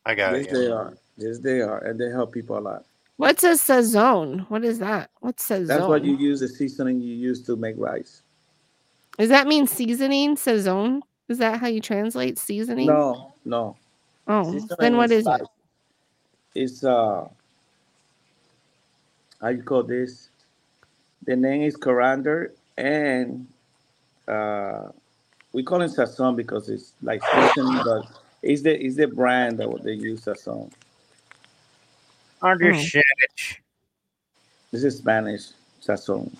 I got yes, it. Yes, they are. Yes, they are. And they help people a lot. What's a sazon? What is that? What's sazon? That's what you use the seasoning you use to make rice. Does that mean seasoning? Sazon? Is that how you translate seasoning? No, no. Oh, Seasoning then what is it? It's uh how you call this? The name is coriander and uh we call it sazon because it's like seasoning, but it's the it's the brand that what they use sazon. Understand it. This is Spanish sazon.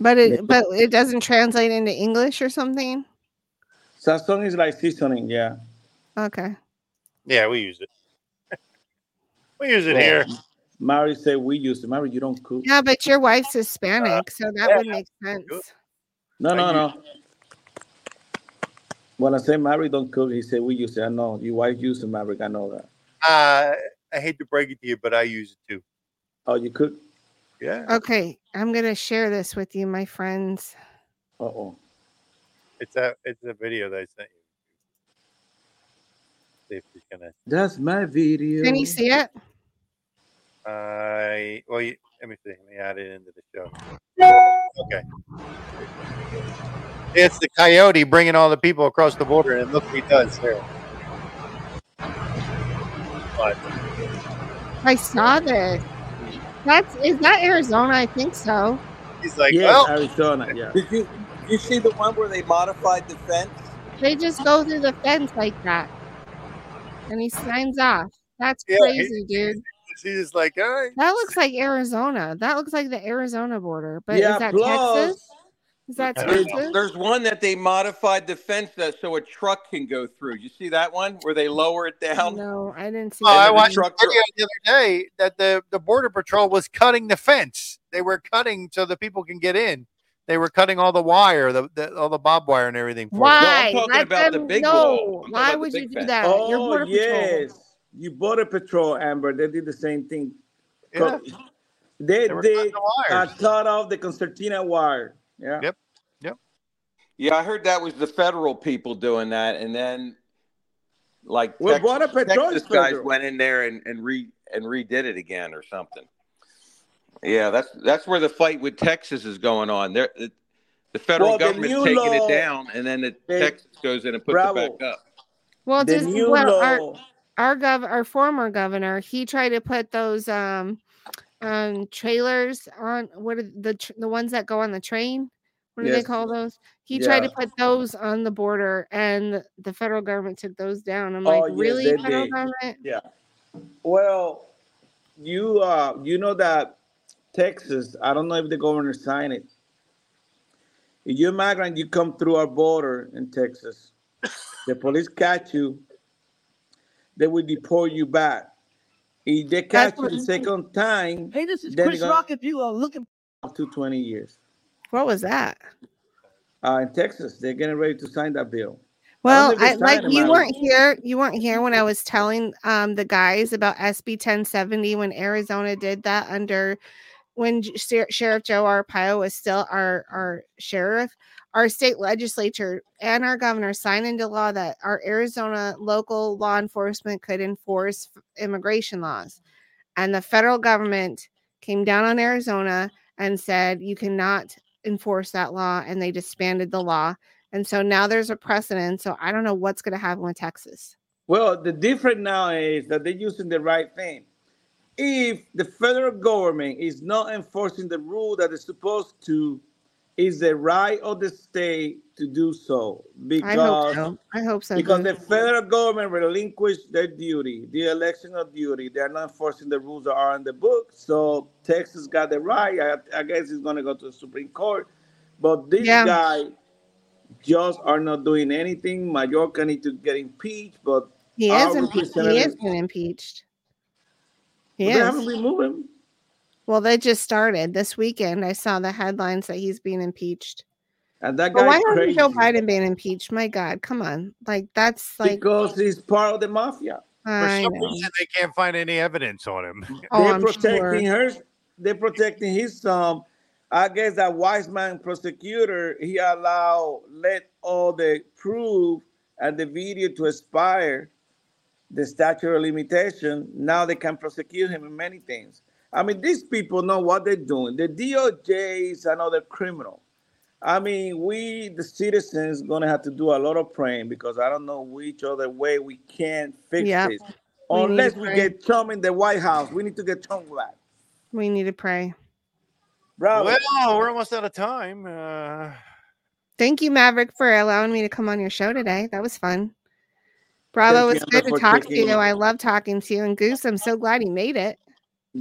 But it but it doesn't translate into English or something. Sazon is like seasoning, yeah. Okay. Yeah, we use it. we use it Well, here. Mary said we use it. Mary, you don't cook. Yeah, but your wife's Hispanic, so that would make sense. No, no, no. When I say Mary don't cook, he said we use it. I know your wife uses it, Maverick. I know that. Uh, I hate to break it to you, but I use it too. Oh, you cook? Yeah. Okay, I'm gonna share this with you, my friends. Uh oh. It's a it's a video that I sent you. See if he's gonna. That's my video. Can you see it? I well, you, let me see. Let me add it into the show. Okay. It's the coyote bringing all the people across the border, and look what he does there. But I saw this. That's is that Arizona? I think so. he's like, yes, well, Arizona. Yeah. Did you you see the one where they modified the fence? They just go through the fence like that, and he signs off. That's Yeah, he- crazy, dude. he's just like, all right. That looks like Arizona. That looks like the Arizona border. But Yeah, is that plus- Texas? Is that There's, there's one that they modified the fence that so a truck can go through. You see that one where they lower it down? No, I didn't see. Oh, I that. watched a video the other day that the, the border patrol was cutting the fence. They were cutting so the people can get in. They were cutting all the wire, the, the all the bob wire and everything. for them. Why? talking Let about the them big know. wall. I'm talking Why would you do fence. that? You're Oh border patrol. yes, you border patrol, Amber. They did the same thing. Yeah. They They were did cutting the uh, cut off the concertina wire. Yeah. Yep. Yep. Yeah, I heard that was the federal people doing that, and then like Well, Texas, Border Patrol is Texas guys federal. went in there and, and re and redid it again or something. Yeah, that's that's where the fight with Texas is going on. There, the, the federal Well, the government's new taking law- it down, and then the they- Texas goes in and puts Bravo. it back up. Well, The just new well, our, our gov our former governor, he tried to put those um um trailers on what are the tr- the ones that go on the train? What do they call those? He tried to put those on the border, and the- the federal government took those down. I'm Oh, like, yes, really, federal did. government? Yeah. Well, you uh you know that Texas, I don't know if the governor signed it. If you're migrant, you come through our border in Texas. The police catch you, they will deport you back. If they catch you the second time, Hey, this is Chris gonna- Rock. If you are looking, up to 20 years. What was that? Uh, in Texas, they're getting ready to sign that bill. Well, I, like you man. weren't here. You weren't here when I was telling um the guys about SB 1070 when Arizona did that under when J- Sheriff Joe Arpaio was still our our sheriff. Our state legislature and our governor signed into law that our Arizona local law enforcement could enforce immigration laws, and the federal government came down on Arizona and said you cannot enforce that law, and they disbanded the law. And so now there's a precedent. So I don't know what's going to happen with Texas. Well, the difference now is that they're using the right thing. If the federal government is not enforcing the rule that is supposed to, is the right of the state to do so. Because I hope so. I hope so. because the federal government relinquished their duty, the election of duty. They're not enforcing the rules that are in the book. So Texas got the right. I, I guess it's going to go to the Supreme Court. But this Yeah. guy just are not doing anything. Mayorkas need to get impeached, but he is impeached. he is being impeached. He Well, they haven't is. removed him. Well, they just started this weekend. I saw the headlines that he's being impeached. And that But why guy's hasn't crazy Joe Biden been impeached? My God, come on! Like that's like because he's part of the mafia. I some know. reason they can't find any evidence on him. Oh, they're I'm protecting sure. her. They're protecting his son. I guess that wise man prosecutor he allowed let all the proof and the video to expire the statute of limitation. Now they can prosecute him in many things. I mean, these people know what they're doing. The DOJ is another criminal. I mean, we the citizens gonna have to do a lot of praying because I don't know which other way we can fix Yep. this. We Unless we get Trump in the White House, we need to get Trump back. We need to pray. Bravo. Well, we're almost out of time. Uh, Thank you, Maverick, for allowing me to come on your show today. That was fun. Bravo, Thank it's good to talk to taking- you. I love talking to you. And Goose, I'm so glad he made it.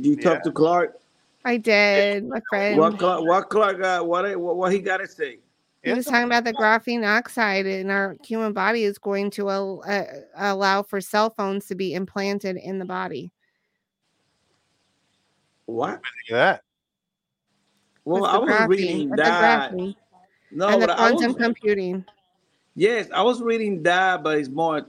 Do you talk to Clark? I did, my friend. What Clark? What Clark got? What what, what he got to say? He was talking about the graphene oxide in our human body is going to al- uh, allow for cell phones to be implanted in the body. What? Look at that. Well, With I was graphene- reading with that. graphene No, and the but I quantum was, computing. yes, I was reading that, but it's more.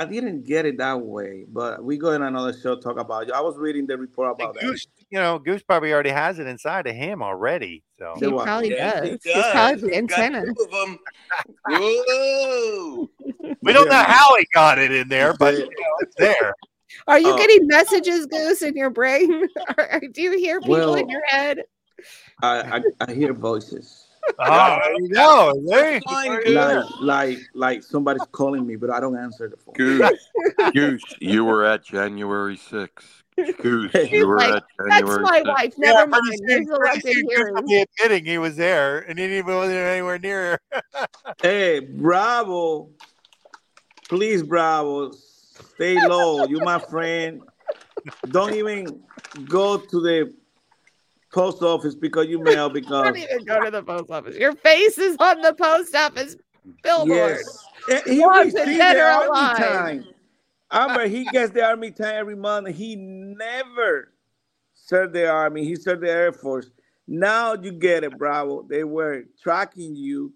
I didn't get it that way, but we go in another show talk about it. I was reading the report about that. Goose, you know, Goose probably already has it inside of him already. So He probably Yes, does. he It's probably the Got antenna. two of 'em. Whoa! we don't know how he got it in there, but you know, it's there. Are you Oh. getting messages, Goose, in your brain? Or do you hear people Well, in your head? I, I I hear voices. Oh, there you go. There. Like like like somebody's calling me, but I don't answer the phone. Goose, Goose, you were at January 6th. Goose, you were like, at That's my 6th. wife. Yeah, Never pretty mind. soon, There's pretty soon Goose be admitting he was there, and he didn't even wasn't anywhere near her. Hey, Bravo. Please, Bravo. Stay low. You're my friend. Don't even go to the post office because you mail because Don't even go to the post office. Your face is on the post office billboard. yes. He Wanted receives dead the or army alive. time. Amber, he gets the army time every month. He never served the army. He served the Air Force. Now you get it, Bravo. They were tracking you.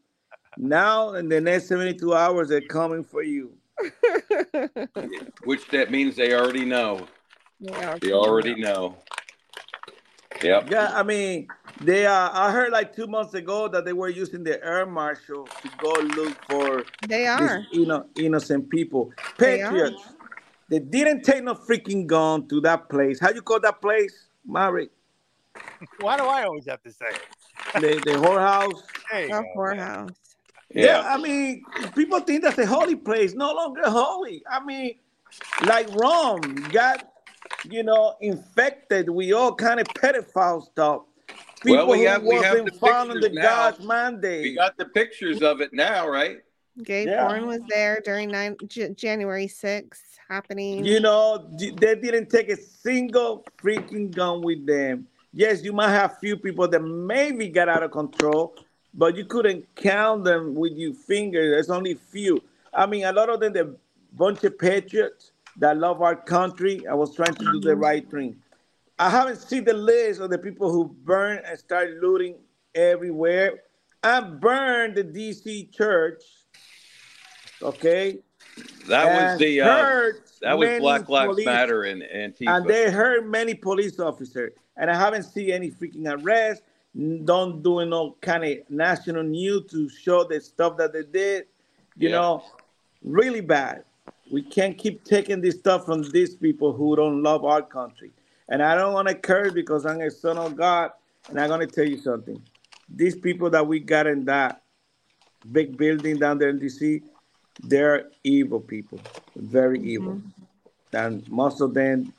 Now in the next 72 hours, they're coming for you. Which that means they already know. Yeah. They already know. Yep. Yeah, I mean, They uh, I heard like two months ago that they were using the air marshal to go look for They these you know innocent people. Patriots. They didn't take no freaking gun to that place. How you call that place, Mary? Why do I always have to say it? The the whorehouse. There The go. whorehouse. Yeah. I mean, people think that's a holy place. No longer holy. I mean, like Rome got, you know, infected with all kind of pedophile stuff. People Well, we who we have the wasn't following the now. God's mandate. We got the pictures of it now, right? Gay Yeah. porn was there during nine, J- January 6th happening. You know, they didn't take a single freaking gun with them. Yes, you might have few people that maybe got out of control, but you couldn't count them with your fingers. There's only few. I mean, a lot of them, they're bunch of patriots that love our country. I was trying to do the right thing. I haven't seen the list of the people who burned and started looting everywhere. I burned the DC church. Okay. That was the uh, that was Black Lives police- Matter and Antifa. and they hurt many police officers. And I haven't seen any freaking arrest. Don't doing no kind of national news to show the stuff that they did. You Yeah. know, really bad. We can't keep taking this stuff from these people who don't love our country. And I don't want to curse because I'm a son of God. And I'm going to tell you something. These people that we got in that big building down there in DC, they're evil people, very mm-hmm. evil. And most of them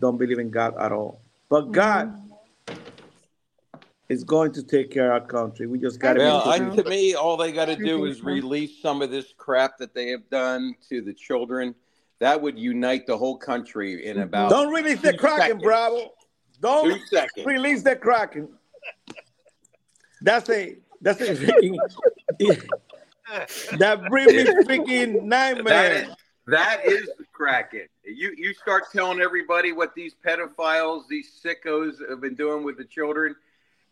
don't believe in God at all. But mm-hmm. God is going to take care of our country. We just got to Well, I, to me, all they got to do is release some of this crap that they have done to the children. That would unite the whole country in mm-hmm. about. Don't release the two Kraken. Bravo. Don't release the Kraken. That's a that's a freaking that bring me freaking That nightmare. is, that is the Kraken. You you start telling everybody what these pedophiles, these sickos have been doing with the children,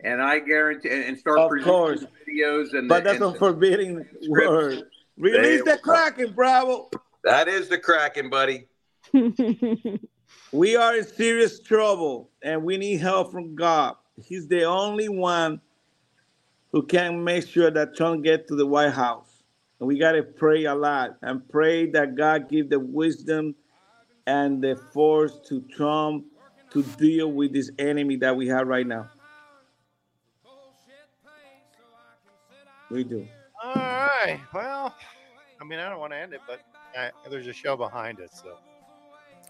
and I guarantee and and start Of presenting course. videos and But that's and a forbidding word. Release There the we. Kraken, Bravo. that is the Kraken, buddy. We are in serious trouble and we need help from God. He's the only one who can make sure that Trump gets to the White House. And we got to pray a lot and pray that God give the wisdom and the force to Trump to deal with this enemy that we have right now. We do. All right. Well, I mean, I don't want to end it, but uh, there's a show behind it, so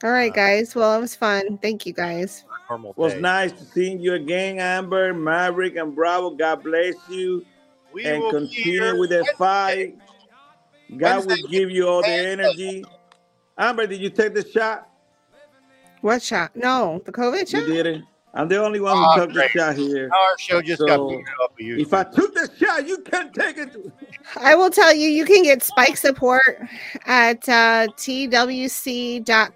All right, guys. Well, it was fun. Thank you, guys. normal It was nice to seeing you again, Amber, Maverick, and Bravo. God bless you. We and will continue with the fight. God Wednesday. will give you all the energy. Amber, did you take the shot? What shot? No, the COVID shot. You didn't. I'm the only one who Oh, took the shot here. Our show just got So, booted off of YouTube. If I took the shot, you can't take it. I will tell you, you can get Spike support at uh, twc dot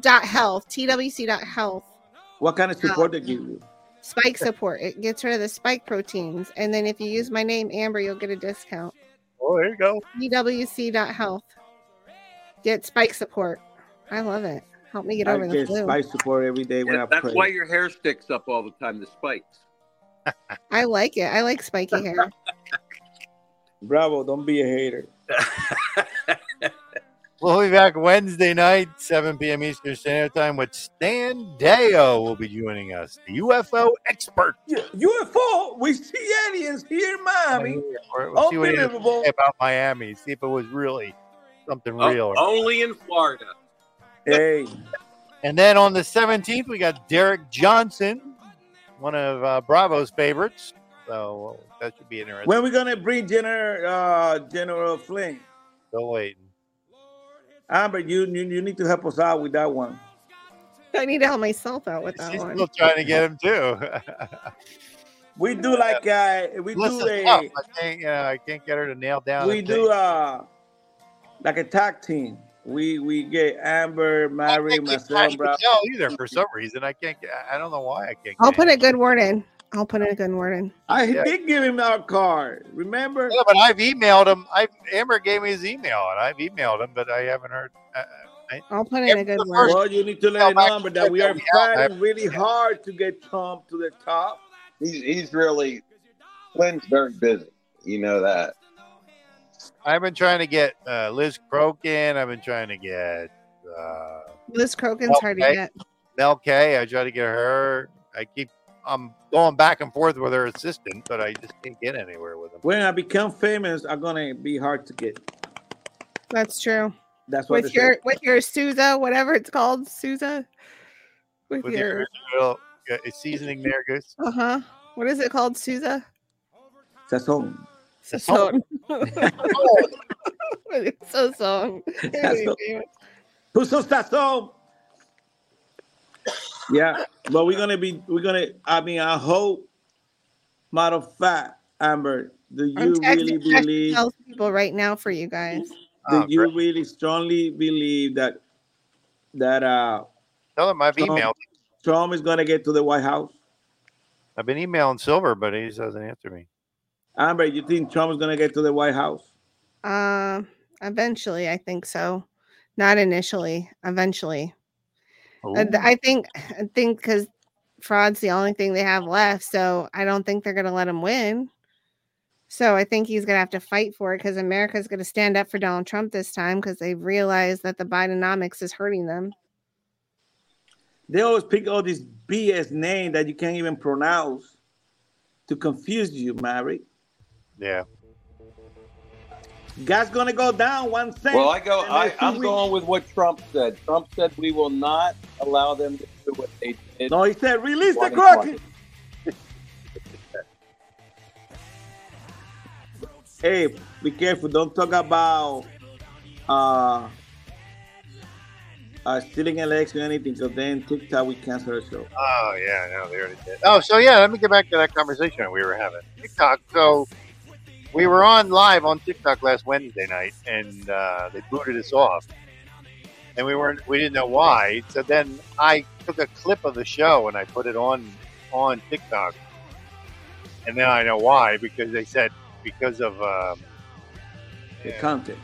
dot health. twc dot health. What kind of support they give you? Spike support. It gets rid of the spike proteins, and then if you use my name Amber, you'll get a discount. oh, there you go. twc dot health. Get spike support. I love it. Help me get I over the get flu. spike support every day when Yeah, I that's pray. why your hair sticks up all the time. The spikes. I like it. I like spiky hair. Bravo, don't be a hater. We'll be back Wednesday night, 7 p.m. Eastern Standard Time, with Stan Deyo will be joining us, the UFO expert. UFO, we see aliens here in Miami. We'll see what he Unbelievable. about Miami. See if it was really something O- real. only in Florida. Hey, And then on the 17th, we got Derek Johnson, one of uh, Bravo's favorites. So that should be interesting. when we gonna bring General uh, General Flynn? Still waiting. Amber, you, you you need to help us out with that one. I need to help myself out with that She's one. still trying to get him too. We do like uh, we Listen do up. a I can't, you know, I can't get her to nail down. we do uh like a tag team. We we get Amber, Mary, I myself, can't either for some reason. I can't. Get, I don't know why I can't. I'll get put it. a good word in. I'll put in a good word in. I Yeah. did give him our card. Remember? Yeah, but I've emailed him. I Amber gave me his email, and I've emailed him, but I haven't heard. Uh, I, I'll put in a good word. Well, you need to let Tell him know Amber, that we are trying we have- really hard to get Trump to the top. He's he's really Flynn's very busy. You know that. I've been trying to get uh, Liz Crokin. I've been trying to get uh, Liz Crokin's Mel hard to get. Mel K. I try to get her. I keep I'm going back and forth with her assistant, but I just can't get anywhere with them. When I become famous, I'm gonna be hard to get. That's true. That's what With your say. with your Souza, whatever it's called, Souza. With, With your your uh, seasoning there, Goose. uh huh. What is it called, Souza? Sazon. Sazon. so song. Sazon. Puso sazon. Yeah, but we're gonna be. We're gonna. I mean, I hope. Matter of fact, Amber, do you really believe, I'm texting really believe? those people right now for you guys. Do you really strongly believe that that uh Tell him I've Trump, emailed. Trump is gonna get to the White House? I've been emailing Silver, but he just doesn't answer me. Amber, you think Trump is gonna get to the White House? Uh, eventually, I think so. Not initially. Eventually, th- I think. I think because fraud's the only thing they have left, so I don't think they're gonna let him win. So I think he's gonna have to fight for it because America's gonna stand up for Donald Trump this time because they've realized that the Bidenomics is hurting them. They always pick all these BS name that you can't even pronounce to confuse you, Mary. Yeah. Gas gonna go down one cent. Well, I go. I, I'm weeks. going with what Trump said. Trump said we will not allow them to do what they did. No, he said release the 2020. Crockett. Hey, be careful. Don't talk about uh, uh stealing election or anything, because then TikTok will cancel the show. Oh yeah, no, they already did. Oh, so yeah, let me get back to that conversation we were having. TikTok. So we were on live on TikTok last Wednesday night, and uh, they booted us off, and we weren't. We didn't know why. So then I took a clip of the show and I put it on on TikTok, and then I know why because they said because of um, The content.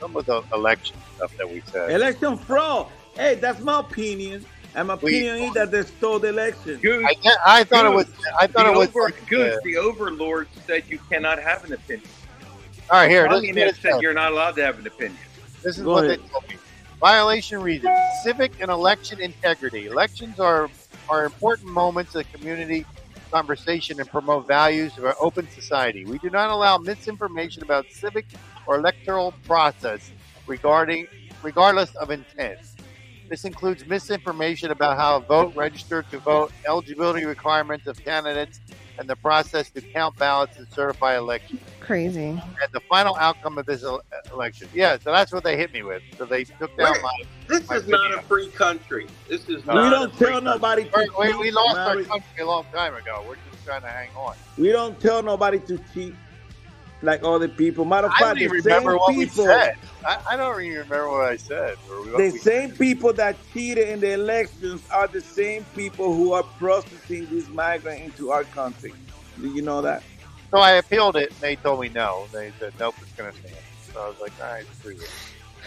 some of the election stuff that we said. Election fraud. Hey, that's my opinion. And my We- opinion is that they stole the election. I, I thought it was. I thought the it was. over, like, Goose, uh, the overlord said you cannot have an opinion. All right, here. This, Communist this, said you're not allowed to have an opinion. this is Go what ahead. they told me. Violation reasons: civic and election integrity. Elections are are important moments of community conversation and promote values of an open society. We do not allow misinformation about civic or electoral process regarding regardless of intent. This includes misinformation about how to vote, register to vote, eligibility requirements of candidates, and the process to count ballots and certify elections Crazy. and the final outcome of this election. Yeah, so that's what they hit me with. So they took down my. This my is not a free country. This is We not. We don't a free tell nobody to We, we, we cheat, lost our country a long time ago. We're just trying to hang on. We don't tell nobody to cheat like other people. Matter of I fact, don't even the remember same what people, we said. I, I don't even remember what I said. Or what the we- same people that cheated in the elections are the same people who are processing these migrants into our country. Do you know that? So I appealed it, and they told me no. They said nope, it's going to stand. So I was like, all right, screw it.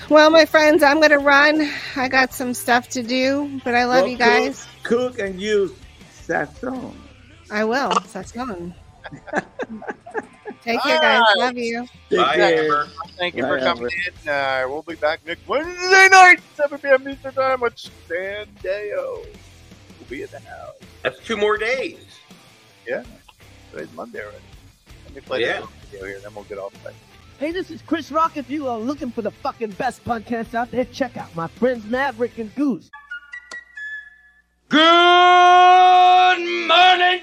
Well, my friends, I'm gonna run. I got some stuff to do, but I love Well, you guys. Cook, cook and use sazon. I will. That's fun. Take care, guys. Alright. Love you. Take Bye. Amber. Thank you Bye, for coming Amber. in. Uh, we'll be back next Wednesday night, 7 p.m. Eastern Time with Stan Deyo. We'll be in the house. That's two more days. Yeah. Today's Monday already. Let me play Yeah. the video here, then we'll get off that. Hey, this is Chris Rock. If you are looking for the fucking best podcast out there, check out my friends Maverick and Goose. Good morning,